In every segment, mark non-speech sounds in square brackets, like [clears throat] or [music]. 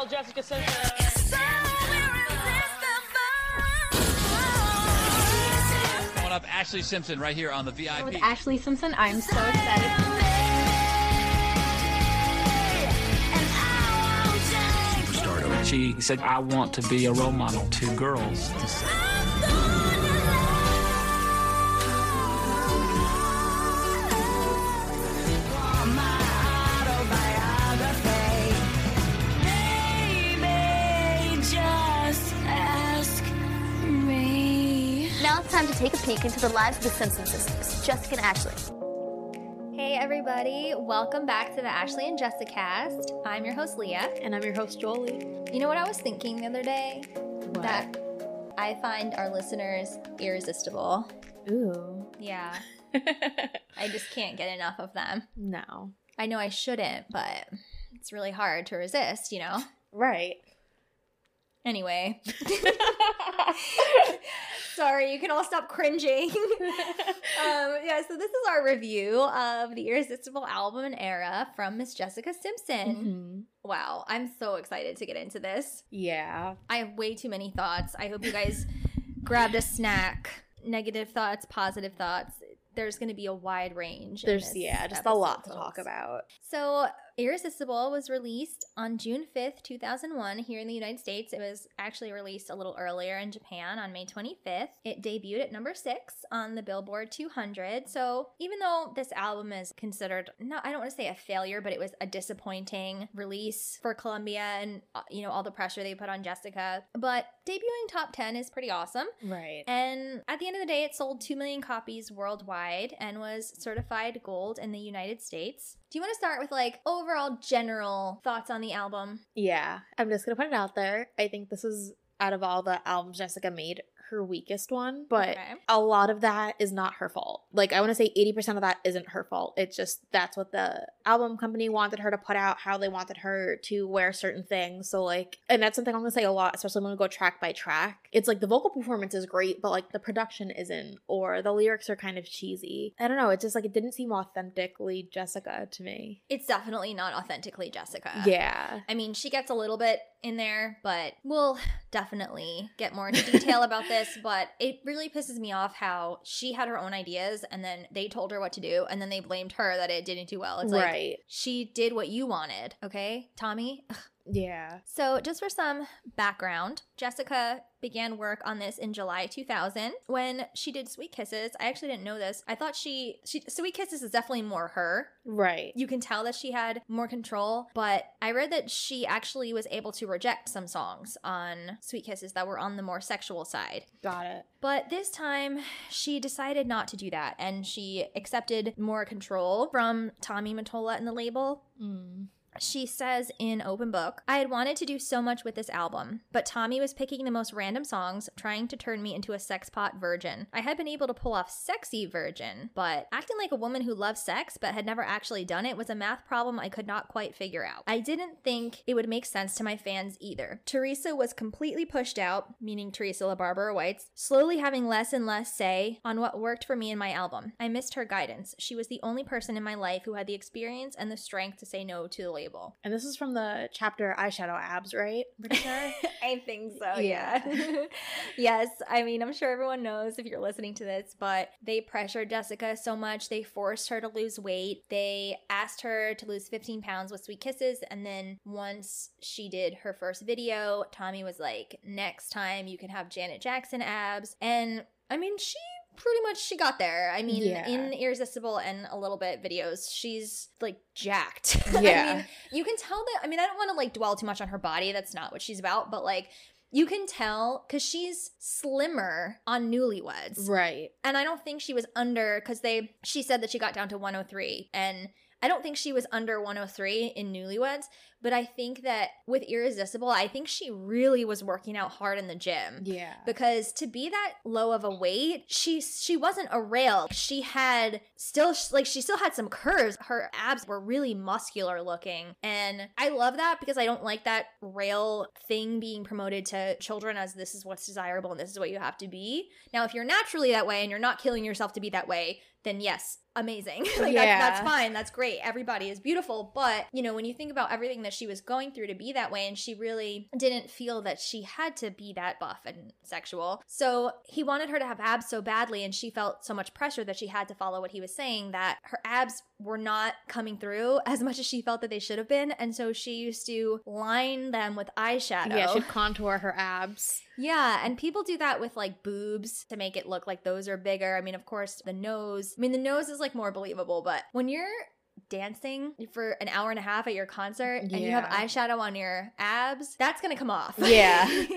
19 year old Jessica Simpson. Coming up, Ashlee Simpson right here on the VIP. with Ashlee Simpson. I'm so excited. Superstardom. She said, I want to be a role model to girls. Time to take a peek into the lives of the Simpson sisters, Jessica and Ashlee. Hey everybody, welcome back to the Ashlee and Jessicast. I'm your host Lia. And I'm your host, Joli. You know what I was thinking the other day? That I find our listeners irresistible. Ooh. Yeah. [laughs] I just can't get enough of them. no. I know I shouldn't, but it's really hard to resist, you know? Right. Anyway. [laughs] [laughs] Sorry, you can all stop cringing. [laughs] um, yeah, so this is our review of the Irresistible album and era from Miss Jessica Simpson. Mhm. Wow, I'm so excited to get into this. Yeah. I have way too many thoughts. I hope you guys grabbed a snack. Negative thoughts, positive thoughts. There's going to be a wide range. There's, yeah, just a lot to talk about. So, Irresistible was released on June 5th, 2001, here in the United States. It was actually released a little earlier in Japan on May 25th. It debuted at number six on the Billboard 200. So, even though this album is considered, no, I don't want to say a failure, but it was a disappointing release for Columbia and, uh, you know, all the pressure they put on Jessica. But debuting top 10 is pretty awesome. Right. And at the end of the day, it sold 2 million copies worldwide and was certified gold in the United States. Do you want to start with like overall general thoughts on the album? Yeah. I'm just going to put it out there. I think this is, out of all the albums Jessica made, her weakest one, but Okay. a lot of that is not her fault. Like, I want to say 80% of that isn't her fault. It's just that's what the album company wanted her to put out, how they wanted her to wear certain things. So, like, and that's something I'm going to say a lot, especially when we go track by track. It's like the vocal performance is great, but like the production isn't, or the lyrics are kind of cheesy. I don't know. It's just like it didn't seem authentically Jessica to me. It's definitely not authentically Jessica. Yeah. I mean, she gets a little bit in there, but we'll definitely get more into detail about this. [laughs] But it really pisses me off how she had her own ideas and then they told her what to do and then they blamed her that it didn't do well. It's like, she did what you wanted, okay, Tommy? Ugh. Yeah. So, just for some background, Jessica began work on this in July 2000 when she did Sweet Kisses. I actually didn't know this. I thought she, she Sweet Kisses is definitely more her. Right. You can tell that she had more control, but I read that she actually was able to reject some songs on Sweet Kisses that were on the more sexual side. Got it. But this time, she decided not to do that and she accepted more control from Tommy Mottola and the label. Mm. She says in Open Book, I had wanted to do so much with this album, but Tommy was picking the most random songs, trying to turn me into a sexpot virgin. I had been able to pull off sexy virgin, but acting like a woman who loves sex but had never actually done it was a math problem I could not quite figure out. I didn't think it would make sense to my fans either. Teresa was completely pushed out, meaning Teresa LaBarbera Whites, slowly having less and less say on what worked for me in my album. I missed her guidance. She was the only person in my life who had the experience and the strength to say no to the label. And this is from the chapter Eyeshadow Abs, right? Pretty sure. [laughs] I think so, Yeah. yeah. [laughs] yes, I mean, I'm sure everyone knows if you're listening to this, but they pressured Jessica so much. They forced her to lose weight. They asked her to lose 15 pounds with Sweet Kisses. And then once she did her first video, Tommy was like, next time you can have Janet Jackson abs. And I mean, she pretty much she got there. I mean, Yeah. in Irresistible and a little bit videos, she's like jacked. [laughs] I Yeah. mean, you can tell that. I mean, I don't want to like dwell too much on her body. That's not what she's about. But like, you can tell because she's slimmer on Newlyweds, right. and I don't think she was under because they. She said that she got down to 103, and I don't think she was under 103 in Newlyweds, but I think that with Irresistible, I think she really was working out hard in the gym. Yeah. Because to be that low of a weight, she she wasn't a rail. She had still like she still had some curves. Her abs were really muscular looking, and I love that because I don't like that rail thing being promoted to children as this is what's desirable and this is what you have to be. Now, if you're naturally that way and you're not killing yourself to be that way, then yes, amazing. [laughs] like Yeah. that's, that's fine. That's great. Everybody is beautiful. But, you know, when you think about everything that she was going through to be that way, and she really didn't feel that she had to be that buff and sexual. So he wanted her to have abs so badly, and she felt so much pressure that she had to follow what he was saying that her abs were not coming through [laughs] as much as she felt that they should have been. And so she used to line them with eyeshadow. Yeah, she'd contour her abs. Yeah, and people do that with like boobs to make it look like those are bigger. I mean, of course, the nose. I mean, the nose is like more believable, but when you're dancing for an hour and a half at your concert and you have eyeshadow on your abs, that's to come off. Yeah. [laughs]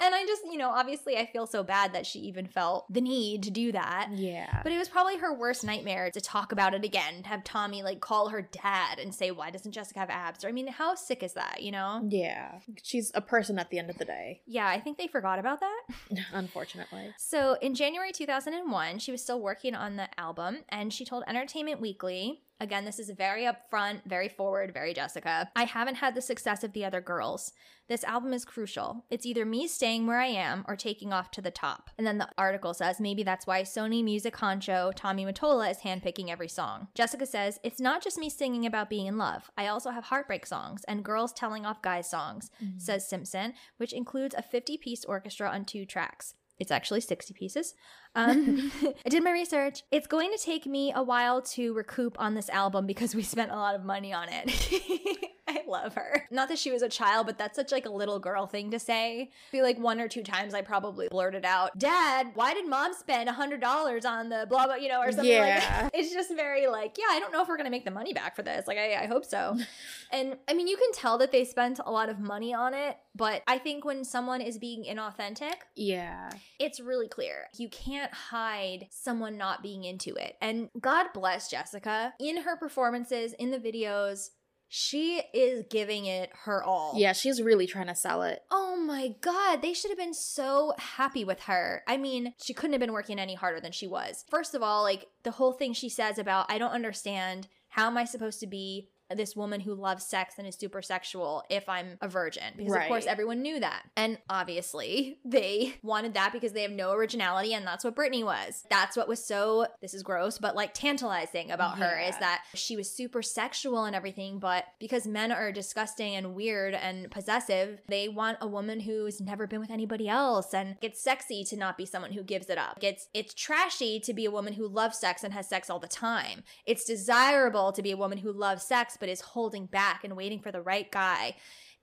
and I just, you know, obviously I feel so bad that she even felt the need to do that. Yeah. But it was probably her worst nightmare to talk about it again, to have Tommy like call her dad and say, Why doesn't Jessica have abs? Or I mean, how sick is that, you know? Yeah. She's a person at the end of the day, Yeah, I think they forgot about that. [laughs] unfortunately. So in January 2001, she was still working on the album and she told Entertainment Weekly, again, this is very upfront, very forward, very Jessica. I haven't had the success of the other girls. This album is crucial. It's either me staying where I am or taking off to the top. And then the article says maybe that's why Sony Music honcho Tommy Mottola is handpicking every song. Jessica says, It's not just me singing about being in love. I also have heartbreak songs and girls telling off guys songs, mm-hmm. says Simpson, which includes a 50 piece orchestra on two tracks. It's actually 60 pieces. Um, [laughs] I did my research. It's going to take me a while to recoup on this album because we spent a lot of money on it. [laughs] I love her. Not that she was a child, but that's such like a little girl thing to say. I feel like one or two times I probably blurted out, "Dad, why did Mom spend a hundred dollars on the blah blah?" You know, or something like that. It's just very like, yeah, I don't know if we're gonna make the money back for this. Like, I, I hope so. [laughs] and I mean, you can tell that they spent a lot of money on it, but I think when someone is being inauthentic, Yeah. it's really clear. You can't hide someone not being into it. And God bless Jessica. In her performances, in the videos, she is giving it her all. Yeah, she's really trying to sell it. Oh my God, they should have been so happy with her. I mean, she couldn't have been working any harder than she was. First of all, like the whole thing she says about, I don't understand. How am I supposed to be this woman who loves sex and is super sexual if I'm a virgin? Because, of course, everyone knew that. And obviously, [laughs] they wanted that because they have no originality, and that's what Britney was. That's what was so, this is gross, but like tantalizing about her is that she was super sexual and everything, but because men are disgusting and weird and possessive, they want a woman who's never been with anybody else and it's sexy to not be someone who gives it up. It's it's trashy to be a woman who loves sex and has sex all the time. It's desirable to be a woman who loves sex but is holding back and waiting for the right guy.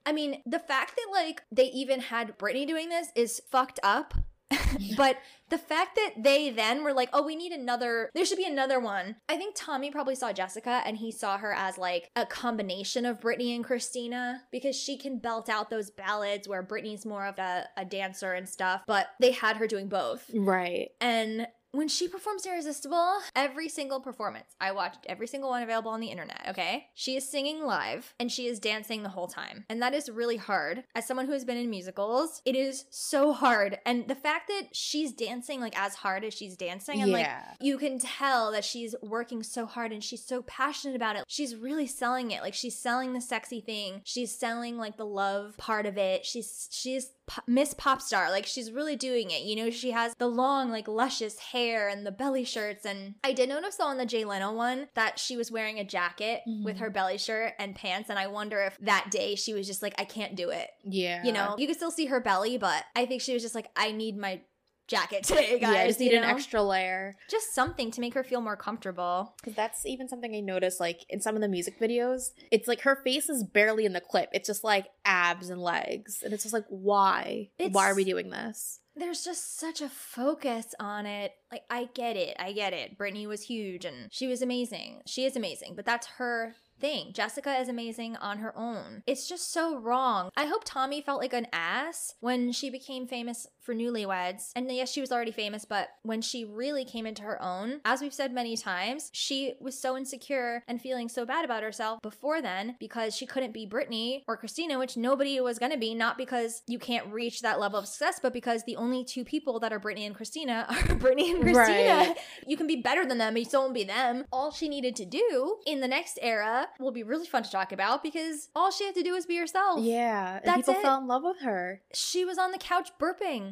I mean, the fact that like they even had Britney doing this is fucked up. [laughs] [laughs] but the fact that they then were like, oh, we need another, there should be another one. I think Tommy probably saw Jessica and he saw her as like a combination of Britney and Christina because she can belt out those ballads where Britney's more of a, a dancer and stuff, but they had her doing both. Right. And when she performs Irresistible, every single performance, I watched every single one available on the internet, okay? She is singing live and she is dancing the whole time. And that is really hard. As someone who has been in musicals, it is so hard. And the fact that she's dancing like as hard as she's dancing, and like you can tell that she's working so hard and she's so passionate about it. She's really selling it. Like she's selling the sexy thing. She's selling like the love part of it. She's she's Miss Pop Star. Like she's really doing it. You know, she has the long like luscious hair and the belly shirts and I did notice though on the Jay Leno one that she was wearing a jacket mm-hmm. with her belly shirt and pants and I wonder if that day she was just like I can't do it. Yeah. You know, you could still see her belly, but I think she was just like I need my jacket [laughs] today, guys. yeah, I just you need an extra layer. just something to make her feel more comfortable. Because that's even something I noticed, like in some of the music videos. It's like her face is barely in the clip. It's just like abs and legs, and it's just like, why? why are we doing this? There's just such a focus on it. Like, I get it. I get it. Britney was huge and she was amazing. She is amazing, but that's her thing. Jessica is amazing on her own. It's just so wrong. I hope Tommy felt like an ass when she became famous for Newlyweds. And yes, she was already famous, but when she really came into her own, as we've said many times, she was so insecure and feeling so bad about herself before then because she couldn't be Britney or Christina, which nobody was going to be, not because you can't reach that level of success, but because the only two people that are Britney and Christina [laughs] are Britney and Christina. Right. [laughs] You can be better than them, but you still won't be them. All she needed to do in the next era will be really fun to talk about because all she had to do was be herself. Yeah. That's people it. fell in love with her. She was on the couch burping.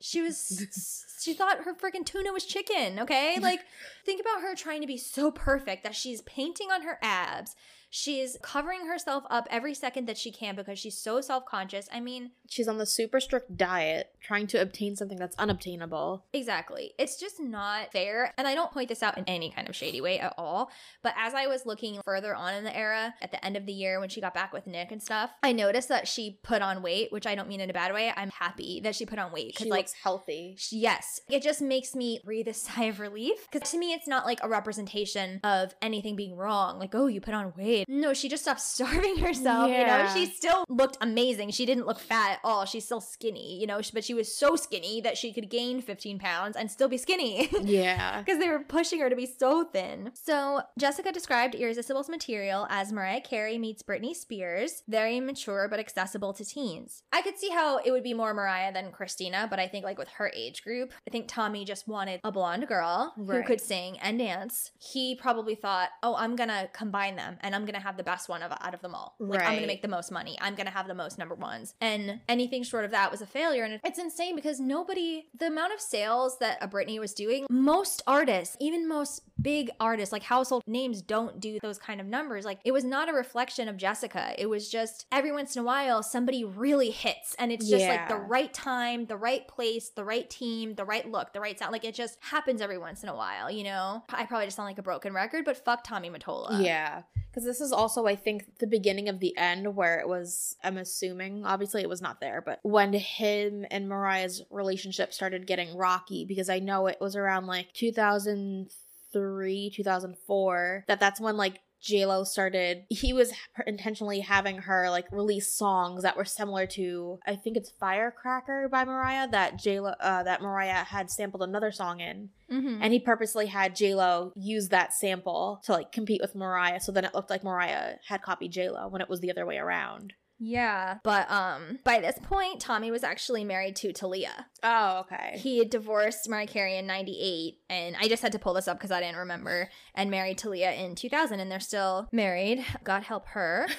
She was, she thought her freaking tuna was chicken, okay? Like, think about her trying to be so perfect that she's painting on her abs. She's covering herself up every second that she can because she's so self conscious. I mean, She's on the super strict diet, trying to obtain something that's unobtainable. Exactly. It's just not fair. And I don't point this out in any kind of shady way at all. But as I was looking further on in the era, at the end of the year when she got back with Nick and stuff, I noticed that she put on weight, which I don't mean in a bad way. I'm happy that she put on weight. Because, like, looks healthy. yes, it just makes me breathe a [laughs] sigh of relief. Because to me, it's not like a representation of anything being wrong. Like, oh, you put on weight. No, she just stopped [laughs] starving herself. You know, she still looked amazing. She didn't look fat at all. She's still skinny, you know, but she was so skinny that she could gain 15 pounds and still be skinny. [laughs] Yeah. Because they were pushing her to be so thin. So, Jessica described Irresistible's material as Mariah Carey meets Britney Spears, very mature but accessible to teens. I could see how it would be more Mariah than Christina, but I think, like, with her age group, I think Tommy just wanted a blonde girl who could sing and dance. He probably thought, oh, I'm gonna combine them and I'm gonna have the best one of, out of them all. Like, I'm gonna make the most money. I'm gonna have the most number ones. And anything short of that was a failure. And it's insane because nobody, the amount of sales that a Britney was doing, most artists, even most big artists, like household names, don't do those kind of numbers. Like it was not a reflection of Jessica. It was just every once in a while somebody really hits and it's just like the right time, the right place, the right team, the right look, the right sound. Like it just happens every once in a while, you know? I probably just sound like a broken record, but fuck Tommy Mottola. Yeah. Because this is also, I think, the beginning of the end where it was, I'm assuming, obviously it was not there, but when him and Mariah's relationship started getting rocky, because I know it was around like 2003, 2004, that that's when like JLo started, he was intentionally having her like release songs that were similar to, I think it's Firecracker by Mariah, that JLo, uh, that Mariah had sampled another song in. Mhm. And he purposely had Lo use that sample to like compete with Mariah, so then it looked like Mariah had copied Lo when it was the other way around. Yeah, but um, by this point, Tommy was actually married to Thalia. Oh, okay. He had divorced Mariah Carey in '98, and I just had to pull this up because I didn't remember, and married Thalia in 2000, and they're still married. God help her. [laughs]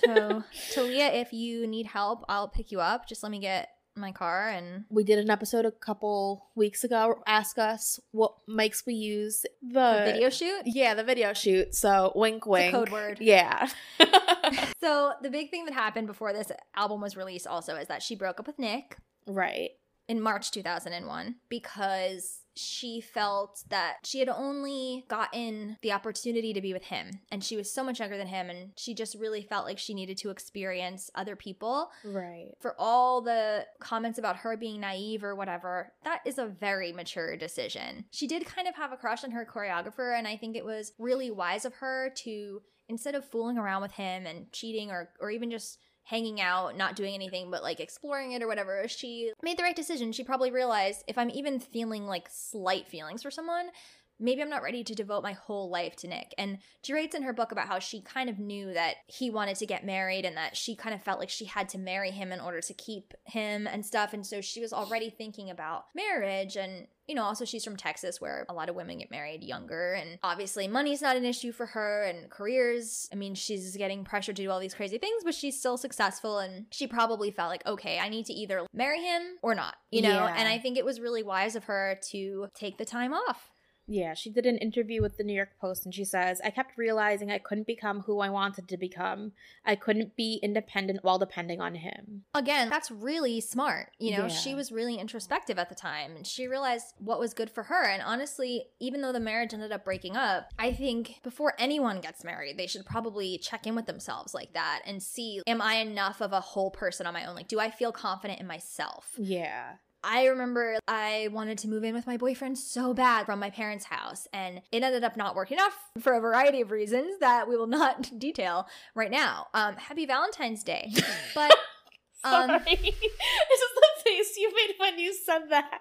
So, Thalia, if you need help, I'll pick you up. Just let me get my car and We did an episode a couple weeks ago. Ask us what mics we use. The, the video shoot. Yeah, the video shoot. So wink, wink. code word. Yeah. [laughs] [laughs] So the big thing that happened before this album was released also is that she broke up with Nick. right. in March 2001 because she felt that she had only gotten the opportunity to be with him and she was so much younger than him and she just really felt like she needed to experience other people Right. for all the comments about her being naive or whatever that is a very mature decision she did kind of have a crush on her choreographer and i think it was really wise of her to instead of fooling around with him and cheating or or even just hanging out, not doing anything but like exploring it or whatever, she made the right decision. She probably realized if I'm even feeling like slight feelings for someone, maybe I'm not ready to devote my whole life to Nick. And she writes in her book about how she kind of knew that he wanted to get married and that she kind of felt like she had to marry him in order to keep him and stuff. And so she was already thinking about marriage and you know, also she's from Texas where a lot of women get married younger and obviously money's not an issue for her and careers. I mean, she's getting pressure to do all these crazy things, but she's still successful and she probably felt like, okay, I need to either marry him or not, you know? Yeah. And I think it was really wise of her to take the time off. Yeah, she did an interview with the New York Post and she says, I kept realizing I couldn't become who I wanted to become. I couldn't be independent while depending on him. Again, that's really smart. You know, Yeah. she was really introspective at the time and she realized what was good for her. And honestly, even though the marriage ended up breaking up, I think before anyone gets married, they should probably check in with themselves like that and see, am I enough of a whole person on my own? Like, do I feel confident in myself? Yeah. I remember I wanted to move in with my boyfriend so bad from my parents' house, and it ended up not working out [laughs] for a variety of reasons that we will not [laughs] detail right now. Um, happy Valentine's Day. [laughs] But um, Sorry. this is the face you made when you said that.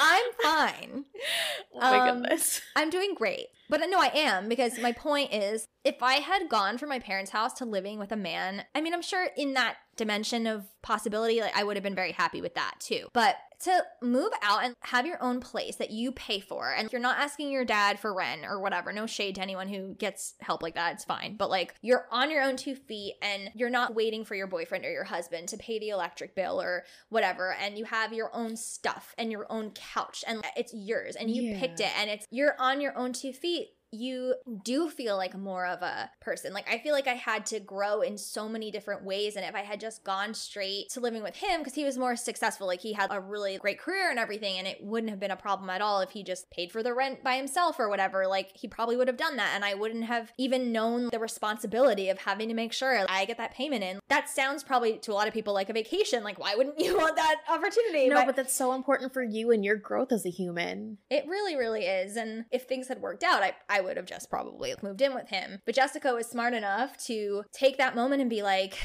I'm fine. [laughs] oh my Um, goodness. [laughs] I'm doing great. But no, I am because my point is if I had gone from my parents' house to living with a man, I mean, I'm sure in that dimension of possibility, like I would have been very happy with that too. But to move out and have your own place that you pay for, and you're not asking your dad for rent or whatever, no shade to anyone who gets help like that, it's fine. But like you're on your own two feet and you're not waiting for your boyfriend or your husband to pay the electric bill or whatever, and you have your own stuff and your own couch and it's yours and you Yeah. picked it and it's you're on your own two feet you do feel like more of a person. Like I feel like I had to grow in so many different ways and if I had just gone straight to living with him because he was more successful, like he had a really great career and everything and it wouldn't have been a problem at all if he just paid for the rent by himself or whatever. Like he probably would have done that and I wouldn't have even known the responsibility of having to make sure I get that payment in. That sounds probably to a lot of people like a vacation. Like why wouldn't you [laughs] want that opportunity? No, but that's so important for you and your growth as a human. It really, really is. And if things had worked out, I, I would have just probably moved in with him. But Jessica was smart enough to take that moment and be like,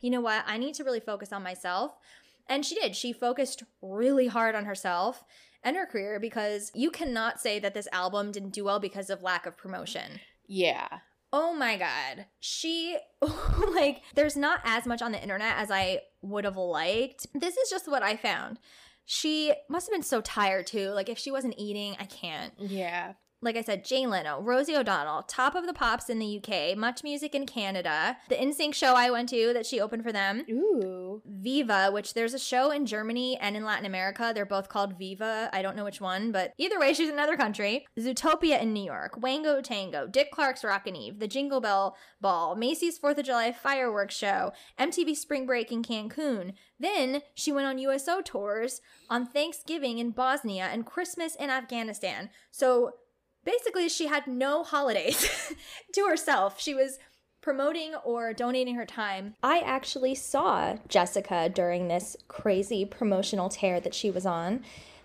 you know what? I need to really focus on myself. And she did. She focused really hard on herself and her career because you cannot say that this album didn't do well because of lack of promotion. Yeah. Oh my god. She [laughs] like there's not as much on the internet as I would have liked. This is just what I found. She must have been so tired too. Like if she wasn't eating, I can't. Yeah. Like I said, Jay Leno, Rosie O'Donnell, top of the pops in the UK, much music in Canada. The NSYNC show I went to that she opened for them. Ooh. Viva, which there's a show in Germany and in Latin America. They're both called Viva. I don't know which one, but either way, she's in another country. Zootopia in New York, Wango Tango, Dick Clark's Rockin' Eve, the Jingle Bell Ball, Macy's 4th of July fireworks show, MTV Spring Break in Cancun. Then she went on USO tours on Thanksgiving in Bosnia and Christmas in Afghanistan. So basically, she had no holidays [laughs] to herself. She was promoting or donating her time. I actually saw Jessica during this crazy promotional tear that she was on.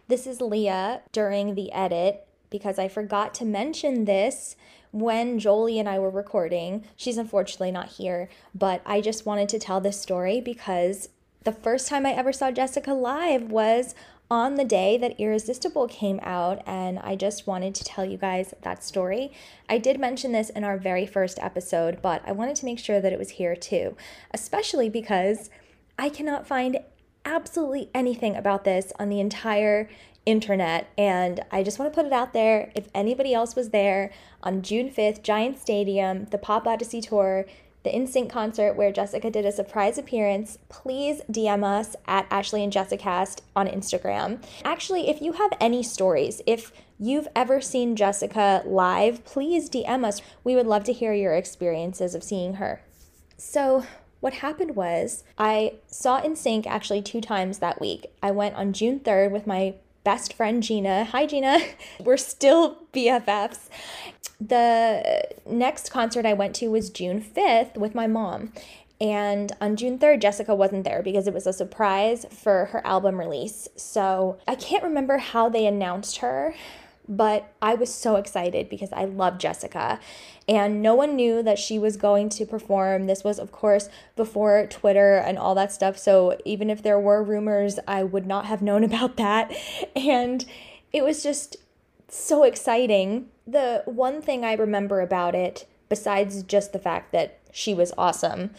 This is Lia during the edit because I forgot to mention this when Joli and I were recording. She's unfortunately not here, but I just wanted to tell this story because the first time I ever saw Jessica live was on the day that Irresistible came out, and I just wanted to tell you guys that story. I did mention this in our very first episode, but I wanted to make sure that it was here too, especially because I cannot find absolutely anything about this on the entire internet, and I just want to put it out there. If anybody else was there on June 5th, Giant Stadium, the Pop Odyssey Tour, the NSYNC concert where Jessica did a surprise appearance, please DM us at Ashlee and Jessicast on Instagram. Actually, if you have any stories, if you've ever seen Jessica live, please DM us. We would love to hear your experiences of seeing her. So, what happened was I saw NSYNC actually two times that week. I went on June 3rd with my best friend Gina. Hi Gina. [laughs] We're still BFFs. The next concert I went to was June 5th with my mom. And on June 3rd, Jessica wasn't there because it was a surprise for her album release. So I can't remember how they announced her, but I was so excited because I love Jessica. And no one knew that she was going to perform. This was, of course, before Twitter and all that stuff. So even if there were rumors, I would not have known [laughs] about that. And it was just so exciting. The one thing I remember about it, besides just the fact that she was awesome,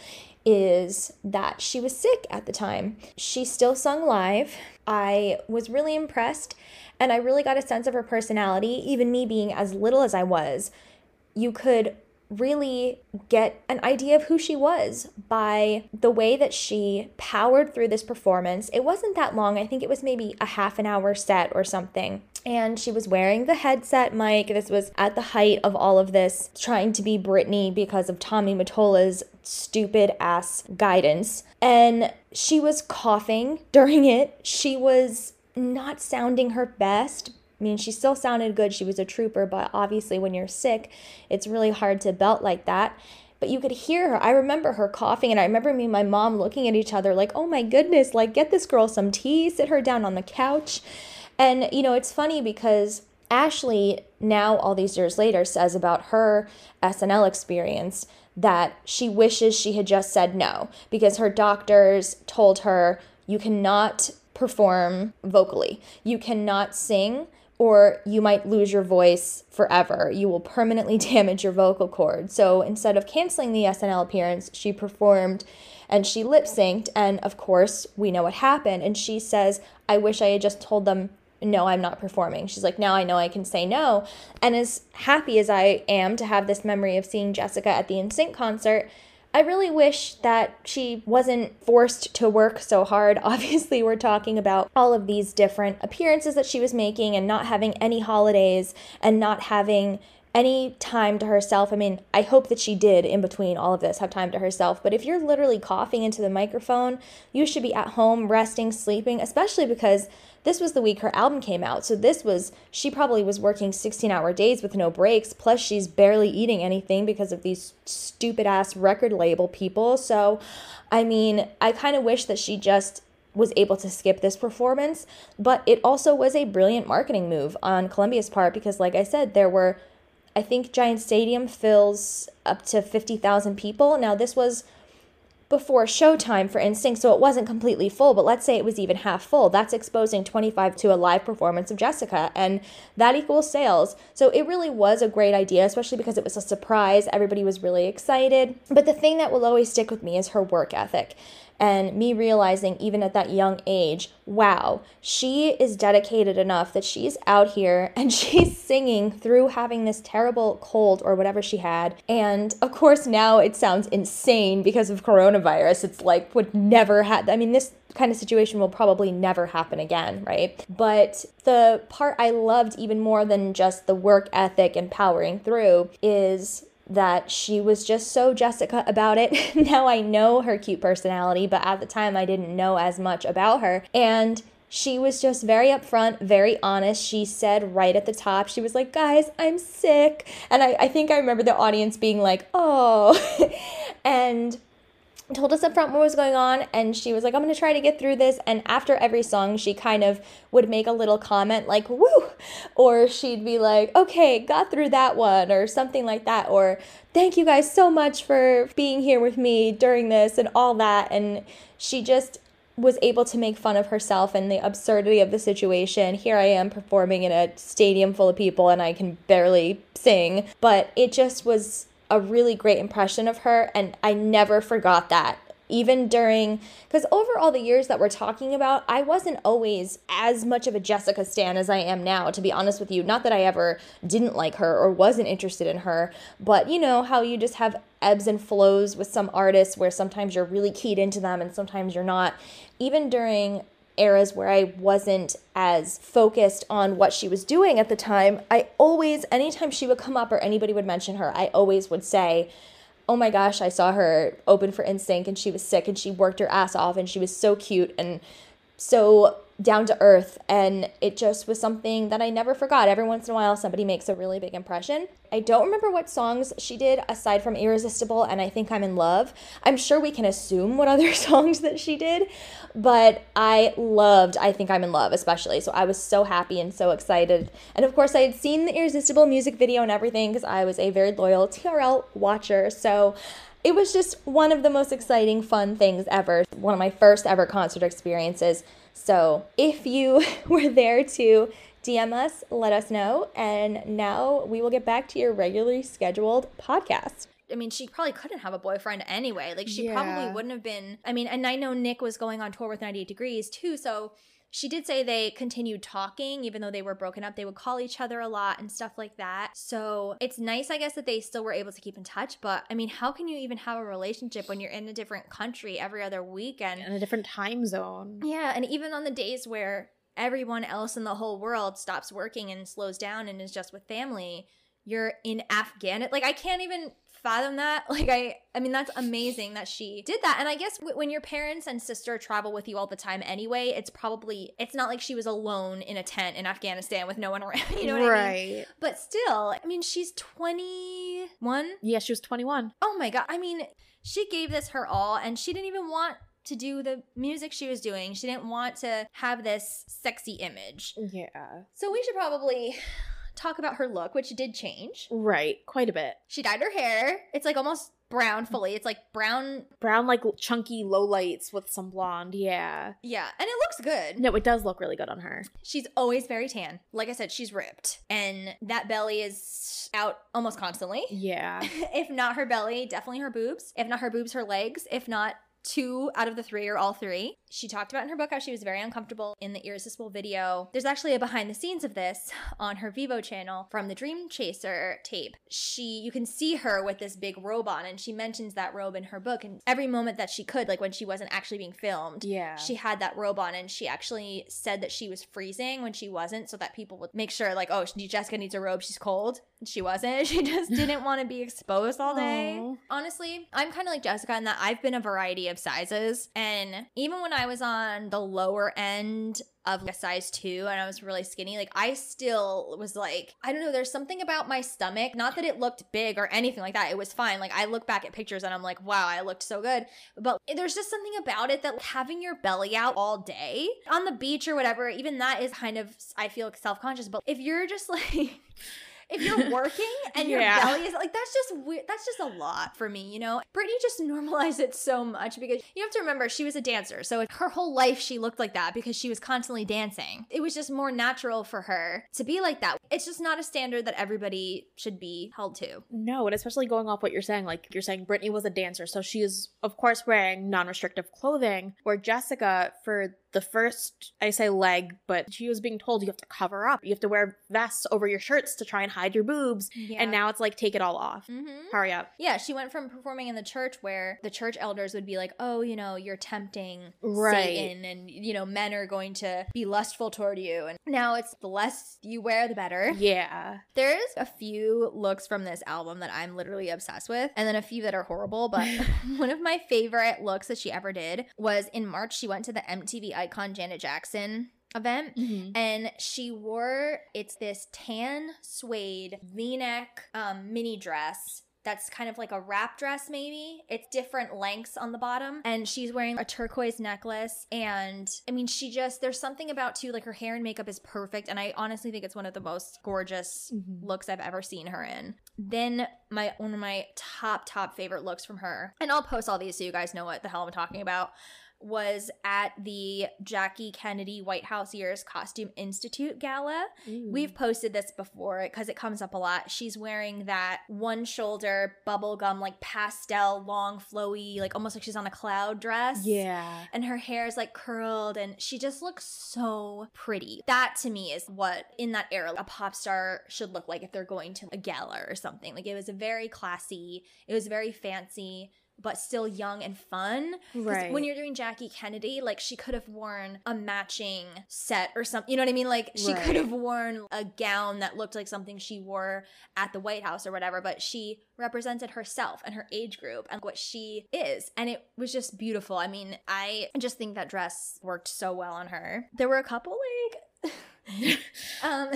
is that she was sick at the time. She still sung live. I was really impressed, and I really got a sense of her personality, even me being as little as I was. You could really get an idea of who she was by the way that she powered through this performance. It wasn't that long, I think it was maybe a half an hour set or something. And she was wearing the headset mic. This was at the height of all of this, trying to be Britney because of Tommy Mottola's stupid ass guidance. And she was coughing [laughs] during it. She was not sounding her best, I mean, she still sounded good. She was a trooper, but obviously, when you're sick, it's really hard to belt like that. but you could hear her. I remember her coughing, and I remember me and my mom looking at each other like, oh my goodness, like, get this girl some tea, sit her down on the couch. And, you know, it's funny because Ashlee, now all these years later, says about her SNL experience that she wishes she had just said no because her doctors told her, you cannot perform vocally, you cannot sing. Or you might lose your voice forever. You will permanently [laughs] damage your vocal cords. So instead of canceling the SNL appearance, she performed and she lip synced. And of course, we know what happened. And she says, I wish I had just told them no, I'm not performing. She's like, now I know I can say no. And as happy as I am to have this memory of seeing Jessica at the NSYNC concert, I really wish that she wasn't forced to work so hard. [laughs] Obviously, we're talking about all of these different appearances that she was making and not having any holidays and not having any time to herself. I mean, I hope that she did in between all of this have time to herself. But if you're literally coughing into the microphone, you should be at home resting, sleeping, especially because this was the week her album came out. So this was, she probably was working 16 hour days with no breaks. Plus, she's barely eating anything because of these stupid ass record label people. So, I mean, I kind of wish that she just was able to skip this performance, but it also was a brilliant marketing move on Columbia's part because, like I said, there were, I think, Giant Stadium fills up to 50,000 people. Now, this was before showtime for NSYNC, so it wasn't completely full, but let's say it was even half full. That's exposing 25 to a live performance of Jessica, and that equals sales. So it really was a great idea, especially because it was a surprise. Everybody was really excited. But the thing that will always stick with me is her work ethic and me realizing even at that young age, wow, she is dedicated enough that she's out here [laughs] and she's singing through having this terrible cold or whatever she had. And of course, now it sounds insane because of coronavirus. It's like would never have, I mean, this kind of situation will probably never happen again, right? But the part I loved even more than just the work ethic and powering through is that she was just so Jessica about it. [laughs] now I know her cute personality, but at the time I didn't know as much about her. And she was just very upfront, very honest. She said right at the top, she was like, Guys, I'm sick. And I, I think I remember the audience being like, Oh. [laughs] and told us up front what was going on and she was like i'm going to try to get through this and after every song she kind of would make a little comment like woo or she'd be like okay got through that one or something like that or thank you guys so much for being here with me during this and all that and she just was able to make fun of herself and the absurdity of the situation. Here I am performing in a stadium full of people and I can barely sing, but it just was a really great impression of her and I never forgot that. Even during, because over all the years that we're talking about, I wasn't always as much of a Jessica Stan as I am now, to be honest with you. Not that I ever didn't like her or wasn't interested in her, but you know how you just have ebbs and flows with some artists where sometimes you're really keyed into them and sometimes you're not. Even during eras where I wasn't as focused on what she was doing at the time, I always, anytime she would come up or anybody would mention her, I always would say, Oh my gosh, I saw her open for NSYNC and she was sick and she worked her ass off and she was so cute and so down to earth and it just was something that I never forgot. Every once in a while somebody makes a really big impression. I don't remember what songs she did aside from Irresistible and I Think I'm in Love. I'm sure we can assume what other [laughs] songs that she did, but I loved I Think I'm in Love especially. So I was so happy and so excited. And of course I had seen the Irresistible music video and everything because I was a very loyal TRL watcher. So it was just one of the most exciting, fun things ever. One of my first ever concert experiences. So if you [laughs] were there to DM us, let us know. And now we will get back to your regularly scheduled podcast. I mean, she probably couldn't have a boyfriend anyway. Like, she Yeah. probably wouldn't have been. I mean, and I know Nick was going on tour with 98 Degrees too. So she did say they continued talking, even though they were broken up. They would call each other a lot and stuff like that. So it's nice, I guess, that they still were able to keep in touch. But I mean, how can you even have a relationship when you're in a different country every other weekend? in a different time zone. Yeah, and even on the days where everyone else in the whole world stops working and slows down and is just with family, you're in Afghanistan. Like I can't even fathom that. [laughs] Like I I mean that's amazing that she did that. And I guess w- when your parents and sister travel with you all the time anyway, it's probably it's not like she was alone in a tent in Afghanistan with no one around, [laughs] you know what I mean? right. But still, I mean she's 21? Yeah, she was 21. Oh my god. I mean, she gave this her all and she didn't even want to do the music she was doing. She didn't want to have this sexy image. Yeah. So we should probably talk about her look, which did change. Right. Quite a bit. She dyed her hair. It's like almost brown mm. fully. It's like brown. Brown, like chunky low lights with some blonde. Yeah. Yeah, and it looks good. No, it does look really good on her. She's always very tan. Like I said, she's ripped. And that belly is out almost constantly. Yeah. [laughs] if not her belly, definitely her boobs. If not her boobs, her legs. If not, two out of the three or all three. She talked about in her book how she was very uncomfortable in the Irresistible video. There's actually a behind the scenes of this [laughs] on her Vevo channel from the Dream Chaser tape. She, you can see her with this big robe on, and she mentions that robe in her book. And every moment that she could, like when she wasn't actually being filmed, Yeah. she had that robe on, and she actually said that she was freezing when she wasn't, so that people would make sure, like, oh, Jessica needs a robe, she's cold. She wasn't. [laughs] She just didn't want to be exposed all day. Aw. Honestly, I'm kind of like Jessica in that I've been a variety of sizes. And even when I was on the lower end of like a size two and I was really skinny, like I still was like, I don't know, there's something about my stomach. Not that it looked big or anything like that. It was fine. Like I look back at pictures and I'm like, wow, I looked so good. But there's just something about it that like, having your belly out all day on the beach or whatever, even that is kind of, I feel self conscious. But if you're just [laughs] like, if you're working [laughs] and your Yeah. belly is like that's just weird that's just a lot for me you know? Britney just [laughs] normalized it so much because you have to remember she was a dancer. So her whole life she looked like that because she was constantly dancing. It was just more natural for her to be like that. It's just not a standard that everybody should be held to. No, and especially going off what you're saying, like you're saying Britney was a dancer, so she is of course wearing non-restrictive clothing. Where Jessica, for the first, I say leg, but she was being told you have to cover up, you have to wear vests over your shirts to try and hide your boobs, and now it's like take it all off. mm-hmm. Hurry up. Yeah, she went from performing in the church where the church elders would be like, "Oh, you know, you're tempting Right. Satan, and you know, men are going to be lustful toward you." And now it's the less you wear, the better. Yeah. There's a few looks from this album that I'm literally obsessed with, and then a few that are horrible. But [laughs] [laughs] one of my favorite looks that she ever did was in March. She went to the MTV icon Janet Jackson event. Mm-hmm. and she wore it's this tan suede v-neck um, mini dress that's kind of like a wrap dress maybe. It's different lengths on the bottom. And she's wearing a turquoise necklace. And i mean she just there's something about too like her hair and makeup is perfect. And i honestly think it's one of the most gorgeous Mhm. looks i've ever seen her in. Then my one of my top top favorite looks from her and i'll post all these so you guys know what the hell i'm talking about was at the Jackie Kennedy White House Years Costume Institute Gala. We've posted this before because it comes up a lot. She's wearing that one shoulder bubblegum, like pastel, long, flowy, like almost like she's on a cloud dress. Yeah. And her hair is like curled and she just looks so pretty. That to me is what in that era a pop star should look like if they're going to a gala or something. Like it was a very classy, it was very fancy. But still young and fun. Right. When you're doing Jackie Kennedy, like she could have worn a matching set or something. You know what I mean? Like she Right. could have worn a gown that looked like something she wore at the White House or whatever, but she represented herself and her age group and what she is. And it was just beautiful. I mean, I just think that dress worked so well on her. There were a couple like [laughs] um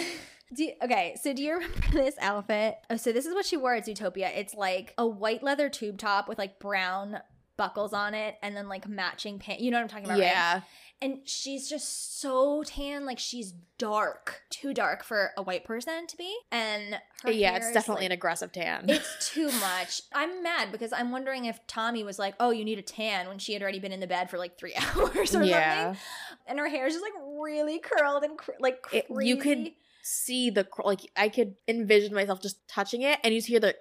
do you- okay, so do you [laughs] remember this outfit? Oh, so this is what she wore at Zootopia. It's like a white leather tube top with like brown buckles on it and then like matching pants. You know what I'm talking about, right? Yeah. And she's just so tan, like she's dark, too dark for a white person to be. And her yeah, it's definitely like, an aggressive tan. it's too much. I'm mad because I'm wondering if Tommy was like, "Oh, you need a tan," when she had already been in the bed for like three [laughs] hours or Yeah. something, and her hair is just like really curled and cr- like It- you could see the like I could envision myself just touching it and you hear the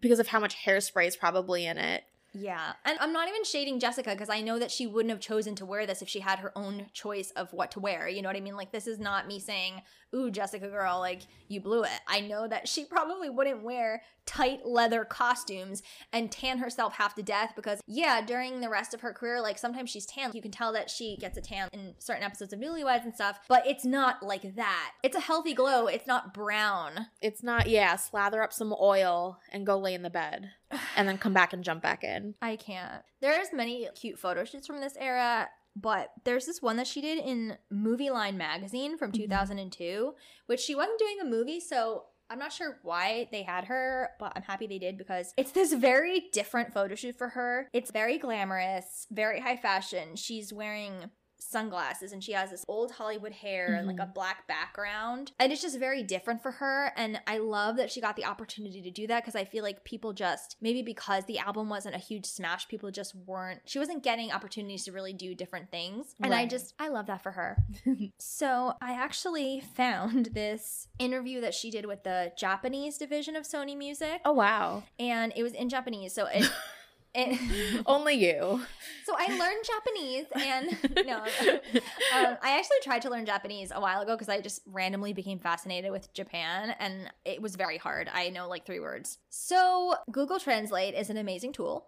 because of how much hairspray is probably in it. Yeah. And I'm not even shading Jessica because I know that she wouldn't have chosen to wear this if she had her own choice of what to wear. You know what I mean? Like, this is not me saying, ooh, Jessica girl, like, you blew it. I know that she probably wouldn't wear tight leather costumes and tan herself half to death because, yeah, during the rest of her career, like, sometimes she's tan. You can tell that she gets a tan in certain episodes of Newlyweds and stuff, but it's not like that. It's a healthy glow. It's not brown. It's not yeah, slather up some oil and go lay in the bed and then come back and jump back in. [sighs] I can't. There's many cute photo shoots from this era, but there's this one that she did in Movieline magazine from mm-hmm. 2002, which she wasn't doing a movie, so I'm not sure why they had her, but I'm happy they did because it's this very different photo shoot for her. It's very glamorous, very high fashion. She's wearing sunglasses and she has this old Hollywood hair and like a mm-hmm. black background. And it's just very different for her. And I love that she got the opportunity to do that because I feel like people just, maybe because the album wasn't a huge smash, people just weren't, she wasn't getting opportunities to really do different things. And I just, I love that for her. [laughs] so I actually found this interview that she did with the Japanese division of Sony Music. Oh wow. And it was in Japanese. So it [laughs] [laughs] [laughs] Only you. so I learned Japanese, and [laughs] no, um, I actually tried to learn Japanese a while ago because I just randomly became fascinated with Japan, and it was very hard. I know like three words. So Google Translate is an amazing tool,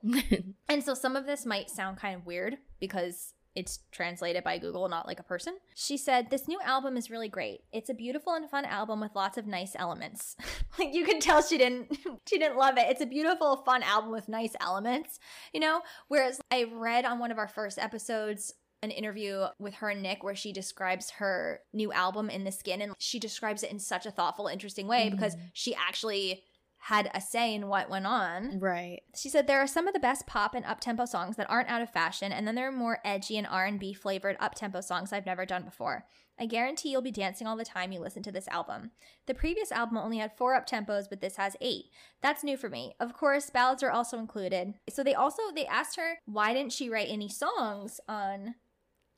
and so some of this might sound kind of weird because it's translated by Google, not like a person. She said, This new album is really great. It's a beautiful and fun album with lots of nice elements. [laughs] like you can tell she didn't [laughs] she didn't love it. It's a beautiful, fun album with nice elements, you know? Whereas I read on one of our first episodes an interview with her and Nick where she describes her new album in the skin and she describes it in such a thoughtful, interesting way mm-hmm. because she actually had a say in what went on. Right. She said there are some of the best pop and up-tempo songs that aren't out of fashion, and then there are more edgy and R&B flavored up-tempo songs I've never done before. I guarantee you'll be dancing all the time you listen to this album. The previous album only had four up-tempos, but this has eight. That's new for me. Of course, ballads are also included. So they also they asked her why didn't she write any songs on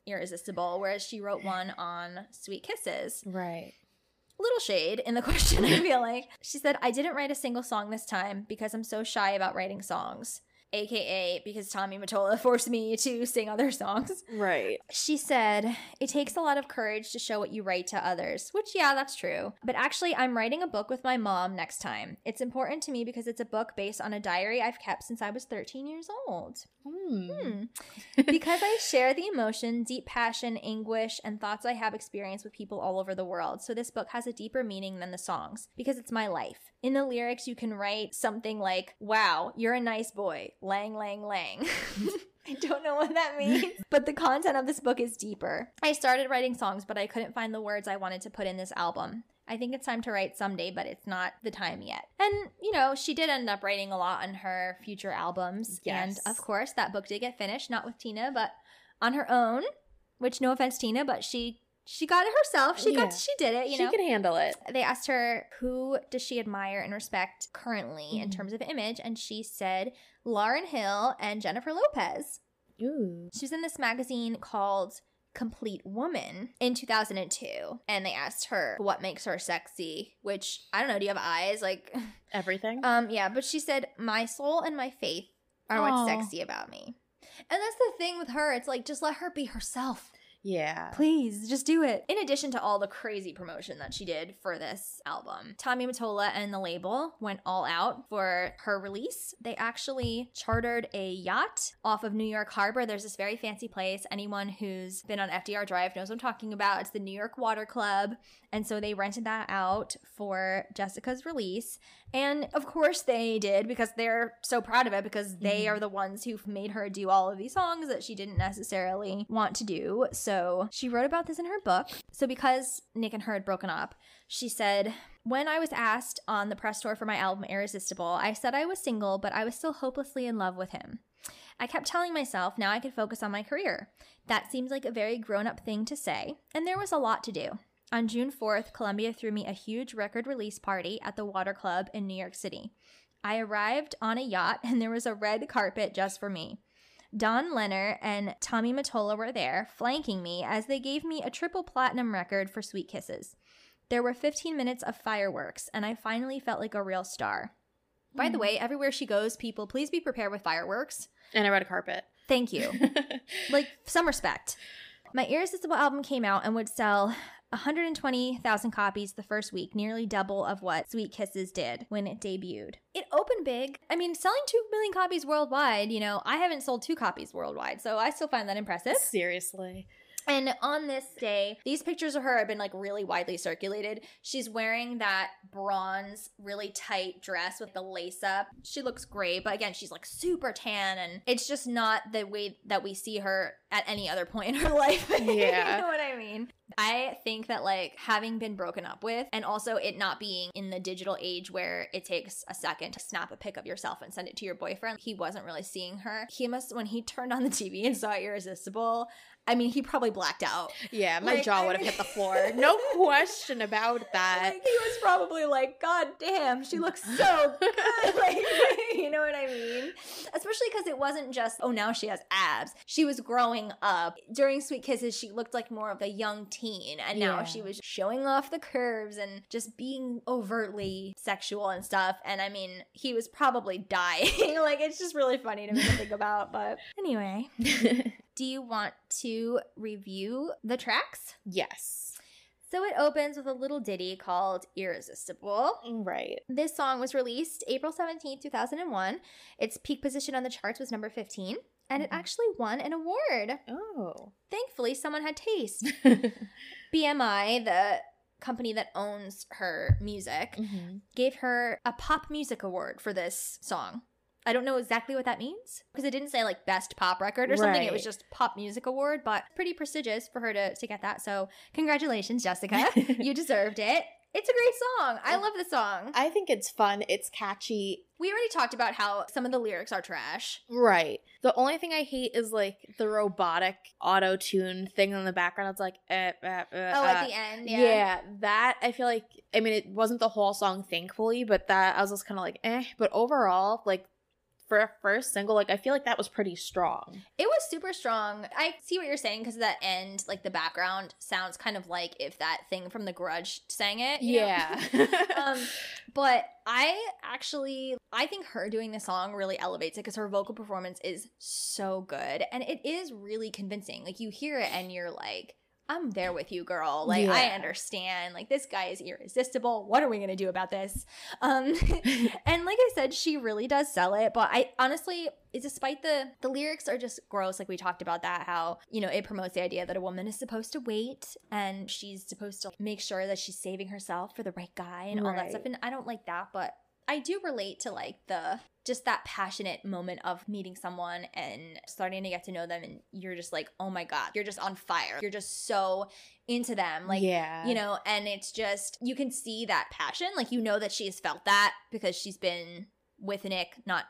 Irresistible, whereas she wrote one on Sweet Kisses Right. Little shade in the [laughs] question, I feel like. She said, I didn't write a single song this time because I'm so shy about writing songs. AKA because Tommy Mottola [laughs] forced me to sing other songs. Right. She said, It takes a lot of courage to show what you write to others, which, yeah, that's true. But actually, I'm writing a book with my mom next time. It's important to me because it's a book based on a diary I've kept since I was 13 years old. Hmm. [laughs] because I share the emotion, deep passion, anguish, and thoughts I have experienced with people all over the world. So this book has a deeper meaning than the songs because it's my life. In the lyrics, you can write something like, Wow, you're a nice boy. Lang, lang, lang. [laughs] I don't know what that [laughs] means, but the content of this book is deeper. I started writing songs, but I couldn't find the words I wanted to put in this album. I think it's time to write someday, but it's not the time yet. And, you know, she did end up writing a lot on her future albums. Yes. And of course, that book did get finished, not with Tina, but on her own, which no offense, Tina, but she she got it herself. She Yeah. got she did it, you she know. can handle it. they asked her who does she admire and respect currently in terms of image, and she said Lauryn Hill and Jennifer Lopez. Ooh. She was in this magazine called Complete Woman in 2002, and they asked her what makes her sexy. Which I don't know. Do you have eyes? Like, [laughs] Everything. um, yeah. But she said my soul and my faith are Aw. what's sexy about me. And that's the thing with her. It's like just let her be herself. Yeah. Please, just do it. In addition to all the crazy promotion that she did for this album, Tommy Mottola and the label went all out for her release. They actually chartered a yacht off of New York Harbor. There's this very fancy place. Anyone who's been on FDR Drive knows what I'm talking about. It's the New York Water Club. And so they rented that out for Jessica's release. And of course they did because they're so proud of it because they mm-hmm. are the ones who've made her do all of these songs that she didn't necessarily want to do. So she wrote about this in her book. So because Nick and her had broken up, she said, when I was asked on the press tour for my album Irresistible, I said I was single, but I was still hopelessly in love with him. I kept telling myself now I could focus on my career. That seems like a very grown up thing to say, and there was a lot to do. On June 4th, Columbia threw me a huge record release party at the Water Club in New York City. I arrived on a yacht and there was a red carpet just for me. Don Lenner and Tommy Mottola were there, flanking me as they gave me a triple platinum record for Sweet Kisses. There were 15 minutes of fireworks, and I finally felt like a real star. By the hmm. way, everywhere she goes, people, please be prepared with fireworks. and a red carpet. Thank you. [laughs] like, some respect. My Irresistible album came out and would sell 120,000 copies the first week, nearly double of what Sweet Kisses did when it debuted. It opened big. I mean, selling 2 million copies worldwide, you know, I haven't sold two copies worldwide, so I still find that impressive. Seriously. And on this day, these pictures of her have been like really widely circulated. She's wearing that bronze, really tight dress with the lace up. She looks great, but again, she's like super tan, and it's just not the way that we see her at any other point in her [laughs] life. [laughs] Yeah. you know what I mean? I think that like having been broken up with and also it not being in the digital age where it takes a second to snap a pic of yourself and send it to your boyfriend, he wasn't really seeing her. He must, when he turned on the TV and saw Irresistible, I mean, he probably blacked out. Yeah, my Like, jaw would have hit the floor. [laughs] No question about that. Like, he was probably like, God damn, she looks so good. [laughs] like, [laughs] you know what I mean? Especially because it wasn't just, oh, now she has abs. She was growing up. During Sweet Kisses, she looked like more of a young teen. And now Yeah. she was showing off the curves and just being overtly sexual and stuff. And I mean, he was probably dying. like, it's just really funny to me to think about. But anyway, do you want to review the tracks? yes. So it opens with a little ditty called Irresistible. Right. This song was released April 17th, 2001. Its peak position on the charts was number 15, and it Mhm. actually won an award. Oh. Thankfully, someone had taste. [laughs] BMI, the company that owns her music, hmm gave her a pop music award for this song. I don't know exactly what that means because it didn't say like best pop record or something. It was just pop music award, but pretty prestigious for her to, to get that. So congratulations, Jessica. [laughs] you deserved it. It's a great song. I love the song. I think it's fun. It's catchy. We already talked about how some of the lyrics are trash. Right. The only thing I hate is like the robotic auto tune thing in the background. It's like, eh, eh, eh, Oh, uh, at the end, yeah. yeah. that I feel like. I mean, it wasn't the whole song, thankfully, but that I was just kind of like, eh. But overall, like for a first single, like I feel like that was pretty strong. It was super strong. I see what you're saying because that end, like the background, sounds kind of like if that thing from The Grudge sang it. you know? Yeah. [laughs] um, but I actually, I think her doing the song really elevates it because her vocal performance is so good and it is really convincing. Like you hear it and you're like, I'm there with you, girl. Like I understand. Like this guy is irresistible. What are we gonna do about this? Um, [laughs] and like I said, she really does sell it. But I honestly, despite the the lyrics are just gross. Like we talked about that, how you know it promotes the idea that a woman is supposed to wait and she's supposed to make sure that she's saving herself for the right guy and all that stuff. And I don't like that, but I do relate to like the just that passionate moment of meeting someone and starting to get to know them and you're just like, "Oh my god, you're just on fire. You're just so into them." Like yeah. you know, and it's just you can see that passion. Like you know that she has felt that because she's been with Nick, not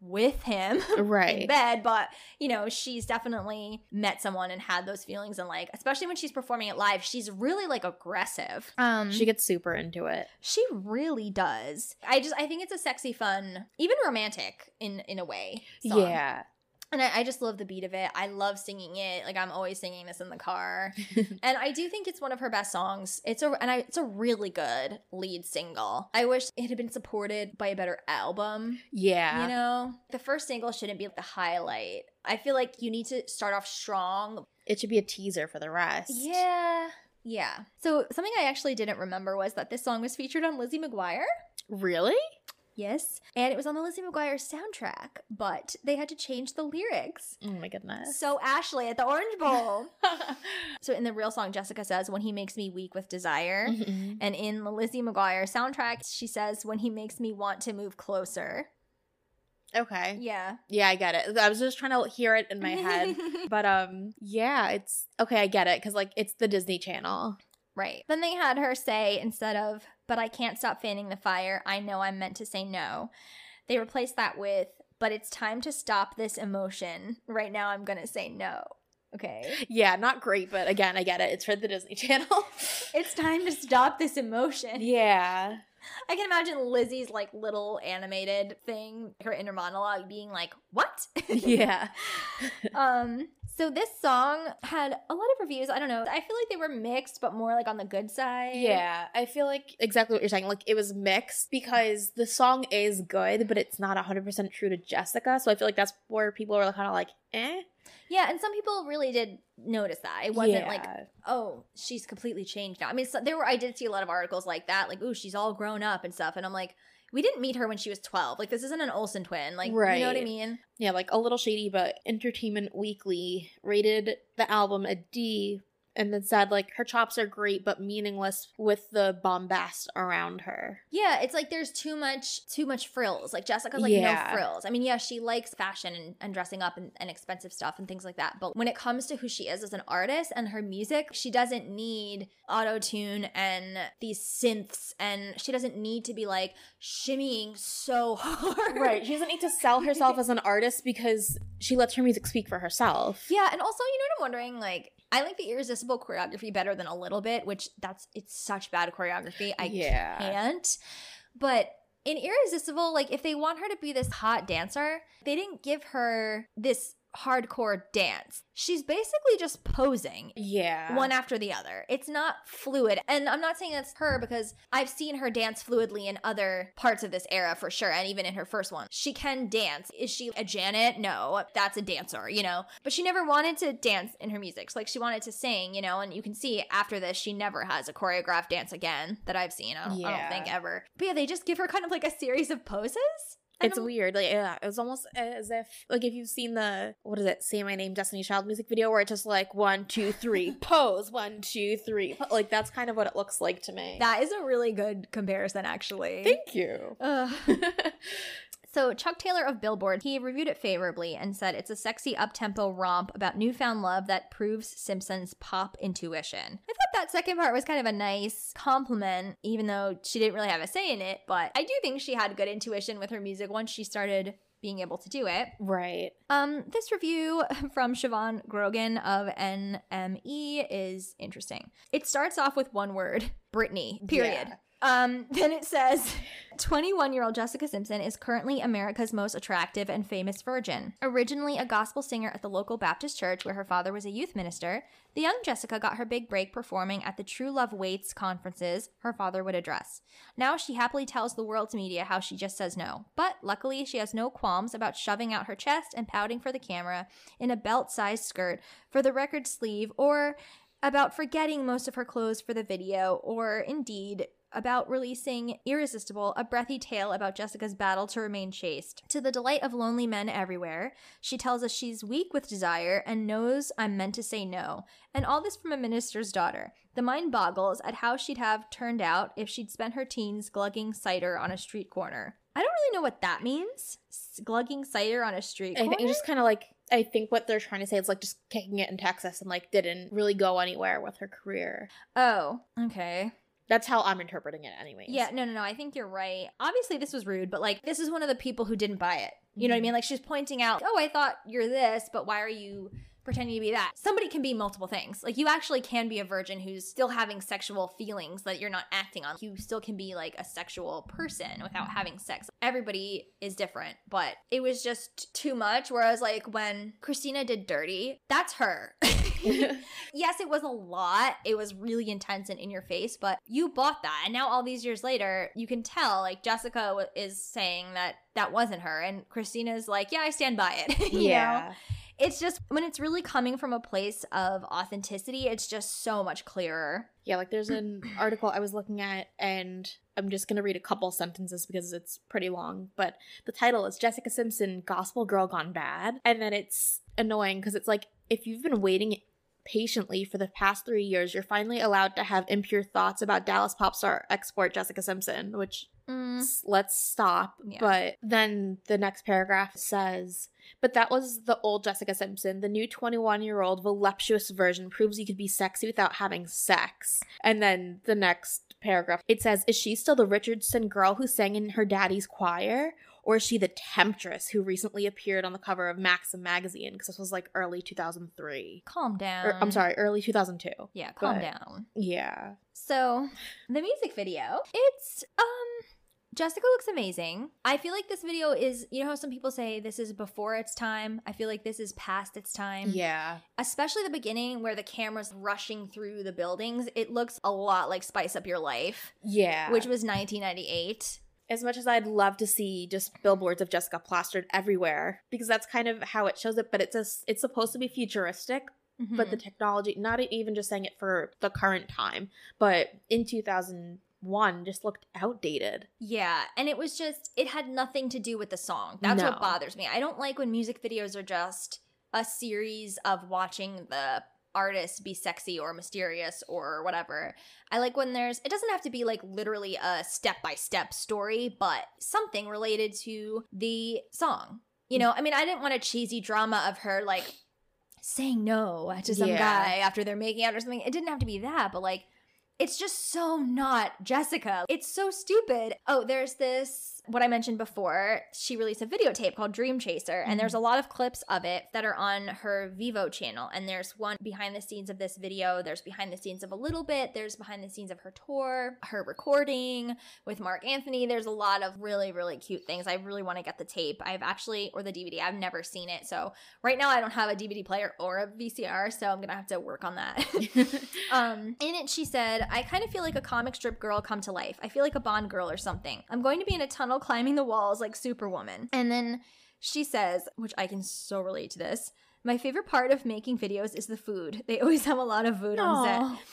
with him [laughs] in right. bed, but you know, she's definitely met someone and had those feelings and like especially when she's performing it live, she's really like aggressive. Um She gets super into it. she really does. I just I think it's a sexy, fun, even romantic in in a way. song. Yeah. And I, I just love the beat of it. I love singing it. Like I'm always singing this in the car. [laughs] and I do think it's one of her best songs. It's a and I, it's a really good lead single. I wish it had been supported by a better album. Yeah. You know, the first single shouldn't be like the highlight. I feel like you need to start off strong. It should be a teaser for the rest. Yeah. Yeah. So something I actually didn't remember was that this song was featured on Lizzie McGuire. Really? Yes. And it was on the Lizzie McGuire soundtrack, but they had to change the lyrics. Oh my goodness. So Ashlee at the Orange Bowl. [laughs] so in the real song, Jessica says, "When he makes me weak with desire," Mhm. and in the Lizzie McGuire soundtrack, she says, "When he makes me want to move closer." okay. Yeah. Yeah, I get it. I was just trying to hear it in my head. [laughs] but um yeah, it's okay, I get it cuz like it's the Disney Channel. right. Then they had her say instead of, "But I can't stop fanning the fire. I know I'm meant to say no." They replace that with, "But it's time to stop this emotion. Right now, I'm gonna say no." Okay. Yeah, not great, but again, I get it. It's for the Disney [laughs] Channel. It's time to stop this emotion. yeah. I can imagine Lizzie's like little animated thing, her inner monologue being like, "What?" [laughs] Yeah. um. So this song had a lot of reviews. I don't know. I feel like they were mixed, but more like on the good side. Yeah, I feel like exactly what you're saying. Like it was mixed because the song is good, but it's not 100% true to Jessica. So I feel like that's where people are kind of like, eh. Yeah, and some people really did notice that. It wasn't like, oh, she's completely changed now. I mean, so, there were I did see a lot of articles like that, like, oh, she's all grown up and stuff, and I'm like, we didn't meet her when she was 12. Like this isn't an Olsen twin. Like right. you know what I mean? Yeah, like a little shady, but Entertainment Weekly rated the album a D and then said like her chops are great but meaningless with the bombast around her. Yeah, it's like there's too much too much frills. Like Jessica's like Yeah. no frills. I mean, yeah, she likes fashion and, and dressing up and, and expensive stuff and things like that. But when it comes to who she is as an artist and her music, she doesn't need auto tune and these synths, and she doesn't need to be like shimmying so hard. Right. She doesn't need to sell herself as an artist because she lets her music speak for herself. [laughs] Yeah, and also, you know what I'm wondering? Like, I like the irresistible choreography better than a little bit, which that's it's such bad choreography. I Yeah. can't. But in Irresistible, like if they want her to be this hot dancer, they didn't give her this hardcore dance. She's basically just posing Yeah. one after the other. It's not fluid. And I'm not saying that's her because I've seen her dance fluidly in other parts of this era for sure. And even in her first one, she can dance. Is she a Janet? No, that's a dancer, you know? But she never wanted to dance in her music. So, like she wanted to sing, you know? And you can see after this, she never has a choreographed dance again that I've seen. I don't, I don't think ever. But yeah, they just give her kind of like a series of poses. And It's I'm- weird. Like, yeah, it was almost as if, like, if you've seen the, what is it, Say My Name, Destiny Child music video where it's just like one, two, three, [laughs] pose, one, two, three. po- Like, that's kind of what it looks like to me. That is a really good comparison, actually. Thank you. [laughs] So Chuck Taylor of Billboard, he reviewed it favorably and said it's a sexy up-tempo romp about newfound love that proves Simpson's pop intuition. I thought that second part was kind of a nice compliment, even though she didn't really have a say in it, but I do think she had good intuition with her music once she started being able to do it. right. Um, this review [laughs] from Siobhan Grogan of NME is interesting. It starts off with one word, Britney, period. Yeah. Um, [laughs] then it says 21 year old Jessica Simpson is currently America's most attractive and famous virgin. Originally a gospel singer at the local Baptist church where her father was a youth minister, the young Jessica got her big break performing at the True Love Waits conferences her father would address. Now she happily tells the world's media how she just says no. But luckily, she has no qualms about shoving out her chest and pouting for the camera in a belt sized skirt for the record sleeve, or about forgetting most of her clothes for the video, or indeed about releasing Irresistible, a breathy tale about Jessica's battle to remain chaste. To the delight of lonely men everywhere, she tells us she's weak with desire and knows I'm meant to say no. And all this from a minister's daughter. The mind boggles at how she'd have turned out if she'd spent her teens glugging cider on a street corner. I don't really know what that means. Glugging cider on a street I corner. think just kind of like, I think what they're trying to say is like just kicking it in Texas and like didn't really go anywhere with her career. oh, okay. That's how I'm interpreting it, anyways. Yeah, no, no, no. I think you're right. Obviously, this was rude, but like, this is one of the people who didn't buy it. You know what I mm-hmm. mean? Like, she's pointing out, oh, I thought you're this, but why are you pretending to be that? Somebody can be multiple things. Like, you actually can be a virgin who's still having sexual feelings that you're not acting on. You still can be like a sexual person without having sex. Everybody is different, but it was just too much. Whereas, like, when Christina did Dirty, that's her. [laughs] [laughs] yes, it was a lot. It was really intense and in your face, but you bought that. And now, all these years later, you can tell, like, Jessica is saying that that wasn't her. And Christina's like, yeah, I stand by it. [laughs] you yeah. know? It's just when it's really coming from a place of authenticity, it's just so much clearer. Yeah, like there's an [clears throat] article I was looking at, and I'm just gonna read a couple sentences because it's pretty long. But the title is Jessica Simpson, Gospel Girl Gone Bad. And then it's annoying because it's like, if you've been waiting patiently for the past three years, you're finally allowed to have impure thoughts about Dallas pop star export Jessica Simpson, which Mm. s- let's stop. Yeah. But then the next paragraph says, but that was the old Jessica Simpson. The new 21 year old voluptuous version proves you could be sexy without having sex. And then the next paragraph, it says, is she still the Richardson girl who sang in her daddy's choir? Or is she the temptress who recently appeared on the cover of Maxim magazine? Because this was like early 2003. Calm down. Or, I'm sorry, early 2002. Yeah, calm But- down. Yeah. So, the music video, it's um Jessica looks amazing. I feel like this video is, you know how some people say this is before its time? I feel like this is past its time. Yeah. Especially the beginning where the camera's rushing through the buildings. It looks a lot like Spice Up Your Life, Yeah. which was 1998. As much as I'd love to see just billboards of Jessica plastered everywhere because that's kind of how it shows it but it's a, it's supposed to be futuristic but the Mhm. technology not even just saying it for the current time but in one just looked outdated. Yeah, and it was just it had nothing to do with the song. That's No. what bothers me. I don't like when music videos are just a series of watching the artist be sexy or mysterious or whatever. I like when there's it doesn't have to be like literally a step-by-step story, but something related to the song. You know, I mean, I didn't want a cheesy drama of her like saying no to some Yeah. guy after they're making out or something. It didn't have to be that, but like it's just so not Jessica. It's so stupid. Oh, there's this what I mentioned before. She released a videotape called Dream Chaser, and there's a lot of clips of it that are on her Vevo channel. And there's one behind the scenes of this video. There's behind the scenes of a little bit. There's behind the scenes of her tour, her recording with Marc Anthony. There's a lot of really, really cute things. I really want to get the tape. I've actually, or the DVD, I've never seen it. So right now I don't have a DVD player or a VCR, so I'm gonna have to work on that. [laughs] [laughs] Um, in it, she said, I kind of feel like a comic strip girl come to life. I feel like a Bond girl or something. I'm going to be in a tunnel climbing the walls like Superwoman. And then she says, which I can so relate to this. My favorite part of making videos is the food. They always have a lot of food on Aw. set.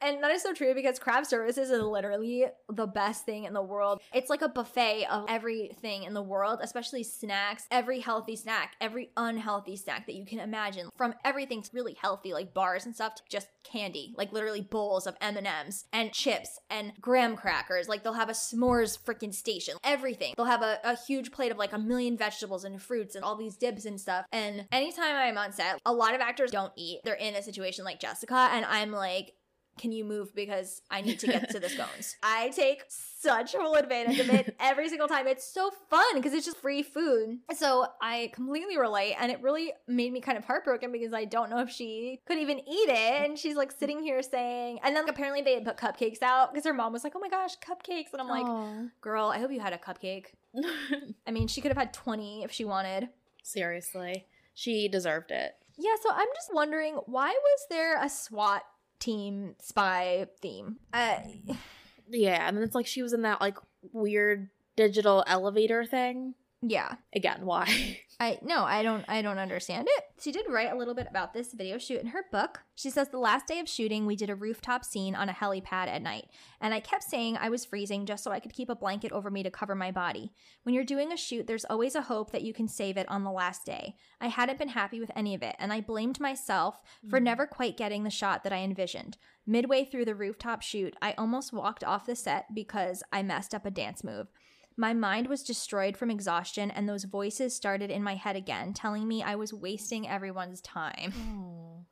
And that is so true because craft services is literally the best thing in the world. It's like a buffet of everything in the world, especially snacks, every healthy snack, every unhealthy snack that you can imagine. From everything to really healthy like bars and stuff to just candy, like literally bowls of M&Ms and chips and graham crackers. Like they'll have a s'mores freaking station. Everything. They'll have a, a huge plate of like a million vegetables and fruits and all these dips and stuff. And anytime I'm on set, a lot of actors don't eat. They're in a situation like Jessica and I'm like can you move because I need to get to the [laughs] scones? I take such full advantage of it [laughs] every single time. It's so fun because it's just free food. So I completely relate, and it really made me kind of heartbroken because I don't know if she could even eat it. And she's like sitting here saying, and then apparently they had put cupcakes out because her mom was like, "Oh my gosh, cupcakes!" And I'm like, Aw. "Girl, I hope you had a cupcake." [laughs] I mean, she could have had 20 if she wanted. Seriously. She deserved it. Yeah, so I'm just wondering why was there a SWAT team spy theme? Uh, Yeah, and then it's like she was in that like weird digital elevator thing. Yeah. Again, why? [laughs] I no, I don't I don't understand it. She did write a little bit about this video shoot in her book. She says the last day of shooting, we did a rooftop scene on a helipad at night, and I kept saying I was freezing just so I could keep a blanket over me to cover my body. When you're doing a shoot, there's always a hope that you can save it on the last day. I hadn't been happy with any of it, and I blamed myself for mm. never quite getting the shot that I envisioned. Midway through the rooftop shoot, I almost walked off the set because I messed up a dance move. My mind was destroyed from exhaustion, and those voices started in my head again, telling me I was wasting everyone's time.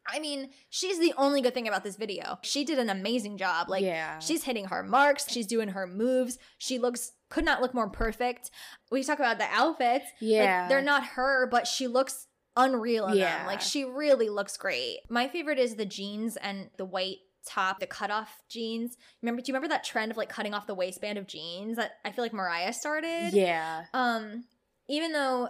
I mean, she's the only good thing about this video. She did an amazing job. Like, Yeah. she's hitting her marks, she's doing her moves. She looks, could not look more perfect. We talk about the outfits. Like, Yeah. they're not her, but she looks unreal in Yeah. them. Like, she really looks great. My favorite is the jeans and the white top, the cutoff jeans. Remember, do you remember that trend of like cutting off the waistband of jeans that I feel like Mariah started? Yeah. Um, even though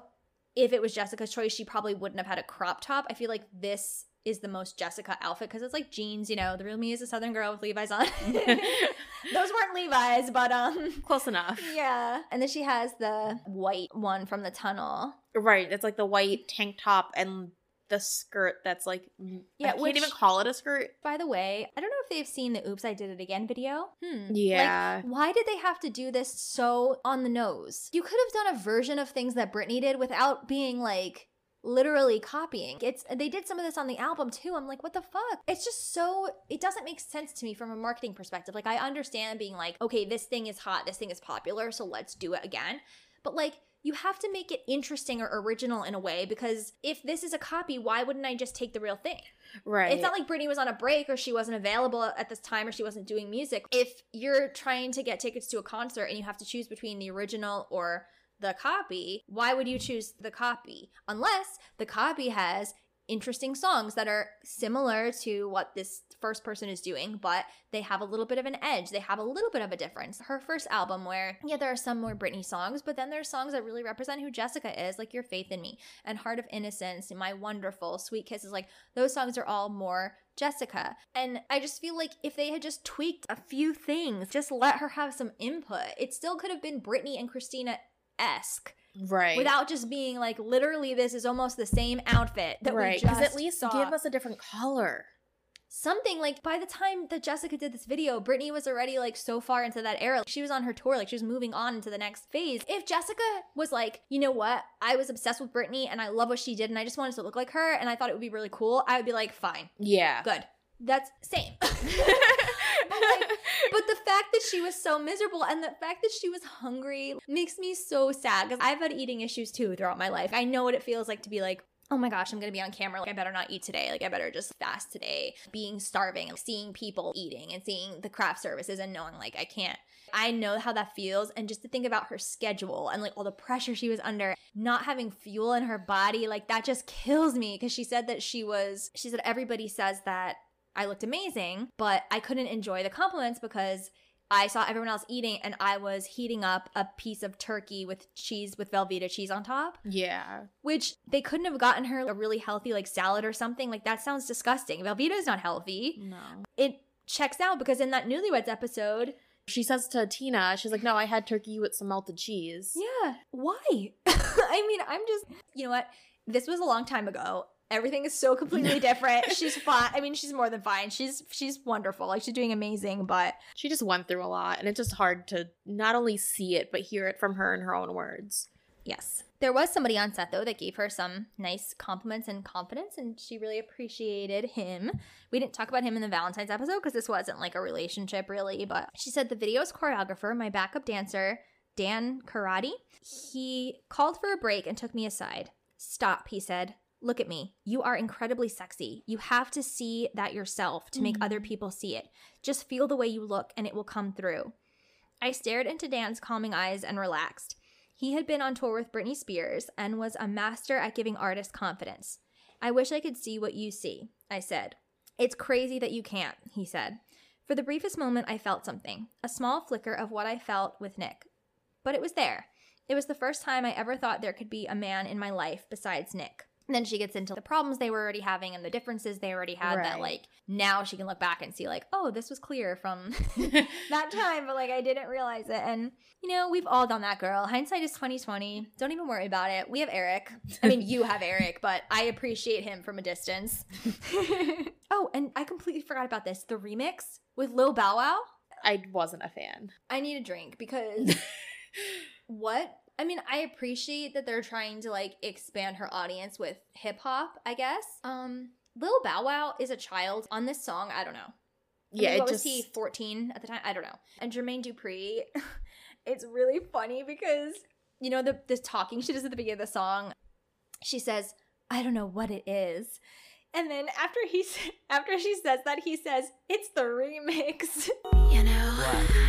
if it was Jessica's choice, she probably wouldn't have had a crop top. I feel like this is the most Jessica outfit because it's like jeans, you know, the real me is a southern girl with Levi's on. [laughs] Those weren't Levi's, but um Close enough. yeah. And then she has the white one from the tunnel. Right. It's like the white tank top and the skirt that's like Yeah, yeah, I can't which- even call it a skirt. By the way, I don't know if they've seen the Oops, I Did It Again video. Hmm. Yeah. Like, why did they have to do this so on the nose? You could have done a version of things that Britney did without being like literally copying. It's they did some of this on the album too. I'm like, what the fuck? It's just so it doesn't make sense to me from a marketing perspective. Like I understand being like, okay, this thing is hot, this thing is popular, so let's do it again. But like you have to make it interesting or original in a way because if this is a copy, why wouldn't I just take the real thing? Right. It's not like Britney was on a break or she wasn't available at this time or she wasn't doing music. If you're trying to get tickets to a concert and you have to choose between the original or the copy, why would you choose the copy? Unless the copy has interesting songs that are similar to what this first person is doing, but they have a little bit of an edge. They have a little bit of a difference. Her first album, where, yeah, there are some more Britney songs, but then there's songs that really represent who Jessica is, like Your Faith in Me and Heart of Innocence, My Wonderful, Sweet Kisses. Like, those songs are all more Jessica. And I just feel like if they had just tweaked a few things, just let her have some input, it still could have been Britney and Christina esque right. without just being like literally this is almost the same outfit that right. Because at least saw. give us a different color. Something like by the time that Jessica did this video, Britney was already like so far into that era. She was on her tour, like she was moving on into the next phase. If Jessica was like, you know what, I was obsessed with Britney and I love what she did and I just wanted to look like her and I thought it would be really cool, I would be like, fine, Yeah. good. That's same. [laughs] but, like, [laughs] but the fact that she was so miserable and the fact that she was hungry makes me so sad because I've had eating issues too throughout my life. I know what it feels like to be like, oh my gosh, I'm gonna be on camera. Like, I better not eat today. Like, I better just fast today. Being starving, and seeing people eating and seeing the craft services and knowing like I can't. I know how that feels. And just to think about her schedule and like all the pressure she was under, not having fuel in her body, like that just kills me because she said that she was, she said, everybody says that I looked amazing, but I couldn't enjoy the compliments because I saw everyone else eating and I was heating up a piece of turkey with cheese with Velveeta cheese on top, Yeah. which they couldn't have gotten her a really healthy like salad or something. Like that sounds disgusting. Velveeta is not healthy. No. It checks out because in that Newlyweds episode, She says to Tina, she's like, no, I had turkey with some melted cheese. yeah, why? [laughs] I mean, I'm just, you know what? This was a long time ago. Everything is so completely different. [laughs] She's fine. I mean, she's more than fine. She's she's wonderful. Like she's doing amazing, but She just went through a lot, and it's just hard to not only see it, but hear it from her in her own words. Yes. There was somebody on set though that gave her some nice compliments and confidence, and she really appreciated him. We didn't talk about him in the Valentine's episode because this wasn't like a relationship really, but she said the video's choreographer, my backup dancer, Dan Karaty, he called for a break and took me aside. Stop, he said. Look at me. You are incredibly sexy. You have to see that yourself to make other mm-hmm. people see it. Just feel the way you look and it will come through. I stared into Dan's calming eyes and relaxed. He had been on tour with Britney Spears and was a master at giving artists confidence. I wish I could see what you see, I said. It's crazy that you can't, he said. For the briefest moment, I felt something a small flicker of what I felt with Nick. But it was there. It was the first time I ever thought there could be a man in my life besides Nick. And then she gets into the problems they were already having and the differences they already had that, like, now she can look back and see, like, oh, this was clear from [laughs] [laughs] that time, but like, I didn't realize it. And, you know, we've all done that, girl. Hindsight is 2020. Don't even worry about it. We have Eric. I mean, you have Eric, but I appreciate him from a distance. [laughs] oh, and I completely forgot about this the remix with Lil Bow Wow. I wasn't a fan. I need a drink because what? I mean, I appreciate that they're trying to like expand her audience with hip hop, I guess. Um, Lil Bow Wow is a child on this song. I don't know. I Yeah, mean, it what just was he 14 at the time? I don't know. And Jermaine Dupri, [laughs] it's really funny because you know the the talking she does at the beginning of the song. She says, "I don't know what it is." And then after he [laughs] after she says that, he says, "It's the remix." You know,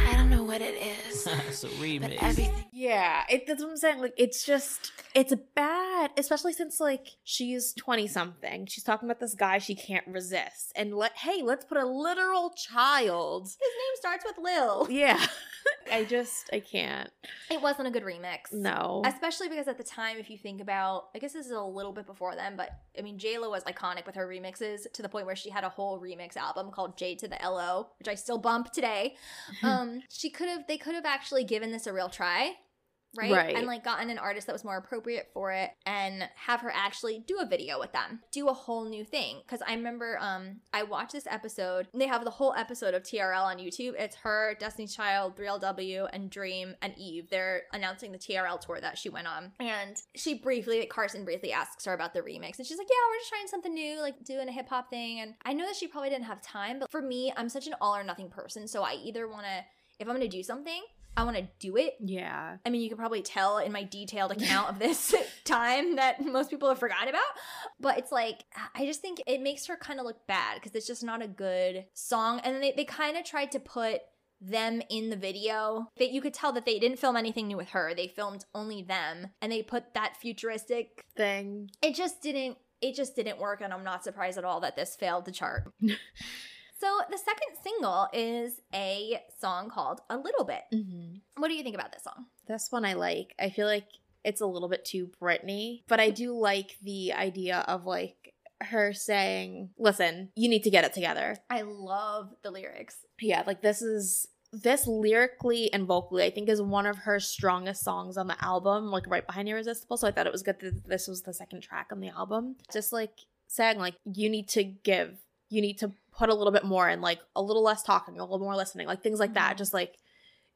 I don't know what it is. [laughs] it's a but remix. everything Yeah, it, that's what I'm saying. Like, it's just, it's bad, especially since like she's twenty something. She's talking about this guy she can't resist, and let hey, let's put a literal child. His name starts with Lil. Yeah, [laughs] I just I can't. It wasn't a good remix. No, Especially because at the time, if you think about, I guess this is a little bit before then, but I mean, Lo was iconic with her remixes to the point where she had a whole remix album called J to the LO, which I still bump today. [laughs] Um, she could have, they could have actually given this a real try. Right? Right. And like gotten an artist that was more appropriate for it and have her actually do a video with them. Do a whole new thing. Cause I remember um I watched this episode. They have the whole episode of TRL on YouTube. It's her, Destiny's Child, 3LW, and Dream and Eve. They're announcing the TRL tour that she went on. And she briefly, Carson briefly asks her about the remix. And she's like, Yeah, we're just trying something new, like doing a hip hop thing. And I know that she probably didn't have time, but for me, I'm such an all or nothing person. So I either wanna if I'm gonna do something, I wanna do it yeah, I mean, you can probably tell in my detailed account of this [laughs] time that most people have forgotten about. But it's like, I just think it makes her kind of look bad because it's just not a good song. And they, they kind of tried to put them in the video. That you could tell that they didn't film anything new with her. They filmed only them and they put that futuristic. thing. It just didn't. It just didn't work, and I'm not surprised at all that this failed to chart. [laughs] so the second single is a song called "A Little Bit." Mm-hmm. What do you think about this song? This one I like. I feel like it's a little bit too Britney, but I do like the idea of like her saying, "Listen, you need to get it together." I love the lyrics. Yeah, like this is this lyrically and vocally, I think, is one of her strongest songs on the album, like right behind Irresistible. So I thought it was good that this was the second track on the album. Just like saying, like, you need to give, you need to put a little bit more in, like a little less talking, a little more listening, like things like that. Mhm. Just like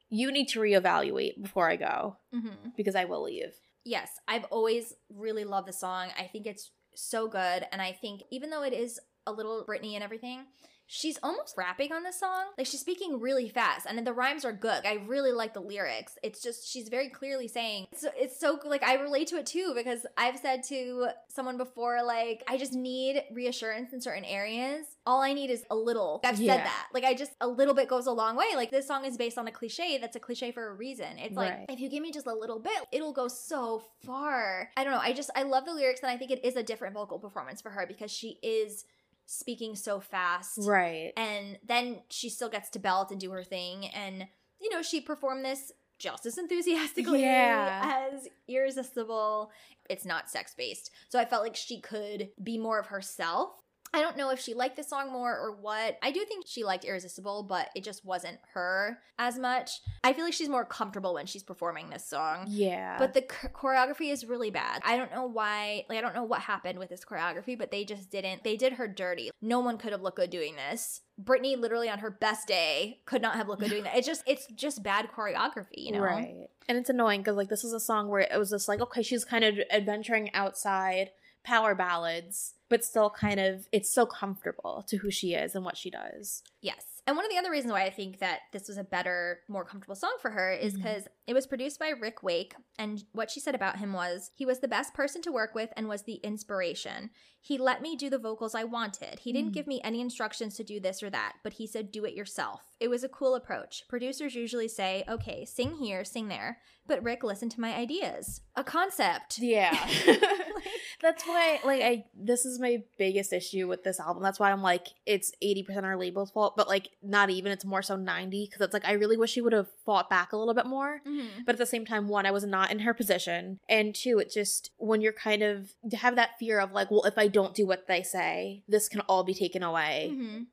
you need to reevaluate before I go Mm-hmm. because I will leave. Yes, I've always really loved the song. I think it's so good. And I think even though it is a little Britney and everything, she's almost rapping on this song. Like she's speaking really fast and the rhymes are good. I really like the lyrics. It's just, she's very clearly saying, it's, it's so, like, I relate to it too because I've said to someone before, like, I just need reassurance in certain areas. All I need is a little. I've Yeah. said that. Like, I just, a little bit goes a long way. Like, this song is based on a cliche that's a cliche for a reason. It's like, Right. if you give me just a little bit, it'll go so far. I don't know. I just I love the lyrics and I think it is a different vocal performance for her because she is speaking so fast. Right. And then she still gets to belt and do her thing and you know, she performed this just as enthusiastically Yeah. as irresistible. It's not sex based. So I felt like she could be more of herself. I don't know if she liked the song more or what. I do think she liked Irresistible, but it just wasn't her as much. I feel like she's more comfortable when she's performing this song. Yeah. But the ch- choreography is really bad. I don't know why, like, I don't know what happened with this choreography, but they just didn't, they did her dirty. No one could have looked good doing this. Britney, literally on her best day, could not have looked good doing that. It's just, it's just bad choreography, you know? Right. And it's annoying because like this is a song where it was just like, okay, she's kind of adventuring outside power ballads, but still kind of it's so comfortable to who she is and what she does. Yes. And one of the other reasons why I think that this was a better, more comfortable song for her is because it was produced by Rick Wake. And what she said about him was he was the best person to work with and was the inspiration. He let me do the vocals I wanted. He didn't Mm. give me any instructions to do this or that, but he said, do it yourself. It was a cool approach. Producers usually say, okay, sing here, sing there. But Rick listened to my ideas. A concept. Yeah. [laughs] That's why like I this is my biggest issue with this album. That's why I'm like it's 80% our label's fault, but like not even it's more so 90 cuz it's like I really wish she would have fought back a little bit more. Mhm. But at the same time, one, I was not in her position. And two, it just, when you're kind of, to have that fear of like, well, if I don't do what they say, this can all be taken away. Mhm.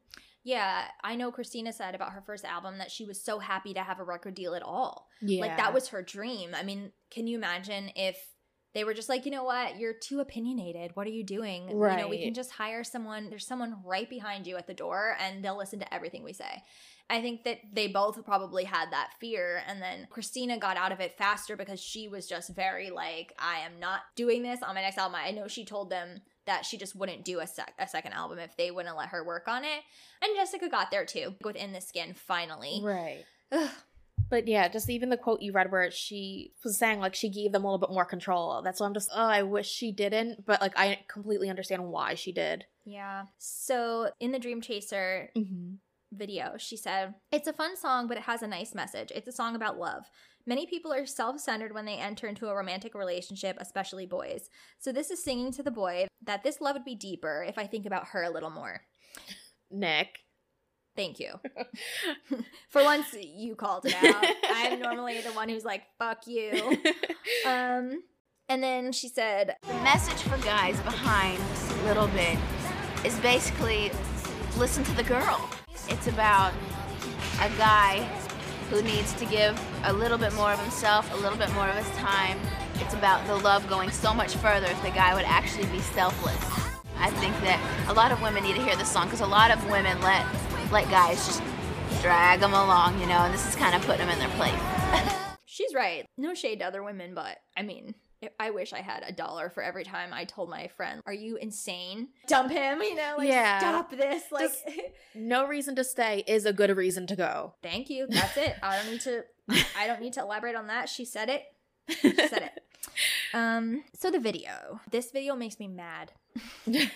Yeah, I know Christina said about her first album that she was so happy to have a record deal at all. Yeah. Like that was her dream. I mean, can you imagine if they were just like, you know what, you're too opinionated. What are you doing? You know, we can just hire someone. There's someone right behind you at the door, and they'll listen to everything we say. I think that they both probably had that fear, and then Christina got out of it faster because she was just very like, I am not doing this on my next album. I know she told them that she just wouldn't do a, sec- a second album if they wouldn't let her work on it. And Jessica got there too, within the skin, finally. Right. Ugh. But yeah, just even the quote you read where she was saying like she gave them a little bit more control. That's why I'm just, oh, I wish she didn't. But like, I completely understand why she did. Yeah. So in the Dream Chaser Mm-hmm. video, she said, It's a fun song, but it has a nice message. It's a song about love. Many people are self centered when they enter into a romantic relationship, especially boys. So this is singing to the boy that this love would be deeper if I think about her a little more. Nick. Thank you. [laughs] [laughs] For once, you called it out. I'm normally the one who's like, fuck you. [laughs] Um, and then she said, The message for guys behind Little Bit is basically listen to the girl. It's about a guy who needs to give a little bit more of himself, a little bit more of his time. It's about the love going so much further if the guy would actually be selfless. I think that a lot of women need to hear this song because a lot of women let let guys just drag them along, you know, and this is kind of putting them in their place. [laughs] She's right. No shade to other women, but I mean, I wish I had a dollar for every time I told my friend, "Are you insane? Dump him!" You know, like Yeah. stop this. Like, Just- [laughs] no reason to stay is a good reason to go. thank you. That's it. I don't need to. I don't need to elaborate on that. She said it. She said it. Um. So the video. This video makes me mad. [laughs]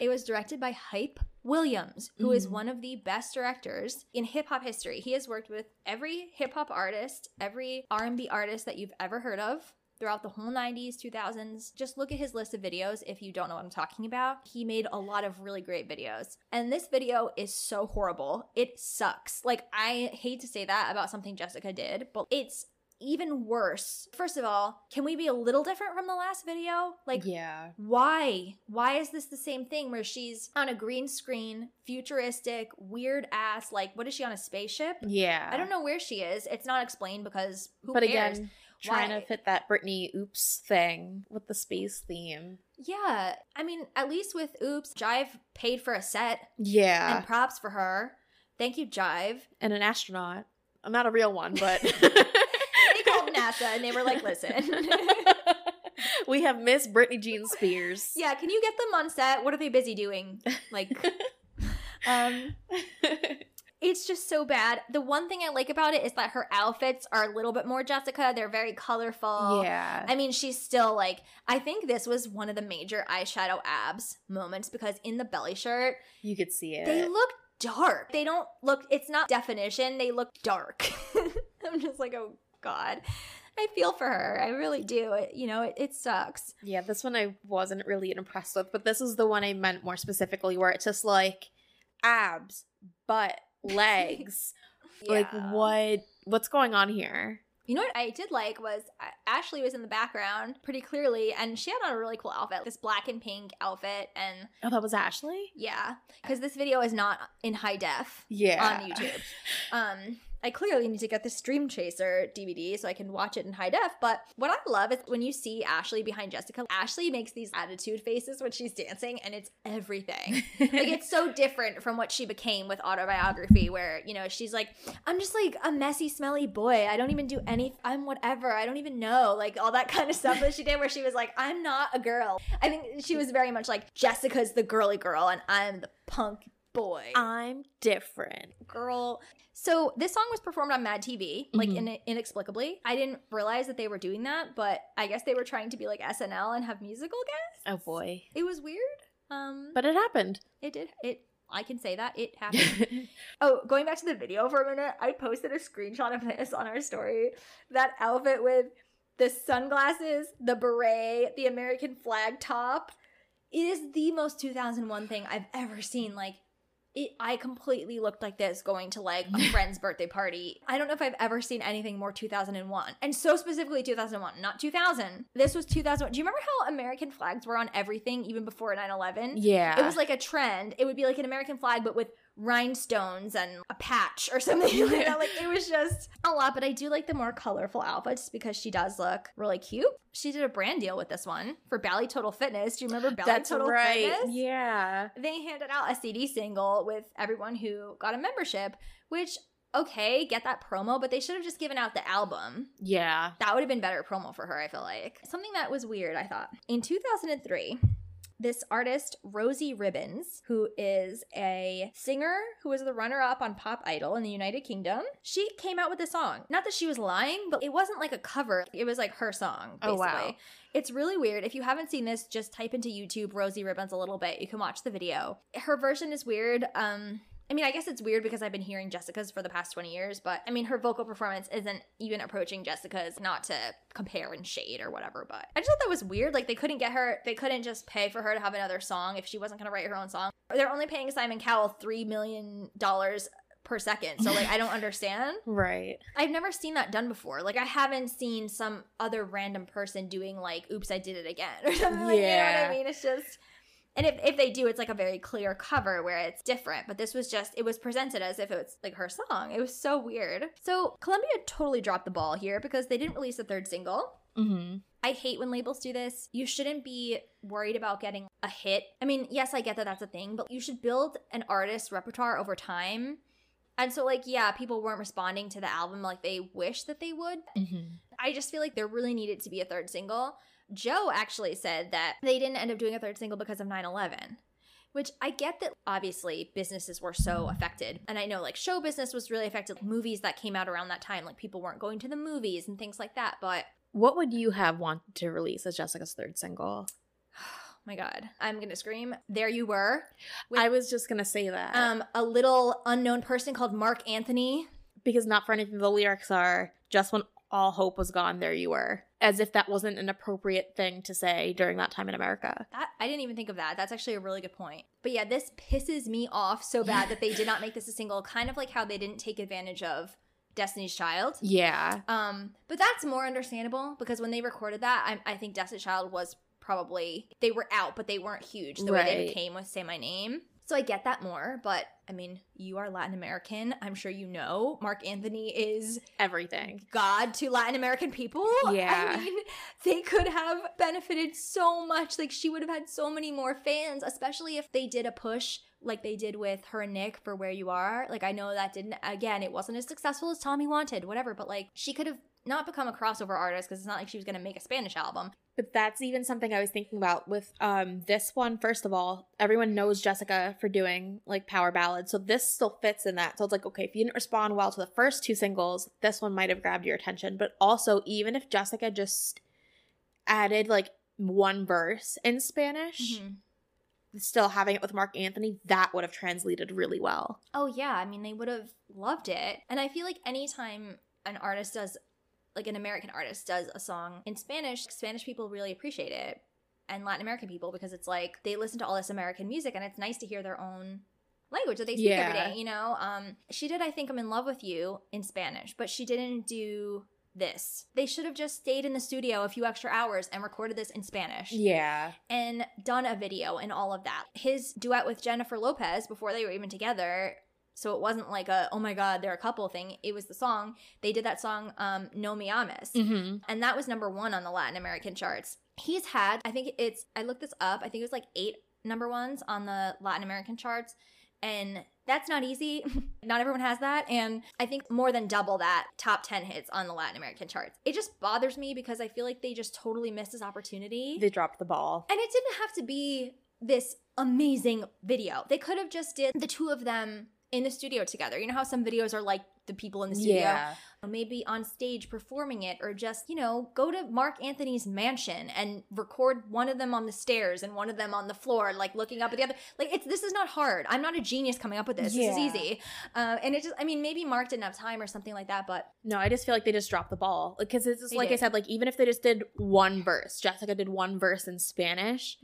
It was directed by Hype Williams, who is Mhm. one of the best directors in hip hop history. He has worked with every hip hop artist, every R&B artist that you've ever heard of throughout the whole 90s, 2000s. Just look at his list of videos if you don't know what I'm talking about. He made a lot of really great videos. And this video is so horrible. It sucks. Like I hate to say that about something Jessica did, but it's even worse. First of all, can we be a little different from the last video? Like yeah. why? Why is this the same thing where she's on a green screen, futuristic, weird ass, like, what is she on a spaceship? Yeah. I don't know where she is. It's not explained because who But cares? again, trying Why? to fit that Britney oops thing with the space theme. Yeah, I mean, at least with Oops, Jive paid for a set Yeah. and props for her. Thank you, Jive. And an astronaut. I'm not a real one, but [laughs] [laughs] NASA and they were like, listen. [laughs] we have Miss Britney Jean Spears. yeah, can you get them on set? What are they busy doing? Like, [laughs] um, it's just so bad. The one thing I like about it is that her outfits are a little bit more Jessica. They're very colorful. yeah. I mean, she's still like, I think this was one of the major eyeshadow abs moments because in the belly shirt, you could see it. they look dark. They don't look, it's not definition, they look dark. [laughs] I'm just like, oh God. I feel for her. I really do. It, you know, it, it sucks. Yeah, this one I wasn't really impressed with, but this is the one I meant more specifically where it's just like abs, butt, [laughs] legs. Like what what's going on here? You know what I did like was uh, Ashlee was in the background pretty clearly, and she had on a really cool outfit, this black and pink outfit, and Oh, that was Ashlee? yeah, because this video is not in high def Yeah. on YouTube. [laughs] Um, I clearly need to get the Dream Chaser DVD so I can watch it in high def. But what I love is when you see Ashlee behind Jessica, Ashlee makes these attitude faces when she's dancing, and it's everything. [laughs] like it's so different from what she became with autobiography where you know she's like i'm just like a messy smelly boy i don't even do any i'm whatever i don't even know like all that [laughs] kind of stuff that she did where she was like i'm not a girl i think she was very much like jessica's the girly girl and i'm the punk boy I'm different. girl so this song was performed on mad tv like Mhm. in- inexplicably i didn't realize that they were doing that but i guess they were trying to be like snl and have musical guests Oh boy. it was weird um But it happened. it did it I can say that it [laughs] happened. oh, going back to the video for a minute, I posted a screenshot of this on our story. That outfit with the sunglasses, the beret, the American flag top. It is the most 2001 thing I've ever seen. Like, it, I completely looked like this going to like a [laughs] friend's birthday party. I don't know if I've ever seen anything more 2001. And so specifically 2001, not 2000. This was 2001. Do you remember how American flags were on everything even before 9 11? yeah. It was like a trend. It would be like an American flag, but with rhinestones and a patch or [laughs] something like that. Like it was just a lot. But I do like the more colorful outfits because she does look really cute. She did a brand deal with this one for Bally Total Fitness. Do you remember Bally That's Total right. Fitness? Yeah. They handed out a CD single with everyone who got a membership, which okay, get that promo, but they should have just given out the album. Yeah. That would have been better promo for her, I feel like. Something that was weird, I thought. In 2003, this artist, Rosie Ribbons, who is a singer who was the runner up on Pop Idol in the United Kingdom, she came out with this song. Not that she was lying, but it wasn't like a cover, it was like her song, basically. Oh, wow. It's really weird. If you haven't seen this, just type into YouTube Rosie Ribbons a little bit. You can watch the video. Her version is weird. Um, I mean, I guess it's weird because I've been hearing Jessica's for the past 20 years, but I mean, her vocal performance isn't even approaching Jessica's, not to compare and shade or whatever, but I just thought that was weird. Like, they couldn't get her, they couldn't just pay for her to have another song if she wasn't going to write her own song. They're only paying Simon Cowell $3 million per second. So, like, I don't understand. [laughs] Right. I've never seen that done before. Like I haven't seen some other random person doing like "Oops, I did it again" [laughs] or something. Like, You know what I mean? It's just, and if if they do, it's like a very clear cover where it's different. But this was just it was presented as if it was like her song. It was so weird. So Columbia totally dropped the ball here because they didn't release a third single. Mm-hmm. I hate when labels do this. You shouldn't be worried about getting a hit. I mean, yes, I get that that's a thing, but you should build an artist's repertoire over time. And so, like, yeah, people weren't responding to the album like they wish that they would. Mm-hmm. I just feel like there really needed to be a third single. Joe actually said that they didn't end up doing a third single because of 9 11. Which I get that obviously businesses were so affected. And I know like show business was really affected. Movies that came out around that time, like people weren't going to the movies and things like that. But What would you have wanted to release as Jessica's third single? [sighs] oh my God, I'm gonna scream. There you were. With, I was just gonna say that. um, a little unknown person called Marc Anthony. because not for anything the lyrics are just when all hope was gone, there you were. As if that wasn't an appropriate thing to say during that time in America. That I didn't even think of that. That's actually a really good point. But yeah, this pisses me off so bad that they did not make this a single. Kind of like how they didn't take advantage of Destiny's Child. Yeah. Um, but that's more understandable because when they recorded that, I, I think Destiny's Child was probably they were out, but they weren't huge the way they Right. became with Say My Name. So I get that more, but I mean, you are Latin American. I'm sure you know Marc Anthony is Everything. God to Latin American people. Yeah. I mean, they could have benefited so much. Like, she would have had so many more fans, especially if they did a push like they did with her and Nick for Where You Are. Like, I know that didn't, again, it wasn't as successful as Tommy wanted, whatever, but like, she could have not become a crossover artist because it's not like she was going to make a Spanish album. But that's even something I was thinking about with um this one. First of all, everyone knows Jessica for doing like power ballads, so this still fits in that. So it's like, okay, if you didn't respond well to the first two singles, this one might have grabbed your attention. But also, even if Jessica just added like one verse in Spanish, still having it with Marc Anthony, that would have translated really well. Oh yeah, I mean they would have loved it. And I feel like anytime an artist does like an American artist does a song in Spanish, Spanish people really appreciate it. And Latin American people because it's like they listen to all this American music and it's nice to hear their own language that they speak every Yeah. day, you know? Um she did I think I'm in love with you in Spanish, but she didn't do this. They should have just stayed in the studio a few extra hours and recorded this in Spanish Yeah. and done a video and all of that. His duet with Jennifer Lopez before they were even together. So it wasn't like a oh my god they're a couple thing. It was the song they did that song um, No Me Ames, Mm-hmm. and that was number one on the Latin American charts. He's had I think it's I looked this up. I think it was like eight number ones on the Latin American charts, and that's not easy. [laughs] not everyone has that, and I think more than double that top ten hits on the Latin American charts. It just bothers me because I feel like they just totally missed this opportunity. They dropped the ball. And it didn't have to be this amazing video. They could have just did the two of them in the studio together. You know how some videos are like the people in the studio, Yeah. maybe on stage performing it, or just you know go to Marc Anthony's mansion and record one of them on the stairs and one of them on the floor, like looking up at the other. Like it's this is not hard. I'm not a genius coming up with this. This is easy. Uh, and it just, I mean, maybe Marc didn't have time or something like that, but No, I just feel like they just dropped the ball. Because it's just, like I said, like even if they just did one verse, Jessica did one verse in Spanish.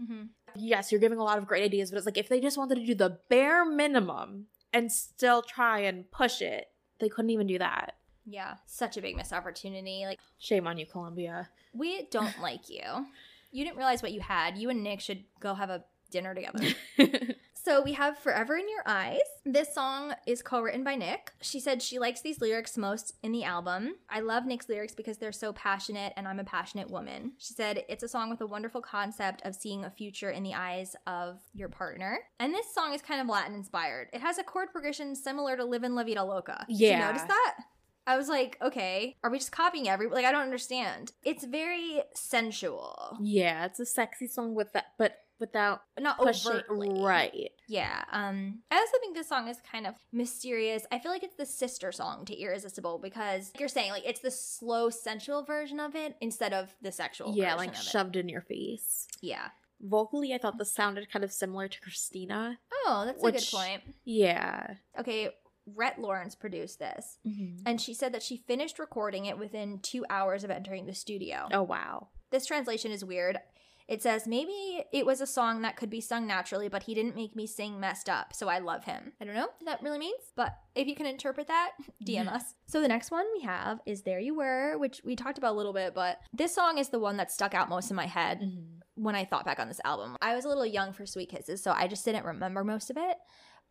Yes, you're giving a lot of great ideas, but it's like if they just wanted to do the bare minimum and still try and push it, they couldn't even do that. yeah, such a big missed opportunity. Like Shame on you, Columbia. We don't [laughs] like you. You didn't realize what you had. You and Nick should go have a dinner together. [laughs] so we have Forever in Your Eyes. This song is co written by Nick. She said she likes these lyrics most in the album. I love Nick's lyrics because they're so passionate and I'm a passionate woman. She said it's a song with a wonderful concept of seeing a future in the eyes of your partner. And this song is kind of Latin inspired. It has a chord progression similar to Livin' La Vida Loca. Did Yeah. you notice that? I was like, okay, are we just copying every like I don't understand. It's very sensual. yeah, it's a sexy song with that, but without Not pushing overtly. right. Yeah. Um I also think this song is kind of mysterious. I feel like it's the sister song to Irresistible because like you're saying like it's the slow sensual version of it instead of the sexual Yeah, version like of it. shoved in your face. Yeah. Vocally, I thought this sounded kind of similar to Christina. Oh, that's a good point. Yeah. Okay, Rhett Lawrence produced this. Mhm. And she said that she finished recording it within two hours of entering the studio. Oh wow. This translation is weird. It says, maybe it was a song that could be sung naturally, but he didn't make me sing messed up, so I love him. I don't know what that really means, but if you can interpret that, [laughs] DM us. So the next one we have is There You Were, which we talked about a little bit, but this song is the one that stuck out most in my head mm-hmm. when I thought back on this album. I was a little young for Sweet Kisses, so I just didn't remember most of it.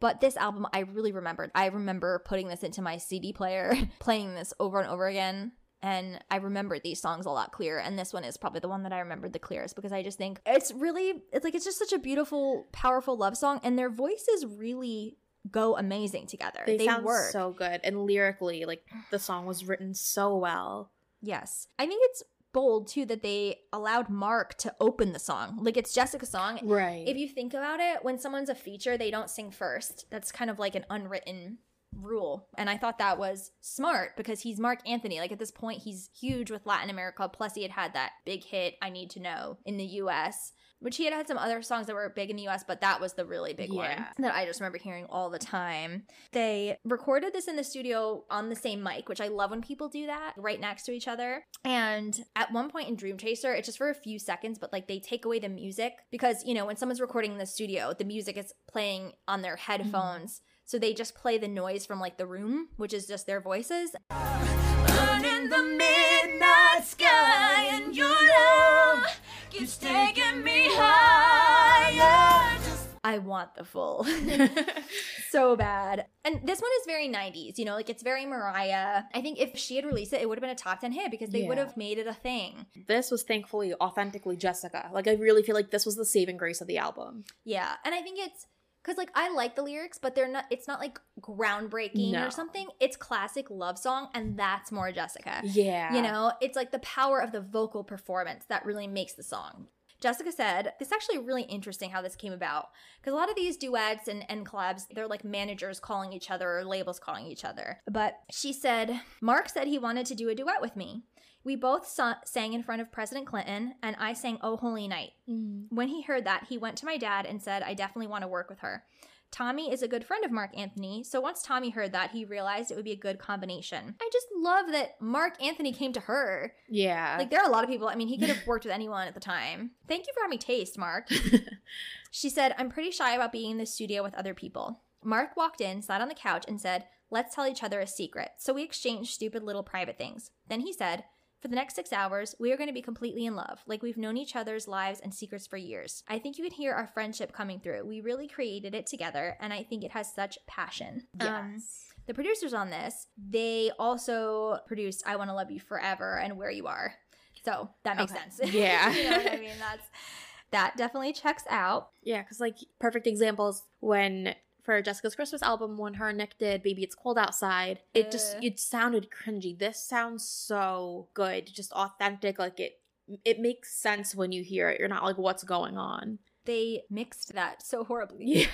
But this album, I really remembered. I remember putting this into my CD player, [laughs] playing this over and over again. And I remembered these songs a lot clearer. And this one is probably the one that I remembered the clearest because I just think it's really, it's like, it's just such a beautiful, powerful love song. And their voices really go amazing together. They, They, sound work. so good, and lyrically, like the song was written so well. Yes. I think it's bold too that they allowed Marc to open the song. Like it's Jessica's song. Right. If you think about it, when someone's a feature, they don't sing first. That's kind of like an unwritten rule. And I thought that was smart because he's Marc Anthony. Like at this point, he's huge with Latin America. Plus, he had had that big hit, I Need to Know, in the US, which he had had some other songs that were big in the US, but that was the really big one that I just remember hearing all the time. They recorded this in the studio on the same mic, which I love when people do that right next to each other. And at one point in Dream Chaser, it's just for a few seconds, but like they take away the music because, you know, when someone's recording in the studio, the music is playing on their mm-hmm. headphones. So they just play the noise from like the room, which is just their voices. Burning the midnight sky and your love keeps taking me higher. I I want the full. [laughs] so bad. And this one is very 90s, you know, like it's very Mariah. I think if she had released it, it would have been a top 10 hit because they would have made it a thing. this was thankfully authentically Jessica. Like I really feel like this was the saving grace of the album. Yeah. And I think it's because like I like the lyrics, but they're not, it's not like groundbreaking No. or something. It's classic love song, and that's more Jessica. Yeah. You know, it's like the power of the vocal performance that really makes the song. Jessica said, It's actually really interesting how this came about. Because a lot of these duets and, and collabs, they're like managers calling each other or labels calling each other. But she said, Marc said he wanted to do a duet with me. We both sa- sang in front of President Clinton, and I sang Oh Holy Night. Mm. When he heard that, he went to my dad and said, I definitely want to work with her. Tommy is a good friend of Marc Anthony, so once Tommy heard that, he realized it would be a good combination. I just love that Marc Anthony came to her. Yeah. Like, there are a lot of people, I mean, he could have [laughs] worked with anyone at the time. Thank you for having me taste, Marc. [laughs] she said, I'm pretty shy about being in the studio with other people. Marc walked in, sat on the couch, and said, Let's tell each other a secret. So we exchanged stupid little private things. Then he said, For the next six hours, we are going to be completely in love, like we've known each other's lives and secrets for years. I think you can hear our friendship coming through. We really created it together, and I think it has such passion. Um, the producers on this, they also produced I Want to Love You Forever and Where You Are. So that makes Okay. sense. Yeah. [laughs] you know what I mean? That's that definitely checks out. Yeah, because like perfect examples when for Jessica's Christmas album when her and Nick did "Baby It's Cold Outside," it just it sounded cringy. This sounds so good, just authentic. Like it, it makes sense when you hear it. You're not like, "What's going on?" They mixed that so horribly. Yeah,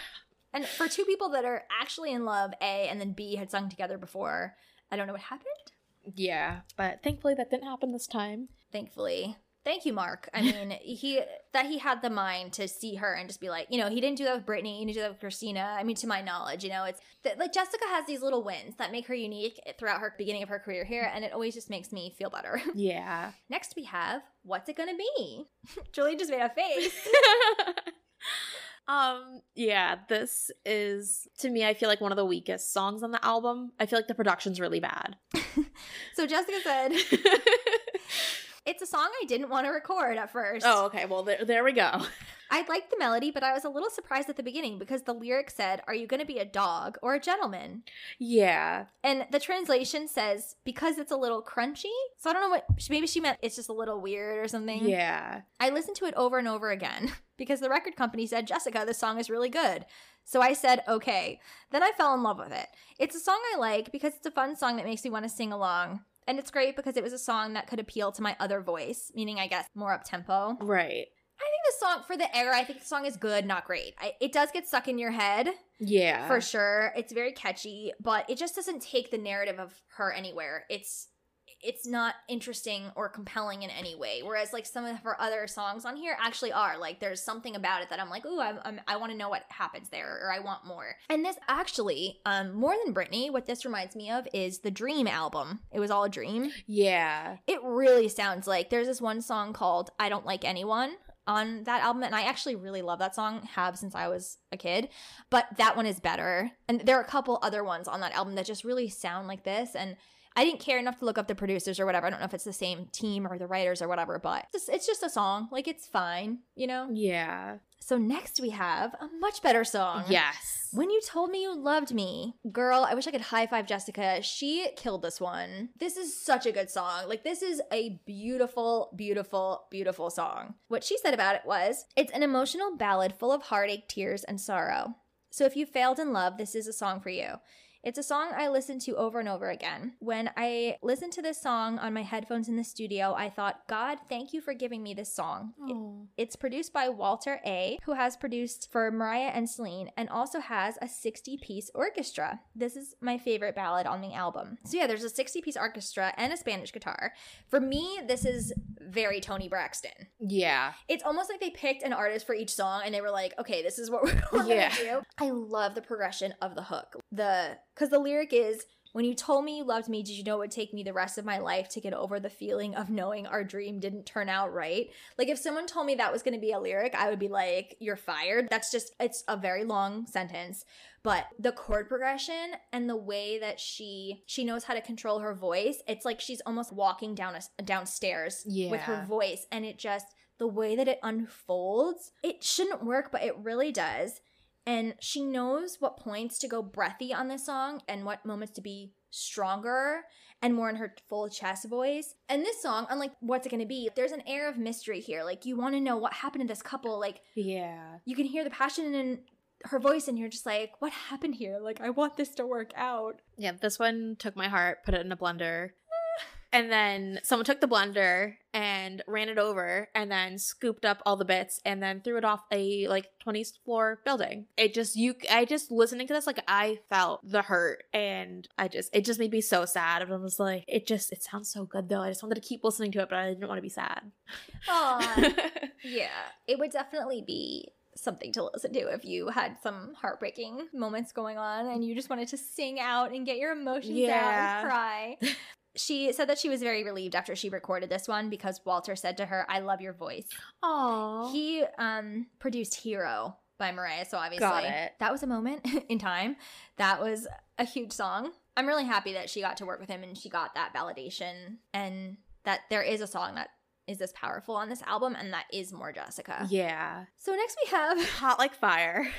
And for two people that are actually in love, A, and then B had sung together before, I don't know what happened. yeah. But thankfully, that didn't happen this time. Thankfully. Thank you, Marc. I mean, he that he had the mind to see her and just be like, you know, he didn't do that with Britney. he didn't do that with Christina. I mean, to my knowledge, you know, it's that like Jessica has these little wins that make her unique throughout her beginning of her career here, and it always just makes me feel better. [laughs] Yeah. Next, we have what's it gonna be? [laughs] Joli just made a face. [laughs] um yeah this is to me i feel like one of the weakest songs on the album i feel like the production's really bad So Jessica said, It's a song I didn't want to record at first. oh okay well there, there we go [laughs] I liked the melody, but I was a little surprised at the beginning because the lyric said, Are you going to be a dog or a gentleman? yeah And the translation says, Because it's a little crunchy. So I don't know what, maybe she meant it's just a little weird or something. yeah I listened to it over and over again [laughs] because the record company said, Jessica, this song is really good. So I said, okay. Then I fell in love with it. It's a song I like because it's a fun song that makes me want to sing along. And it's great because it was a song that could appeal to my other voice, meaning, I guess, more up tempo. right I think the song, for the era, I think the song is good, not great. I, it does get stuck in your head yeah for sure. It's very catchy, but it just doesn't take the narrative of her anywhere. It's it's not interesting or compelling in any way. Whereas like some of her other songs on here actually are. Like there's something about it that I'm like, ooh, I'm, I'm, I want to know what happens there, or I want more. And this actually, um, more than Britney, what this reminds me of is the Dream album. It was all a dream. yeah It really sounds like there's this one song called "I Don't Like Anyone." On that album, and I actually really love that song, have since I was a kid. But that one is better. And there are a couple other ones on that album that just really sound like this. And I didn't care enough to look up the producers or whatever. I don't know if it's the same team or the writers or whatever, but it's, it's just a song. Like it's fine, you know? yeah So next we have a much better song. yes When you told me you loved me, girl, I wish I could high five Jessica. She killed this one. This is such a good song. Like, this is a beautiful, beautiful, beautiful song. What she said about it was it's an emotional ballad full of heartache, tears, and sorrow. So if you failed in love, this is a song for you. It's a song I listen to over and over again. When I listened to this song on my headphones in the studio, I thought, God, thank you for giving me this song. It- Oh. it's produced by Walter A., who has produced for Mariah and Celine and also has a 60 piece orchestra. This is my favorite ballad on the album. So, yeah, there's a 60 piece orchestra and a Spanish guitar. For me, this is very Toni Braxton. yeah It's almost like they picked an artist for each song and they were like, okay, this is what we're, [laughs] we're Yeah. gonna do. I love the progression of the hook. The because the lyric is when you told me you loved me, did you know it would take me the rest of my life to get over the feeling of knowing our dream didn't turn out right? Like if someone told me that was gonna be a lyric, I would be like, You're fired. That's just it's a very long sentence. But the chord progression and the way that she she knows how to control her voice, it's like she's almost walking down a, downstairs with her voice and it just the way that it unfolds it shouldn't work but it really does And she knows what points to go breathy on this song and what moments to be stronger and more in her full chest voice. And this song, unlike What's It Gonna Be, there's an air of mystery here. Like, you wanna know what happened to this couple. Like, Yeah. you can hear the passion in her voice, and you're just like, what happened here? Like, I want this to work out. Yeah, this one took my heart, put it in a blender. And then someone took the blender and ran it over and then scooped up all the bits and then threw it off a like 20th floor building. It just you I just listening to this like I felt the hurt and I just it just made me so sad. And I was like it just it sounds so good though. I just wanted to keep listening to it but I didn't want to be sad. Aw. [laughs] yeah, it would definitely be something to listen to if you had some heartbreaking moments going on and you just wanted to sing out and get your emotions out and cry. [laughs] She said that she was very relieved after she recorded this one because Walter said to her, "I love your voice." Aww. He um produced Hero by Mariah, so obviously Got it. that was a moment [laughs] in time. That was a huge song. I'm really happy that she got to work with him and she got that validation and that there is a song that is this powerful on this album and that is more Jessica. yeah. So next we have Hot like fire. [laughs]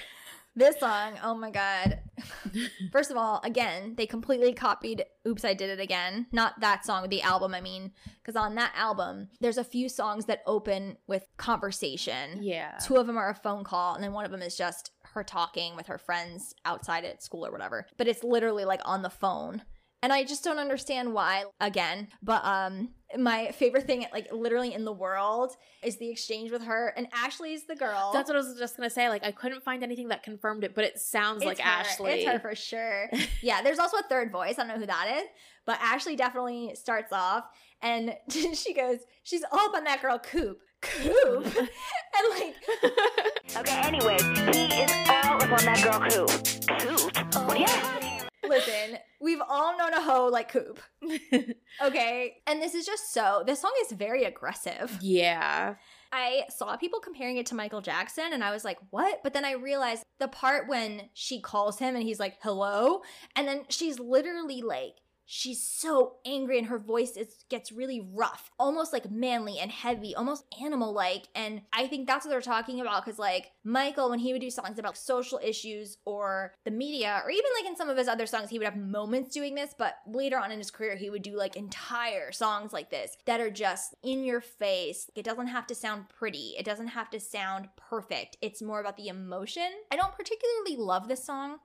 this song. Oh my god. [laughs] First of all, again, they completely copied Oops I Did It Again. Not that song, the album, I mean, cuz on that album, there's a few songs that open with conversation. Yeah. Two of them are a phone call, and then one of them is just her talking with her friends outside at school or whatever. But it's literally like on the phone. And I just don't understand why again. But um my favorite thing like literally in the world is the exchange with her and Ashlee's the girl. That's what I was just gonna say. Like I couldn't find anything that confirmed it, but it sounds like her. Ashlee. It's her for sure. [laughs] yeah, there's also a third voice. I don't know who that is, but Ashlee definitely starts off and [laughs] she goes, she's all up on that girl Coop. Coop. [laughs] and like Okay, anyway, he is all up on that girl Coop. Coop? What yeah. Listen, we've all known a hoe like Coop. [laughs] Okay. And this is just so, this song is very aggressive. yeah. I saw people comparing it to Michael Jackson and I was like, what? But then I realized the part when she calls him and he's like, hello. And then she's literally like, she's so angry and her voice is gets really rough, almost like manly and heavy, almost animal like. And I think that's what they're talking about because like Michael, when he would do songs about social issues or the media, or even like in some of his other songs, he would have moments doing this, but later on in his career, he would do like entire songs like this that are just in your face. It doesn't have to sound pretty, it doesn't have to sound perfect. It's more about the emotion. I don't particularly love this song.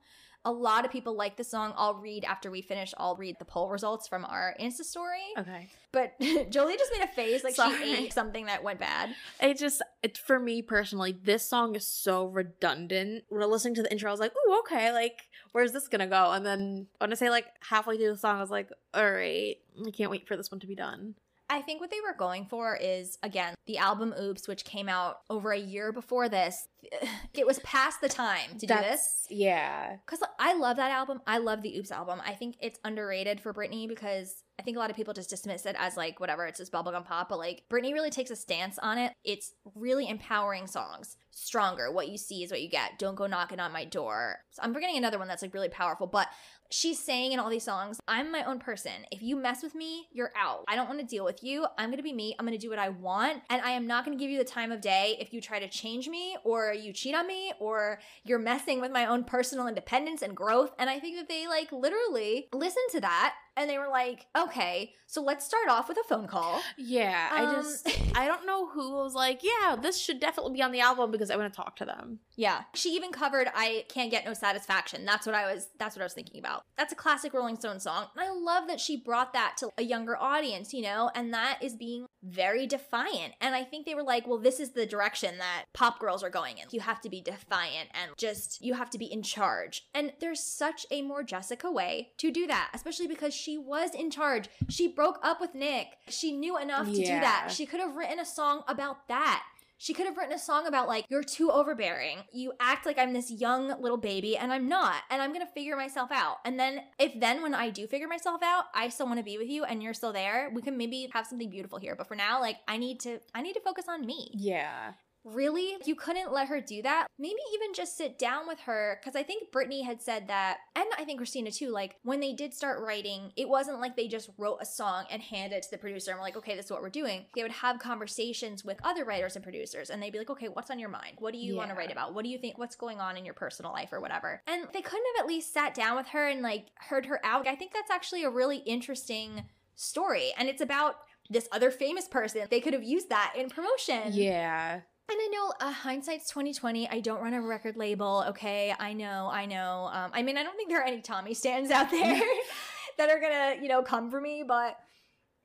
A lot of people like the song. I'll read after we finish, I'll read the poll results from our Insta story. Okay. But [laughs] Joli just made a face like Sorry. she ate something that went bad. It just, it, for me personally, this song is so redundant. When I listening to the intro, I was like, ooh, okay, like, where's this gonna go? And then when I say like halfway through the song, I was like, all right, I can't wait for this one to be done. I think what they were going for is again the album Oops, which came out over a year before this. [sighs] It was past the time to do this. Yeah. Because I love that album. I love the Oops album. I think it's underrated for Britney because I think a lot of people just dismiss it as like whatever, it's just bubblegum pop. But like Britney really takes a stance on it. It's really empowering songs. Stronger. What you see is what you get. Don't go knocking on my door. So I'm forgetting another one that's like really powerful, but she's saying in all these songs, I'm my own person. If you mess with me, you're out. I don't want to deal with you. I'm going to be me. I'm going to do what I want. And I am not going to give you the time of day if you try to change me or you cheat on me or you're messing with my own personal independence and growth. And I think that they like literally listen to that and they were like, okay, so let's start off with a phone call. Yeah. I Um, just, [laughs] I don't know who was like, yeah, this should definitely be on the album because I want to talk to them. Yeah. She even covered I Can't Get No Satisfaction. That's what I was that's what I was thinking about. That's a classic Rolling Stone song. And I love that she brought that to a younger audience, you know, and that is being very defiant. And I think they were like, well, this is the direction that pop girls are going in. You have to be defiant and just you have to be in charge. And there's such a more Jessica way to do that, especially because she was in charge. She broke up with Nick. She knew enough to do that. She could have written a song about that. She could have written a song about like you're too overbearing. You act like I'm this young little baby and I'm not. And I'm going to figure myself out. And then if then when I do figure myself out, I still want to be with you and you're still there, we can maybe have something beautiful here. But for now, like I need to I need to focus on me. Yeah. Really? You couldn't let her do that? Maybe even just sit down with her. Because I think Britney had said that, and I think Christina too, like when they did start writing, it wasn't like they just wrote a song and handed it to the producer and were like, okay, this is what we're doing. They would have conversations with other writers and producers and they'd be like, okay, what's on your mind? What do you want to write about? What do you think? What's going on in your personal life or whatever? And they couldn't have at least sat down with her and like heard her out. I think that's actually a really interesting story. And it's about this other famous person. They could have used that in promotion. Yeah. And I know uh, hindsight's twenty twenty. I don't run a record label. Okay, I know, I know. Um, I mean, I don't think there are any Tommy stands out [laughs] there [laughs] that are gonna, you know, come for me. But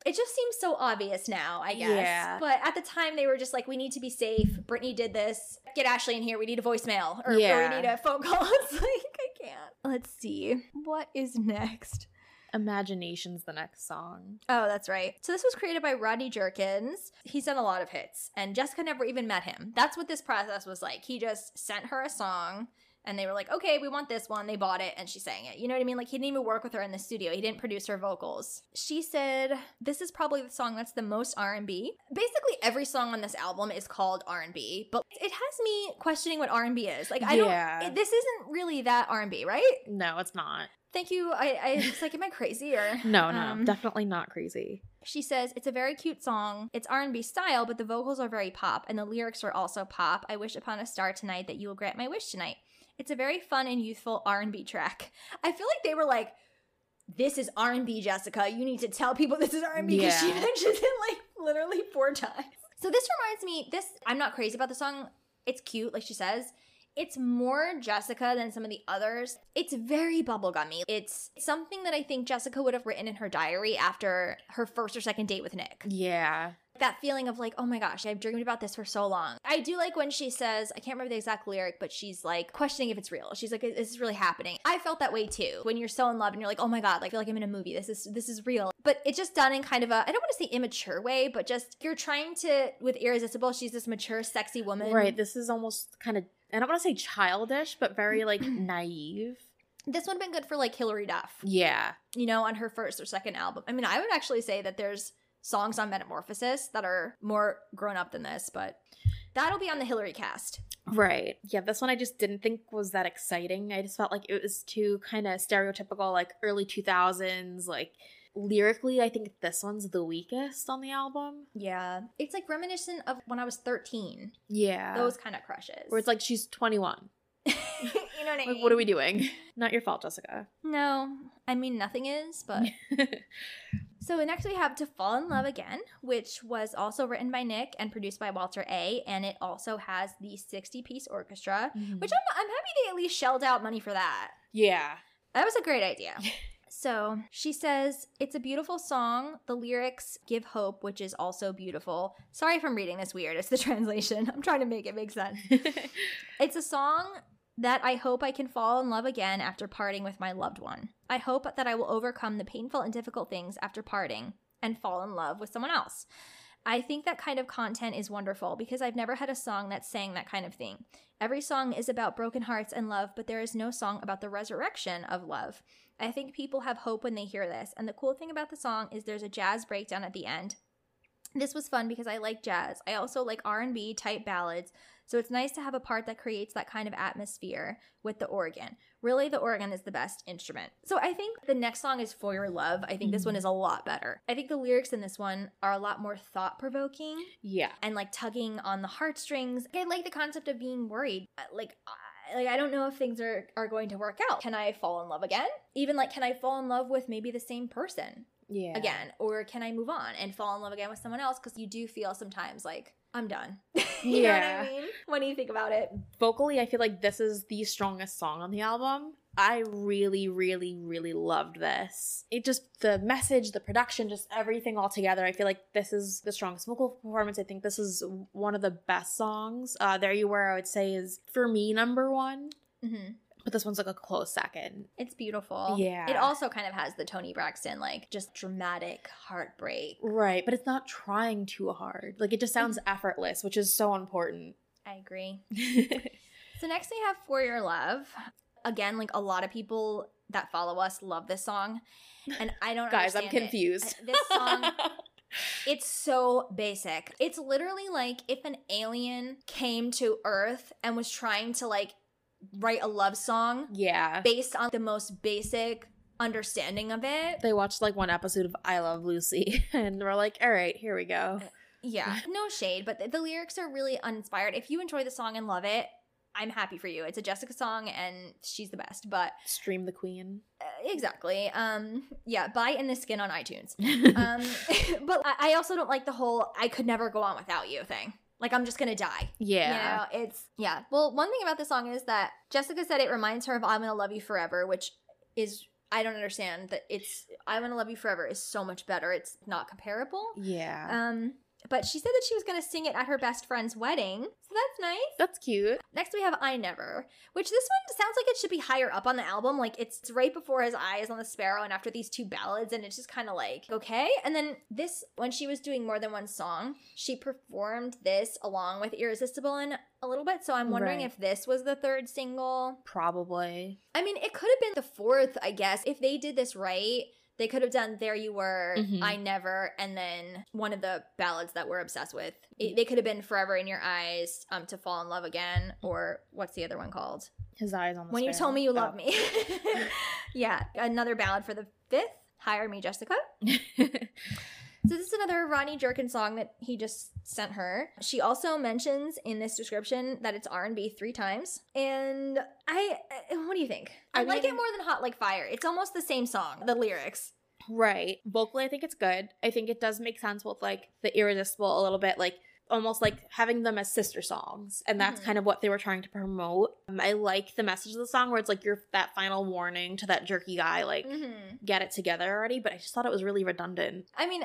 it just seems so obvious now. I guess. Yeah. But at the time, they were just like, "We need to be safe." Britney did this. Get Ashlee in here. We need a voicemail, or, or we need a phone call. [laughs] It's like I can't. Let's see what is next. Imagination's the next song. Oh, that's right. So this was created by Rodney Jerkins. He's done a lot of hits, and Jessica never even met him. That's what this process was like. He just sent her a song, and they were like, "Okay, we want this one." They bought it, and she sang it. You know what I mean? Like he didn't even work with her in the studio. He didn't produce her vocals. She said, "This is probably the song that's the most R&B." Basically, every song on this album is called R&B, but it has me questioning what R&B is. Like I Yeah. don't. It, this isn't really that R&B, right? No, it's not. Thank you. I, I it's like, am I crazy or [laughs] No, no, um, definitely not crazy. she says it's a very cute song. It's R&B style, but the vocals are very pop and the lyrics are also pop. I wish upon a star tonight that you will grant my wish tonight. It's a very fun and youthful R&B track. [laughs] I feel like they were like this is R&B, Jessica. You need to tell people this is R&B because she mentions it [laughs] like literally four times. So this reminds me this I'm not crazy about the song. It's cute like she says. It's more Jessica than some of the others. It's very bubblegummy. It's something that I think Jessica would have written in her diary after her first or second date with Nick. Yeah. That feeling of like, oh my gosh, I've dreamed about this for so long. I do like when she says, I can't remember the exact lyric, but she's like questioning if it's real. She's like, is this really happening? I felt that way too. When you're so in love and you're like, oh my god, like, I feel like I'm in a movie. This is this is real. But it's just done in kind of a I don't want to say immature way, but just you're trying to with Irresistible, she's this mature, sexy woman. Right. This is almost kind of, I don't want to say childish, but very like [clears throat] naive. This would have been good for like Hilary Duff. Yeah. you know, on her first or second album. I mean, I would actually say that there's songs on Metamorphosis that are more grown up than this, but that'll be on the Hillary cast. Right. Yeah, this one I just didn't think was that exciting. I just felt like it was too kind of stereotypical, like early 2000s. Like lyrically, I think this one's the weakest on the album. Yeah. It's like reminiscent of when I was 13. Yeah. Those kind of crushes. Where it's like she's 21. [laughs] you know what I Like, mean? what are we doing? [laughs] Not your fault, Jessica. No, I mean, nothing is, but. [laughs] So next we have To Fall in Love Again, which was also written by Nick and produced by Walter A. And it also has the 60 piece orchestra, Mm-hmm. which I'm, I'm happy they at least shelled out money for that. yeah. That was a great idea. So she says, It's a beautiful song. The lyrics give hope, which is also beautiful. Sorry if I'm reading this weird. It's the [laughs] translation. I'm trying to make it make sense. [laughs] it's a song that I hope I can fall in love again after parting with my loved one. I hope that I will overcome the painful and difficult things after parting and fall in love with someone else. I think that kind of content is wonderful because I've never had a song that sang that kind of thing. Every song is about broken hearts and love, but there is no song about the resurrection of love. I think people have hope when they hear this, and the cool thing about the song is there's a jazz breakdown at the end. This was fun because I like jazz. I also like R&B type ballads, so it's nice to have a part that creates that kind of atmosphere with the organ. Really, the organ is the best instrument. So I think the next song is For Your Love. I think this one mm-hmm. is a lot better. I think the lyrics in this one are a lot more thought provoking Yeah. and like tugging on the heartstrings. I like the concept of being worried. Like, I, like I don't know if things are are going to work out. Can I fall in love again? Even like, can I fall in love with maybe the same person Yeah. again, or can I move on and fall in love again with someone else? Because you do feel sometimes like I'm done. [laughs] you know what Yeah. I mean? When you think about it, Vocally, I feel like this is the strongest song on the album. I really, really, really loved this. It just, the message, the production, just everything all together. I feel like this is the strongest vocal performance. I think this is one of the best songs. Uh, there You Were, I would say, is for me number one. Mhm. But this one's like a close second. it's beautiful. Yeah. It also kind of has the Toni Braxton like just dramatic heartbreak. Right, but it's not trying too hard. Like it just sounds effortless, which is so important. I agree. [laughs] So next we have For Your Love. Again, like a lot of people that follow us love this song. And I don't [laughs] Guys, I'm understand it. confused. This song [laughs] It's so basic. It's literally like if an alien came to Earth and was trying to like write a love song yeah. based on the most basic understanding of it. They watched like one episode of I Love Lucy [laughs] and we're like, all right, here we go. Uh, yeah, no shade, but the, the lyrics are really uninspired. If you enjoy the song and love it, I'm happy for you. It's a Jessica song and she's the best, but Stream the Queen. uh, exactly. Um yeah, buy in the skin on iTunes. [laughs] um [laughs] but I, I also don't like the whole I could never go on without you thing. Like I'm just gonna die. Yeah. You know, it's yeah. Well, one thing about this song is that Jessica said it reminds her of I'm gonna love you forever, which is I don't understand that it's I'm gonna love you forever is so much better. It's not comparable. Yeah. Um but she said that she was gonna sing it at her best friend's wedding. So that's nice. That's cute. Next we have I Never, which this one sounds like it should be higher up on the album. Like it's right before his eyes on the sparrow and after these two ballads, and it's just kind of like, okay. And then this, when she was doing more than one song, she performed this along with Irresistible and a little bit. So I'm wondering Right. if this was the third single. Probably. I mean, it could have been the fourth, I guess. If they did this right, they could have done There You Were, Mhm. I Never, and then one of the ballads that we're obsessed with. It- they could have been Forever in Your Eyes, um, To Fall in Love Again, or what's the other one called? His eyes on the When You. Told Me You Love Oh. Me. [laughs] yeah, another ballad for the fifth, Hire Me Jessica. [laughs] So this is another Ronnie Jerkin song that he just sent her. She also mentions in this description that it's R&B three times. And I, uh, what do you think? I, I like it more than Hot Like Fire. It's almost the same song, the lyrics. Right. Vocally, I think it's good. I think it does make sense with like the irresistible a little bit, like almost like having them as sister songs. And that's Mhm. kind of what they were trying to promote. Um, I like the message of the song where it's like you're that final warning to that jerky guy, like, Mm-hmm. get it together already. But I just thought it was really redundant. I mean,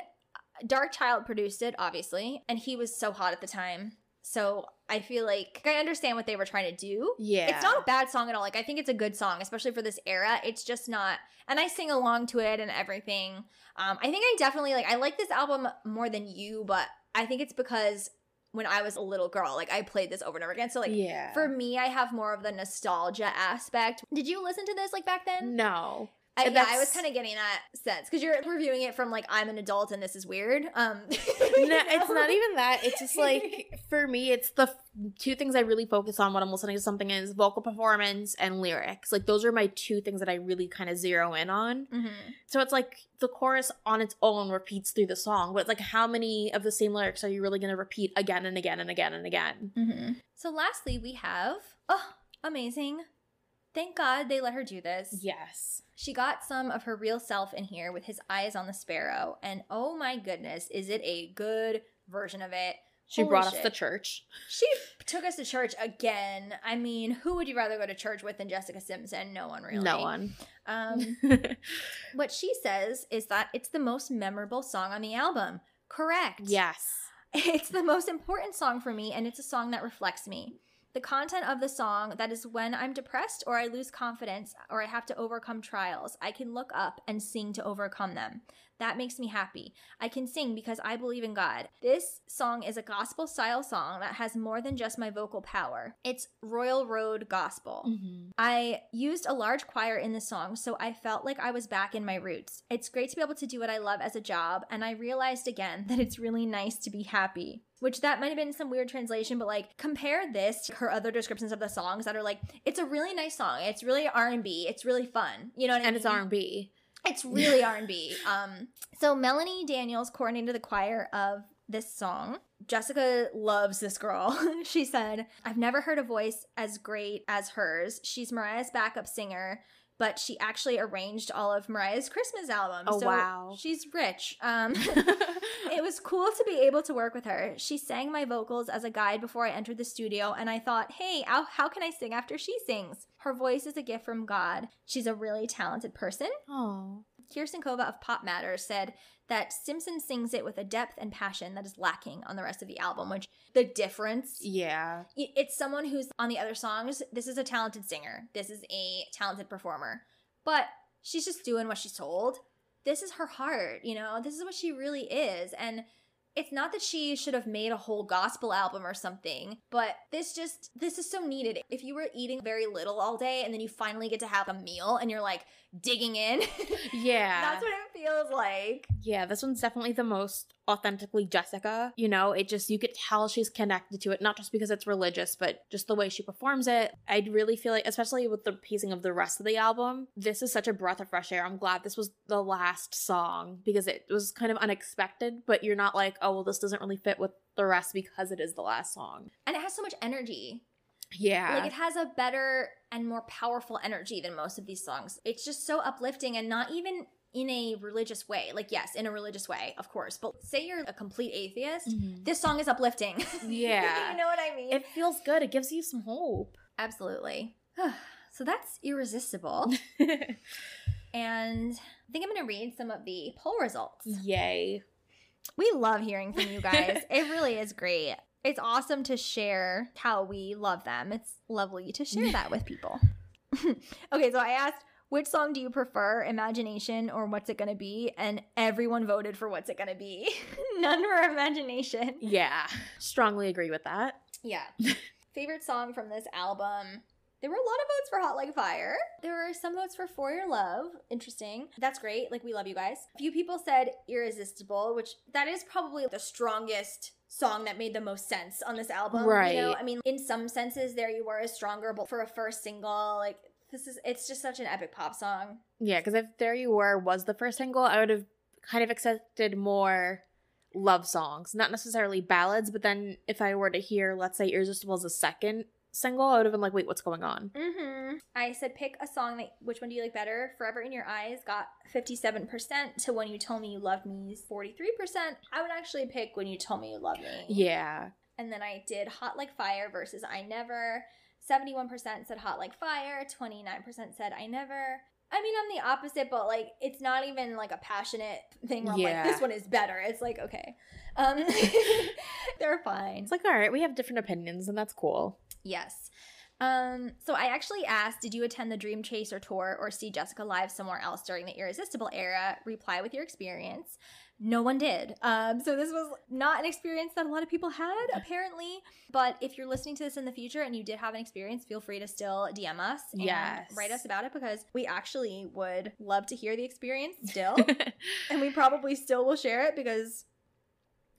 Darkchild produced it, obviously, and he was so hot at the time. So I feel like I understand what they were trying to do. Yeah. It's not a bad song at all. Like I think it's a good song, especially for this era. It's just not and I sing along to it and everything. Um I think I definitely like I like this album more than you, but I think it's because when I was a little girl, like I played this over and over again. So like yeah. for me, I have more of the nostalgia aspect. Did you listen to this like back then? no. I, yeah, I was kind of getting that sense because you're reviewing it from like I'm an adult and this is weird. Um, [laughs] no, it's not even that. It's just like [laughs] for me, it's the two things I really focus on when I'm listening to something is vocal performance and lyrics. Like those are my two things that I really kind of zero in on. Mhm. So it's like the chorus on its own repeats through the song, but it's like how many of the same lyrics are you really going to repeat again and again and again and again? Mm-hmm. So lastly, we have oh, amazing. Thank God they let her do this. Yes. She got some of her real self in here with his eyes on the sparrow, and oh my goodness, is it a good version of it? She Holy brought us shit. to church. She took us to church again. I mean, who would you rather go to church with than Jessica Simpson? No one really. No one. Um, [laughs] what she says is that it's the most memorable song on the album. Correct. yes. [laughs] It's the most important song for me, and it's a song that reflects me. The content of the song that is when I'm depressed or I lose confidence or I have to overcome trials, I can look up and sing to overcome them. That makes me happy. I can sing because I believe in God. This song is a gospel style song that has more than just my vocal power. It's Royal Road gospel. Mm-hmm. I used a large choir in the song, so I felt like I was back in my roots. It's great to be able to do what I love as a job, and I realized again [laughs] that it's really nice to be happy. Which that might have been some weird translation, but like compare this to her other descriptions of the songs that are like, it's a really nice song. It's really R and B. It's really fun. You know what I And mean? it's R&B. It's [laughs] really R&B. Um, so Melonie Daniels coordinated the choir of this song. Jessica loves this girl. [laughs] she said, I've never heard a voice as great as hers. She's Mariah's backup singer, but she actually arranged all of Mariah's Christmas albums. Oh, So wow. She's rich. Um, [laughs] [laughs] it was cool to be able to work with her. She sang my vocals as a guide before I entered the studio, and I thought, hey, how, how can I sing after she sings? Her voice is a gift from God. She's a really talented person. Oh. Kirsten Kova of Pop Matters said that Simpson sings it with a depth and passion that is lacking on the rest of the album, which the difference Yeah. it's someone who's on the other songs. This is a talented singer. This is a talented performer. But she's just doing what she's told. This is her heart, you know? This is what she really is. And it's not that she should have made a whole gospel album or something, but this just this is so needed. If you were eating very little all day and then you finally get to have a meal and you're like digging in, [laughs] Yeah. that's what it feels like. Yeah, this one's definitely the most authentically Jessica. You know, it just, you could tell she's connected to it, not just because it's religious, but just the way she performs it. I really feel like, especially with the pacing of the rest of the album, this is such a breath of fresh air. I'm glad this was the last song because it was kind of unexpected, but you're not like, oh, well, this doesn't really fit with the rest because it is the last song. And it has so much energy. Yeah. Like it has a better and more powerful energy than most of these songs. It's just so uplifting and not even in a religious way. Like, yes, in a religious way, of course. But say you're a complete atheist, Mhm. this song is uplifting. [laughs] Yeah. you know what I mean? it feels good. It gives you some hope. Absolutely. [sighs] so that's irresistible. [laughs] and I think I'm going to read some of the poll results. Yay. We love hearing from you guys. [laughs] it really is great. It's awesome to share how we love them. It's lovely to share that with people. [laughs] okay, so I asked, which song do you prefer, Imagination or What's It Gonna Be? And everyone voted for What's It Gonna Be. [laughs] None for Imagination. Yeah. Strongly agree with that. Yeah. [laughs] Favorite song from this album? There were a lot of votes for Hot Like Fire. There were some votes for For Your Love. Interesting. That's great. Like, we love you guys. A few people said Irresistible, which that is probably the strongest song that made the most sense on this album. You know, Right. I mean, in some senses, There You Were is stronger, but for a first single, like, this is, it's just such an epic pop song. Yeah, because if There You Were was the first single, I would have kind of accepted more love songs, not necessarily ballads, but then if I were to hear, let's say, Irresistible as a second single, I would have been like, wait, what's going on? Mm-hmm. I said pick a song that which one do you like better? Forever in Your Eyes got 57% to When You Told Me You Loved Me 43%. I would actually pick When You Told Me You Loved Me. Yeah. And then I did Hot Like Fire versus I Never. 71% said Hot Like Fire, 29% said I Never. I mean, I'm the opposite, but like, it's not even like a passionate thing where I'm Yeah. like, this one is better. It's like, okay. Um, [laughs] they're fine. It's like, all right, we have different opinions, and that's cool. Yes. Um, so I actually asked, did you attend the Dream Chaser tour or see Jessica live somewhere else during the Irresistible era? Reply with your experience. No one did. Um, so this was not an experience that a lot of people had, [laughs] apparently. But if you're listening to this in the future and you did have an experience, feel free to still DM us and Yes. write us about it because we actually would love to hear the experience still. [laughs] and we probably still will share it because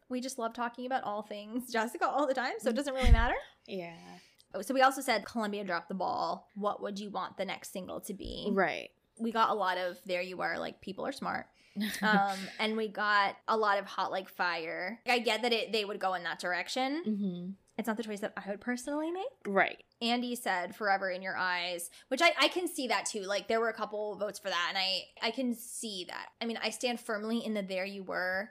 we just love talking about all things Jessica all the time. So it doesn't really matter. Yeah. Oh, So we also said Columbia dropped the ball. What would you want the next single to be? Right. We got a lot of there you are, like people are smart. [laughs] Um, and we got a lot of hot like fire. I get that it they would go in that direction. hmm It's not the choice that I would personally make. Right. Andy said forever in your eyes, which I, I can see that too. Like there were a couple votes for that, and I I can see that. I mean, I stand firmly in the there you were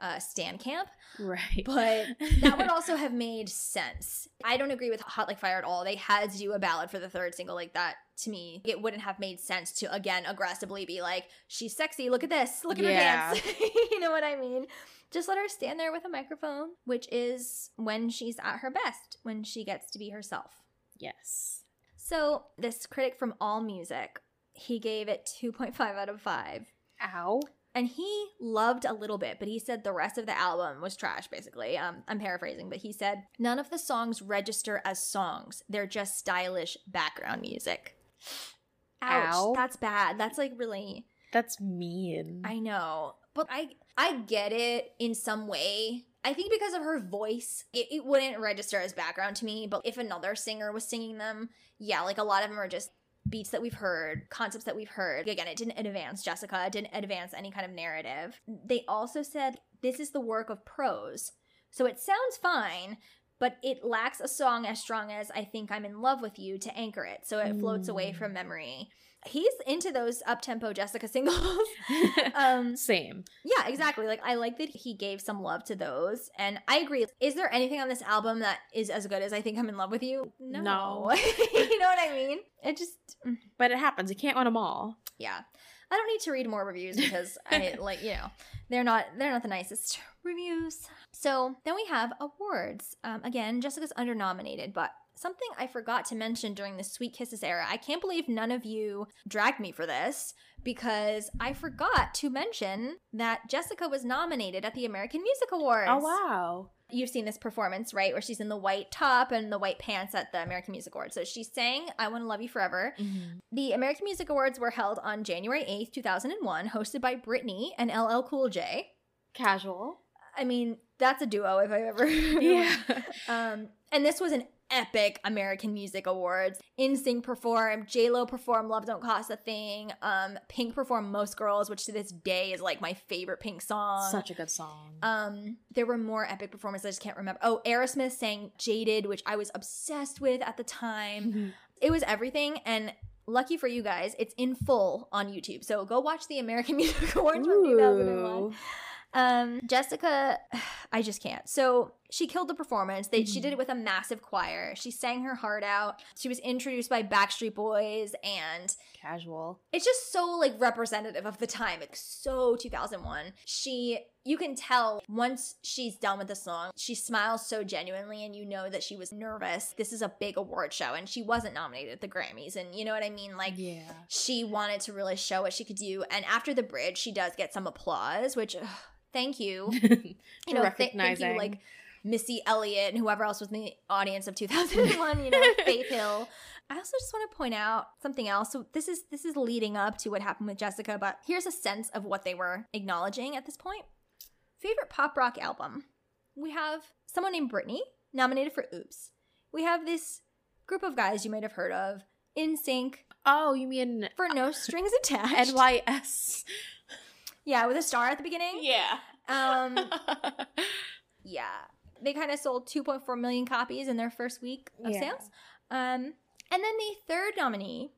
uh stand camp. Right. But [laughs] that would also have made sense. I don't agree with Hot Like Fire at all. They had to do a ballad for the third single like that. To me, it wouldn't have made sense to again aggressively be like, "She's sexy. Look at this. Look at Yeah. her dance." [laughs] you know what I mean? Just let her stand there with a microphone, which is when she's at her best, when she gets to be herself. yes. So this critic from All Music, he gave it 2.5 out of 5. Ow. And he loved a little bit, but he said the rest of the album was trash, basically. Um, I'm paraphrasing, but he said, none of the songs register as songs. They're just stylish background music. Ouch. Ow. That's bad. That's like really, That's mean. I know. But I I get it in some way. I think because of her voice, it, it wouldn't register as background to me. But if another singer was singing them, yeah, like a lot of them are just beats that we've heard, concepts that we've heard. Again, it didn't advance Jessica, it didn't advance any kind of narrative. They also said this is the work of pros. So it sounds fine, but it lacks a song as strong as I Think I'm in Love with You to anchor it. So it floats away Mm. from memory. He's into those up tempo Jessica singles. [laughs] um, Same. yeah, exactly. Like I like that he gave some love to those, and I agree. Is there anything on this album that is as good as I think I'm in love with you? No, No. [laughs] you know what I mean? It just, mm, But it happens. You can't win them all. yeah. I don't need to read more reviews because I [laughs] like you know they're not they're not the nicest reviews. So then we have awards. Um, again, Jessica's under nominated, but something I forgot to mention during the Sweet Kisses era. I can't believe none of you dragged me for this because I forgot to mention that Jessica was nominated at the American Music Awards. Oh, wow. You've seen this performance, right? Where she's in the white top and the white pants at the American Music Awards. So she sang I Want to Love You Forever. The American Music Awards were held on January 8th, 2001, hosted by Britney and LL Cool J. Casual. I mean, that's a duo if I've ever. [laughs] Yeah. [laughs] Um, and this was an epic American Music Awards. NSYNC performed, J Lo performed "Love Don't Cost a Thing." Um, Pink performed "Most Girls," which to this day is like my favorite Pink song. Such a good song. Um, there were more epic performances. I just can't remember. Oh, Aerosmith sang "Jaded," which I was obsessed with at the time. it was everything, and lucky for you guys, it's in full on YouTube. So go watch the American [laughs] Music Awards from 2001. Um, Jessica, [sighs] I just can't. So she killed the performance. They, She did it with a massive choir. She sang her heart out. She was introduced by Backstreet Boys, and Casual. it's just so like representative of the time. It's so 2001. She, you can tell once she's done with the song, she smiles so genuinely, and you know that she was nervous. This is a big award show, and she wasn't nominated at the Grammys, and you know what I mean? Like, Yeah. she wanted to really show what she could do. And after the bridge, she does get some applause, which ugh, thank you. [laughs] You know, th- thank you, like Missy Elliott and whoever else was in the audience of 2001. You know, Faith Hill. [laughs] I also just want to point out something else. So this is this is leading up to what happened with Jessica, but here's a sense of what they were acknowledging at this point. Favorite pop rock album. We have someone named Britney nominated for Oops. We have this group of guys you might have heard of, NSYNC, Oh, you mean for No uh, Strings [laughs] Attached. NYS? Yeah, with a star at the beginning. Yeah. Um, [laughs] yeah. They kind of sold 2.4 million copies in their first week of Yeah. sales. Um, and then the third nominee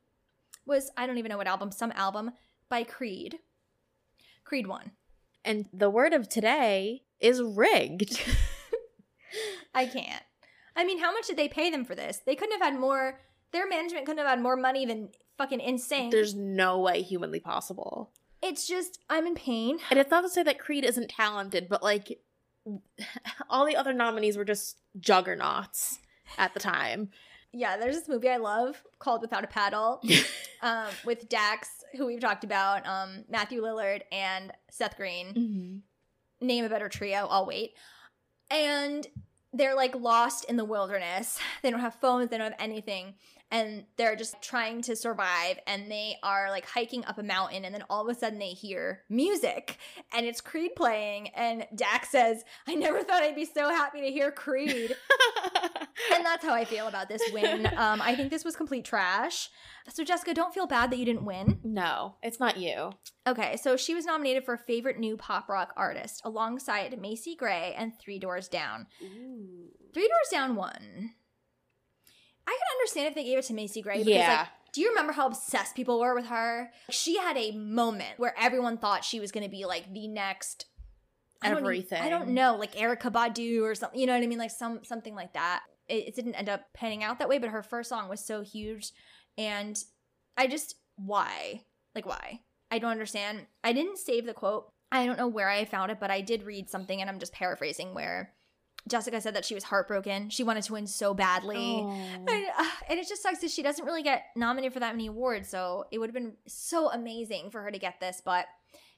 was, I don't even know what album, some album by Creed. Creed won. and the word of today is rigged. [laughs] [laughs] I can't. I mean, how much did they pay them for this? They couldn't have had more, their management couldn't have had more money than fucking insane. There's no way humanly possible. It's just, I'm in pain. And it's not to say that Creed isn't talented, but like [laughs] all the other nominees were just juggernauts at the time. Yeah, there's this movie I love called Without a Paddle [laughs] um, with Dax, who we've talked about, um, Matthew Lillard, and Seth Green. Mm-hmm. Name a better trio, I'll wait. And they're like lost in the wilderness. They don't have phones, they don't have anything. And they're just trying to survive. And they are like hiking up a mountain. And then all of a sudden they hear music. And it's Creed playing. And Dax says, I never thought I'd be so happy to hear Creed. [laughs] and that's how I feel about this win. Um, I think this was complete trash. So, Jessica, don't feel bad that you didn't win. No, it's not you. Okay, so she was nominated for Favorite New Pop Rock Artist alongside Macy Gray and Three Doors Down. Three Doors Down won. I can understand if they gave it to Macy Gray because, Yeah. like, do you remember how obsessed people were with her? She had a moment where everyone thought she was going to be like the next I don't Everything. I don't know, like Erykah Badu or something. You know what I mean? Like some something like that. It, it didn't end up panning out that way, but her first song was so huge, and I just why like why I don't understand. I didn't save the quote. I don't know where I found it, but I did read something, and I'm just paraphrasing where. Jessica said that she was heartbroken. She wanted to win so badly. And, uh, and it just sucks that she doesn't really get nominated for that many awards. So it would have been so amazing for her to get this. But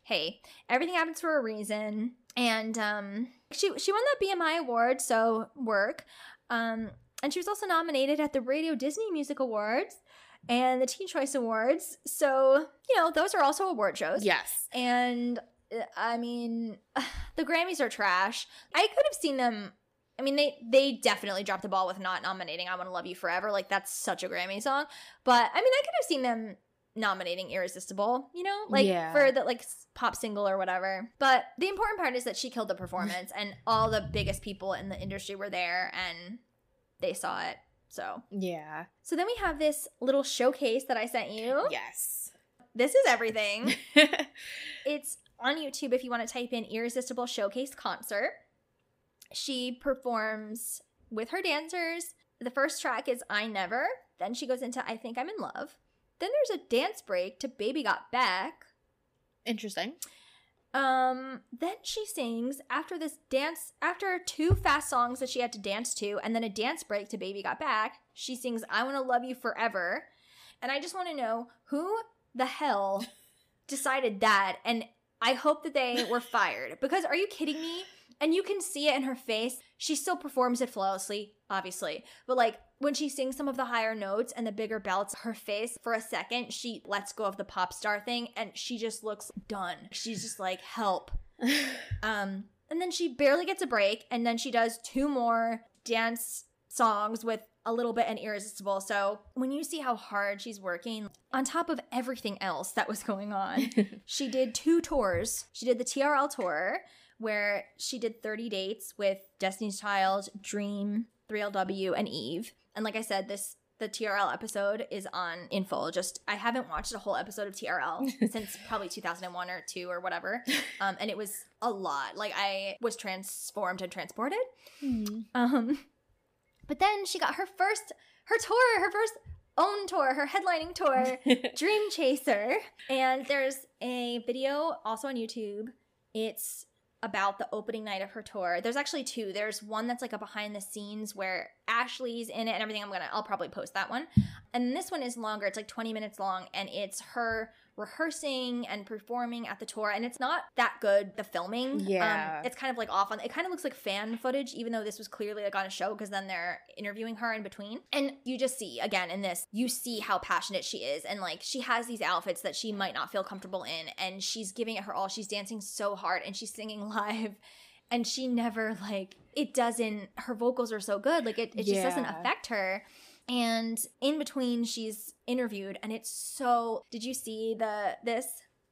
hey, everything happens for a reason. And um, she she won that BMI award, so work. Um, and she was also nominated at the Radio Disney Music Awards and the Teen Choice Awards. So you know those are also award shows. Yes. And I mean, [sighs] the Grammys are trash. I could have seen them. I mean, they they definitely dropped the ball with not nominating "I Want to Love You Forever." Like that's such a Grammy song. But I mean, I could have seen them nominating "Irresistible." You know, like Yeah. for the like pop single or whatever. But the important part is that she killed the performance, and all the biggest people in the industry were there, and they saw it. So Yeah. so then we have this little showcase that I sent you. Yes. This is everything. [laughs] It's on YouTube if you want to type in Irresistible Showcase Concert. She performs with her dancers. The first track is I Never. Then she goes into I Think I'm in Love. Then there's a dance break to Baby Got Back. Interesting. Um, then she sings after this dance, after two fast songs that she had to dance to, and then a dance break to Baby Got Back, she sings I Wanna Love You Forever. And I just wanna know who the hell [laughs] decided that, and I hope that they were fired. Because are you kidding me? And you can see it in her face. She still performs it flawlessly, obviously. But like when she sings some of the higher notes and the bigger belts, her face for a second, she lets go of the pop star thing and she just looks done. She's just like, help. [laughs] Um, And then she barely gets a break, and then she does two more dance songs with a little bit and irresistible. So when you see how hard she's working, on top of everything else that was going on, [laughs] she did two tours. She did the TRL tour where she did 30 dates with Destiny's Child, Dream, 3LW, and Eve. And like I said, this the TRL episode is on in full. Just I haven't watched a whole episode of TRL [laughs] since probably 2001 or 2 or whatever. Um and it was a lot. Like I was transformed and transported. Um but then she got her first her tour, her first own tour, her headlining tour, [laughs] Dream Chaser. And there's a video also on YouTube. It's about the opening night of her tour. There's actually two. There's one that's like a behind the scenes where Ashlee's in it and everything. I'm gonna I'll probably post that one. And this one is longer. It's like 20 minutes long and it's her rehearsing and performing at the tour and it's not that good the filming. Yeah. um, it's kind of like off on it kind of looks like fan footage even though this was clearly like on a show because then they're interviewing her in between. And you just see again in this you see how passionate she is and like she has these outfits that she might not feel comfortable in and she's giving it her all. She's dancing so hard and she's singing [laughs] live and she never like it doesn't her vocals are so good. Like it, it just doesn't affect her and in between she's interviewed and it's so did you see the this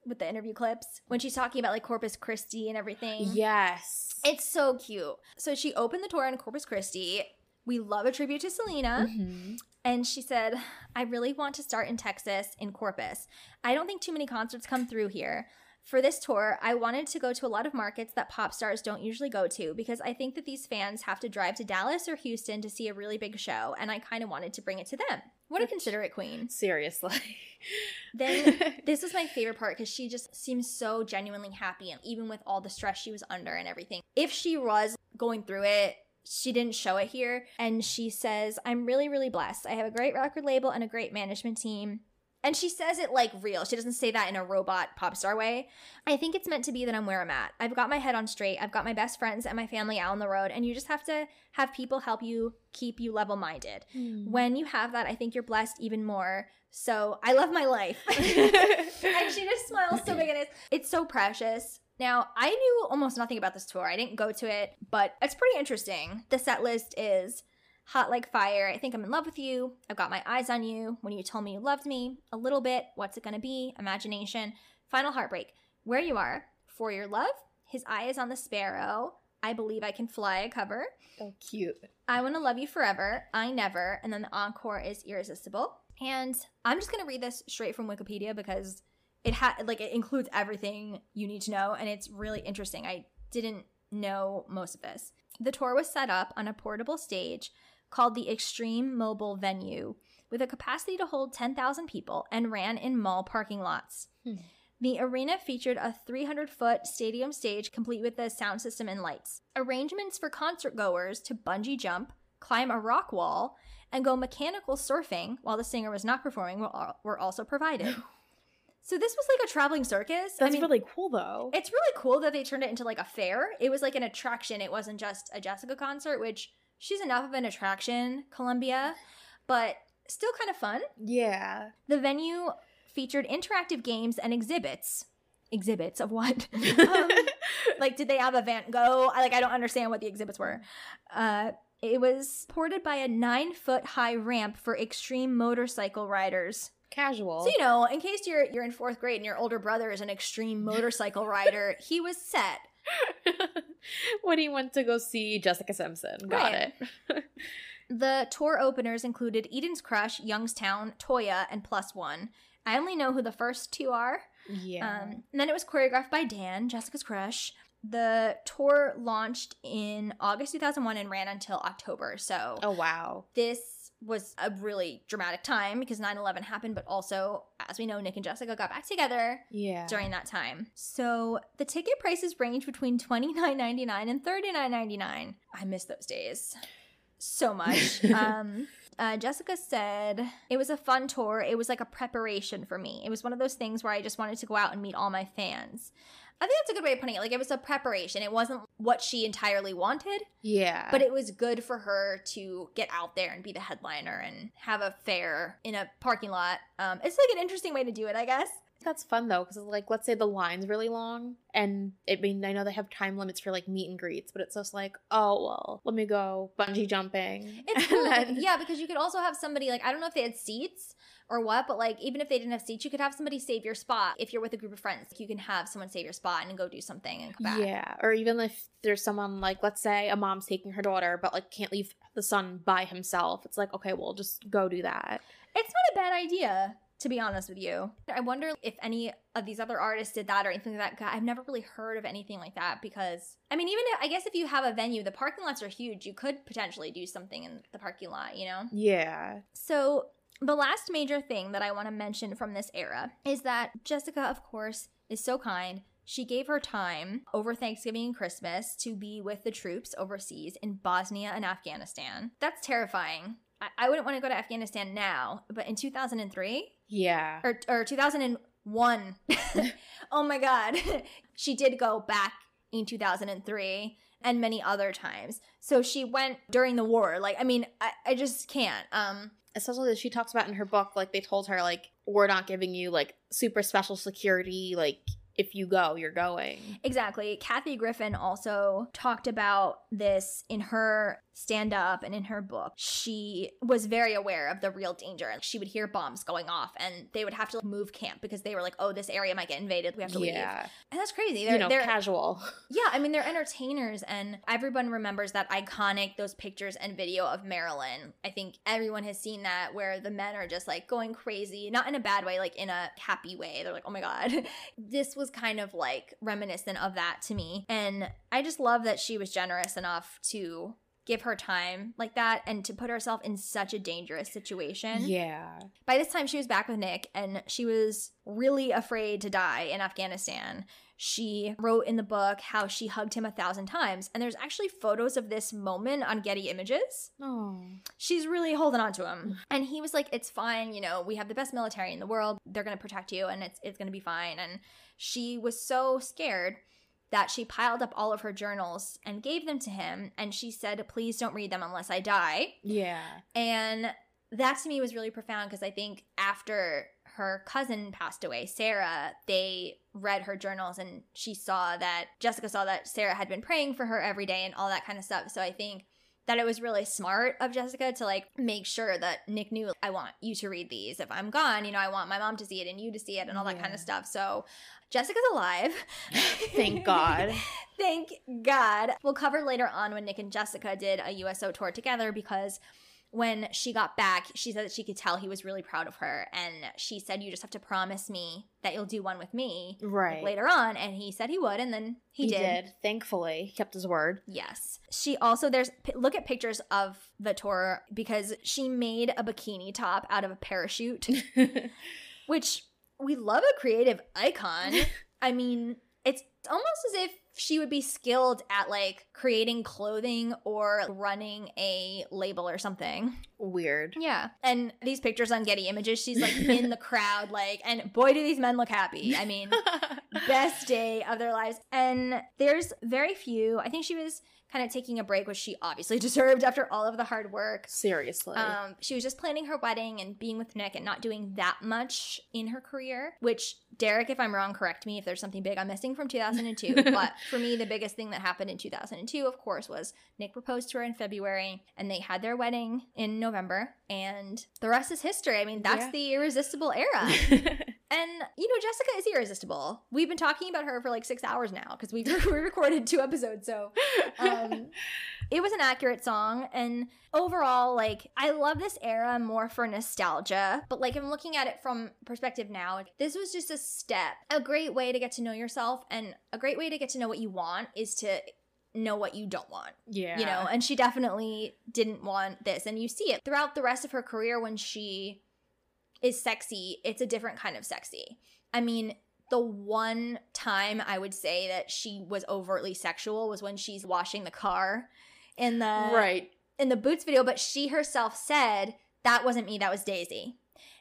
with the interview clips? When she's talking about like corpus christi and everything? Yes. it's so cute. So she opened the tour in corpus christi. We love a tribute to selena. Mhm. and she said i really want to start in texas in corpus. I don't think too many concerts come through here for this tour, I wanted to go to a lot of markets that pop stars don't usually go to because I think that these fans have to drive to Dallas or Houston to see a really big show, and I kind of wanted to bring it to them. What a considerate queen. Seriously. Then [laughs] this was my favorite part because she just seems so genuinely happy, and even with all the stress she was under and everything. If she was going through it, she didn't show it here. And she says, I'm really, really blessed. I have a great record label and a great management team. And she says it like real. She doesn't say that in a robot pop star way. I think it's meant to be that I'm where I'm at. I've got my head on straight. I've got my best friends and my family out on the road. And you just have to have people help you keep you level minded. Hmm. When you have that, I think you're blessed even more. So I love my life. [laughs] and she just smiles so big and it's it's so precious. Now, I knew almost nothing about this tour. I didn't go to it, but it's pretty interesting. The set list is Hot Like Fire, I Think I'm in Love with You, I've Got My Eyes on You, When You Told Me You Loved Me, A Little Bit, What's It Gonna Be, Imagination, Final Heartbreak, Where You Are, For Your Love, His Eye is on the Sparrow, I Believe I Can Fly a cover, Oh, cute. I Want to Love You Forever, I Never, and then the encore is Irresistible. And I'm just going to read this straight from Wikipedia because it had like it includes everything you need to know and it's really interesting. I didn't know most of this. The tour was set up on a portable stage called the Extreme Mobile Venue with a capacity to hold 10,000 people and ran in mall parking lots. Hmm. The arena featured a 300 foot stadium stage complete with a sound system and lights. Arrangements for concert goers to bungee jump, climb a rock wall, and go mechanical surfing while the singer was not performing were, were also provided. [laughs] So this was like a traveling circus. That's really cool, though. It's really cool that they turned it into like a fair. It was like an attraction. It wasn't just a Jessica concert, which she's enough of an attraction, Columbia, but still kind of fun. Yeah. The venue featured interactive games and exhibits. Exhibits of what? [laughs] um, like, did they have a Van Gogh? I like, I don't understand what the exhibits were. Uh, it was supported by a nine foot high ramp for extreme motorcycle riders. Casual. So you know, in case you're you're in fourth grade and your older brother is an extreme motorcycle rider, he was set. [laughs] when he went to go see Jessica Simpson. Got Right. it. [laughs] The tour openers included Eden's Crush, Youngstown, Toya, and Plus One. I only know who the first two are. Yeah. Um, and then it was choreographed by Dan, Jessica's crush. The tour launched in August 2001 and ran until October. So oh wow. this was a really dramatic time because 9-11 happened, but also, as we know, Nick and Jessica got back together Yeah. during that time. So the ticket prices range between $29.99 and $39.99. I miss those days so much. [laughs] um, uh, Jessica said it was a fun tour. It was like a preparation for me. It was one of those things where I just wanted to go out and meet all my fans. I think that's a good way of putting it. Like it was a preparation. It wasn't what she entirely wanted, Yeah. but it was good for her to get out there and be the headliner and have a fair in a parking lot. Um, it's like an interesting way to do it, I guess. That's fun though, because like, let's say the line's really long, and it mean I know they have time limits for like meet and greets, but it's just like, oh well, let me go bungee jumping. It's [laughs] cool. then- yeah, because you could also have somebody like I don't know if they had seats or what, but like even if they didn't have seats, you could have somebody save your spot. If you're with a group of friends, you can have someone save your spot and go do something and come back. Yeah, or even if there's someone like, let's say a mom's taking her daughter, but like can't leave the son by himself. It's like, okay, well, just go do that. It's not a bad idea, to be honest with you. I wonder if any of these other artists did that or anything like that. I've never really heard of anything like that because, I mean, even if, I guess if you have a venue, the parking lots are huge. You could potentially do something in the parking lot, you know? Yeah. So, the last major thing that I want to mention from this era is that Jessica, of course, is so kind. She gave her time over Thanksgiving and Christmas to be with the troops overseas in Bosnia and Afghanistan. That's terrifying. I, I wouldn't want to go to Afghanistan now, but in 2003 Yeah. or, or 2001, [laughs] oh my God, [laughs] she did go back in 2003 and many other times. So she went during the war. Like, I mean, I, I just can't. Um, especially that she talks about in her book, like they told her, like, we're not giving you like super special security, like if you go, you're going. Exactly. Kathy Griffin also talked about this in her stand up and in her book. She was very aware of the real danger. She would hear bombs going off and they would have to move camp because they were like, oh, this area might get invaded. We have to leave. Yeah. And that's crazy. You They're, know, they're casual. Yeah, I mean they're entertainers and everyone remembers that iconic those pictures and video of Marilyn. I think everyone has seen that where the men are just like going crazy, not in a bad way, like in a happy way. They're like, "Oh my god." [laughs] this was kind of like reminiscent of that to me. And I just love that she was generous enough to give her time like that and to put herself in such a dangerous situation. Yeah. By this time, she was back with Nick and she was really afraid to die in Afghanistan. She wrote in the book how she hugged him a thousand times. And there's actually photos of this moment on Getty Images. Oh. She's really holding on to him. And he was like, It's fine. You know, we have the best military in the world. They're going to protect you and it's, it's going to be fine. And she was so scared that she piled up all of her journals and gave them to him. And she said, Please don't read them unless I die. Yeah. And that to me was really profound because I think after her cousin passed away, Sarah, they read her journals and she saw that Jessica saw that Sarah had been praying for her every day and all that kind of stuff. So I think that it was really smart of Jessica to like make sure that Nick knew I want you to read these. If I'm gone, you know, I want my mom to see it and you to see it and all that kind of stuff. So Jessica's alive. [laughs] Thank God. [laughs] Thank God. We'll cover later on when Nick and Jessica did a USO tour together because when she got back, she said that she could tell he was really proud of her. And she said, You just have to promise me that you'll do one with me like, Right. later on. And he said he would. And then he, He did. did. Thankfully, he kept his word. Yes. She also, there's, look at pictures of the tour because she made a bikini top out of a parachute, [laughs] which we love a creative icon. [laughs] I mean, it's almost as if she would be skilled at like creating clothing or running a label or something. Weird. Yeah. And these pictures on Getty Images, she's like in the [laughs] crowd, like, and boy, do these men look happy. I mean, [laughs] best day of their lives. And there's very few, I think she was kind of taking a break, which she obviously [laughs] deserved after all of the hard work. Seriously. Um, she was just planning her wedding and being with Nick and not doing that much in her career, which Derek, if I'm wrong, correct me if there's something big I'm missing from 2002. [laughs] but for me, the biggest thing that happened in 2002, of course, was Nick proposed to her in February and they had their wedding in November. And the rest is history. I mean, that's Yeah. the irresistible era. [laughs] And you know, Jessica is irresistible. We've been talking about her for like six hours now because we [laughs] we recorded two episodes. So um, [laughs] it was an accurate song, and overall, like I love this era more for nostalgia. But like I'm looking at it from perspective now, this was just a step, a great way to get to know yourself, and a great way to get to know what you want is to know what you don't want yeah. you know and she definitely didn't want this and you see it throughout the rest of her career when she is sexy it's a different kind of sexy i mean the one time i would say that she was overtly sexual was when she's washing the car in the right. in the boots video but she herself said that wasn't me that was daisy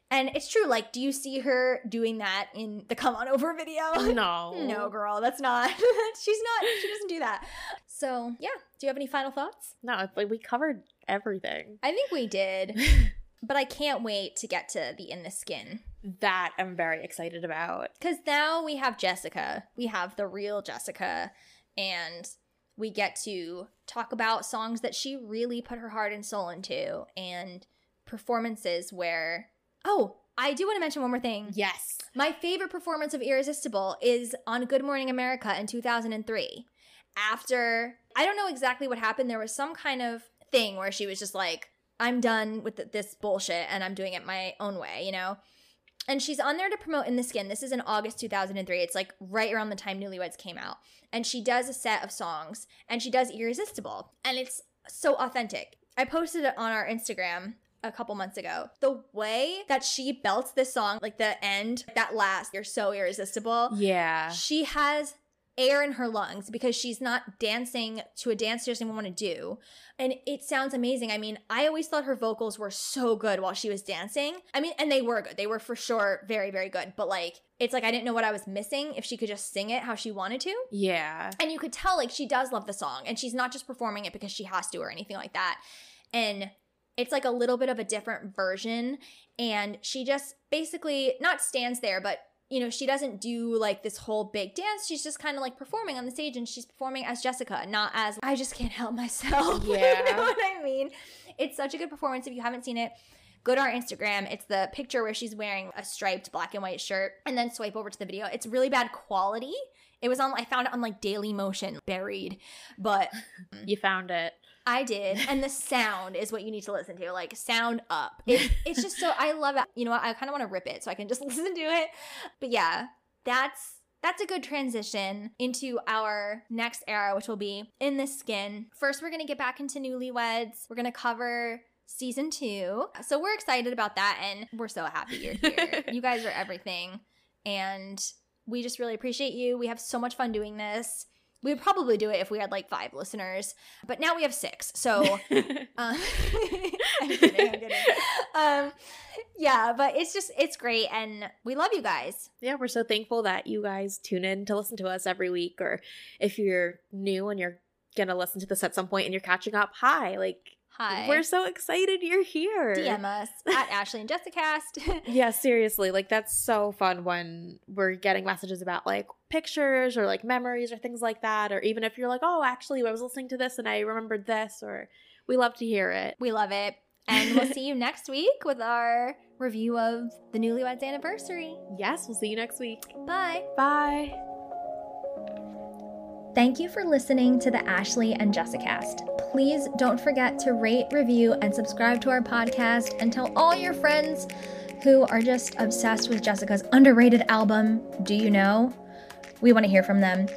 and it's true like do you see her doing that in the come on over video [laughs] No. no girl that's not [laughs] she's not she doesn't do that so yeah do you have any final thoughts No, like we covered everything. i think we did [laughs] but i can't wait to get to the in the skin that I'm very excited about. Because now we have Jessica. We have the real Jessica. And we get to talk about songs that she really put her heart and soul into and performances where. Oh, I do want to mention one more thing. Yes. My favorite performance of Irresistible is on Good Morning America in 2003. After, I don't know exactly what happened, there was some kind of thing where she was just like, I'm done with this bullshit and I'm doing it my own way, you know? And she's on there to promote In the Skin. This is in August 2003. It's like right around the time Newlyweds came out. And she does a set of songs and she does Irresistible. And it's so authentic. I posted it on our Instagram a couple months ago. The way that she belts this song, like the end, that last, you're so irresistible. Yeah. She has air in her lungs because she's not dancing to a dance she doesn't even want to do. And it sounds amazing. I mean, I always thought her vocals were so good while she was dancing. I mean, and they were good. They were for sure very, very good. But like, it's like I didn't know what I was missing if she could just sing it how she wanted to. Yeah. And you could tell like she does love the song and she's not just performing it because she has to or anything like that. And it's like a little bit of a different version. And she just basically not stands there, but you know, she doesn't do like this whole big dance. She's just kind of like performing on the stage and she's performing as Jessica, not as I just can't help myself. [laughs] Yeah. you know what I mean? It's such a good performance. If you haven't seen it, go to our Instagram. It's the picture where she's wearing a striped black and white shirt and then swipe over to the video. It's really bad quality. It was on, I found it on like Dailymotion, buried, but You found it. I did. And the [laughs] sound is what you need to listen to. Like sound up. It, it's just so I love it. You know what? I kind of want to rip it so I can just [laughs] listen to it. But yeah, that's that's a good transition into our next era, which will be in the skin. First, we're gonna get back into newlyweds. We're gonna cover season two. So we're excited about that and we're so happy you're here. [laughs] you guys are everything. And we just really appreciate you. We have so much fun doing this. We would probably do it if we had like five listeners, but now we have six. So, um, [laughs] [laughs] I'm kidding, I'm kidding. Um, yeah, but it's just, it's great. And we love you guys. Yeah, we're so thankful that you guys tune in to listen to us every week. Or if you're new and you're going to listen to this at some point and you're catching up, hi. Like, Hi. we're so excited you're here. DM us at Ashlee and Jessicast. [laughs] yeah, seriously. Like, that's so fun when we're getting messages about like pictures or like memories or things like that. Or even if you're like, oh, actually, I was listening to this and I remembered this, or we love to hear it. we love it. And we'll see you [laughs] next week with our review of the Newlyweds anniversary. Yes, we'll see you next week. Bye. Bye. Thank you for listening to the Ashlee and Jessicast. Please don't forget to rate, review, and subscribe to our podcast and tell all your friends who are just obsessed with Jessica's underrated album, Do You Know? We want to hear from them.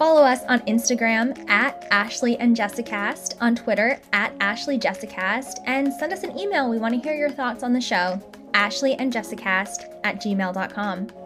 Follow us on Instagram at Ashlee and Jessicast, on Twitter at Ashlee Jessicast, and send us an email. We want to hear your thoughts on the show. Ashlee and Jessicast at gmail.com.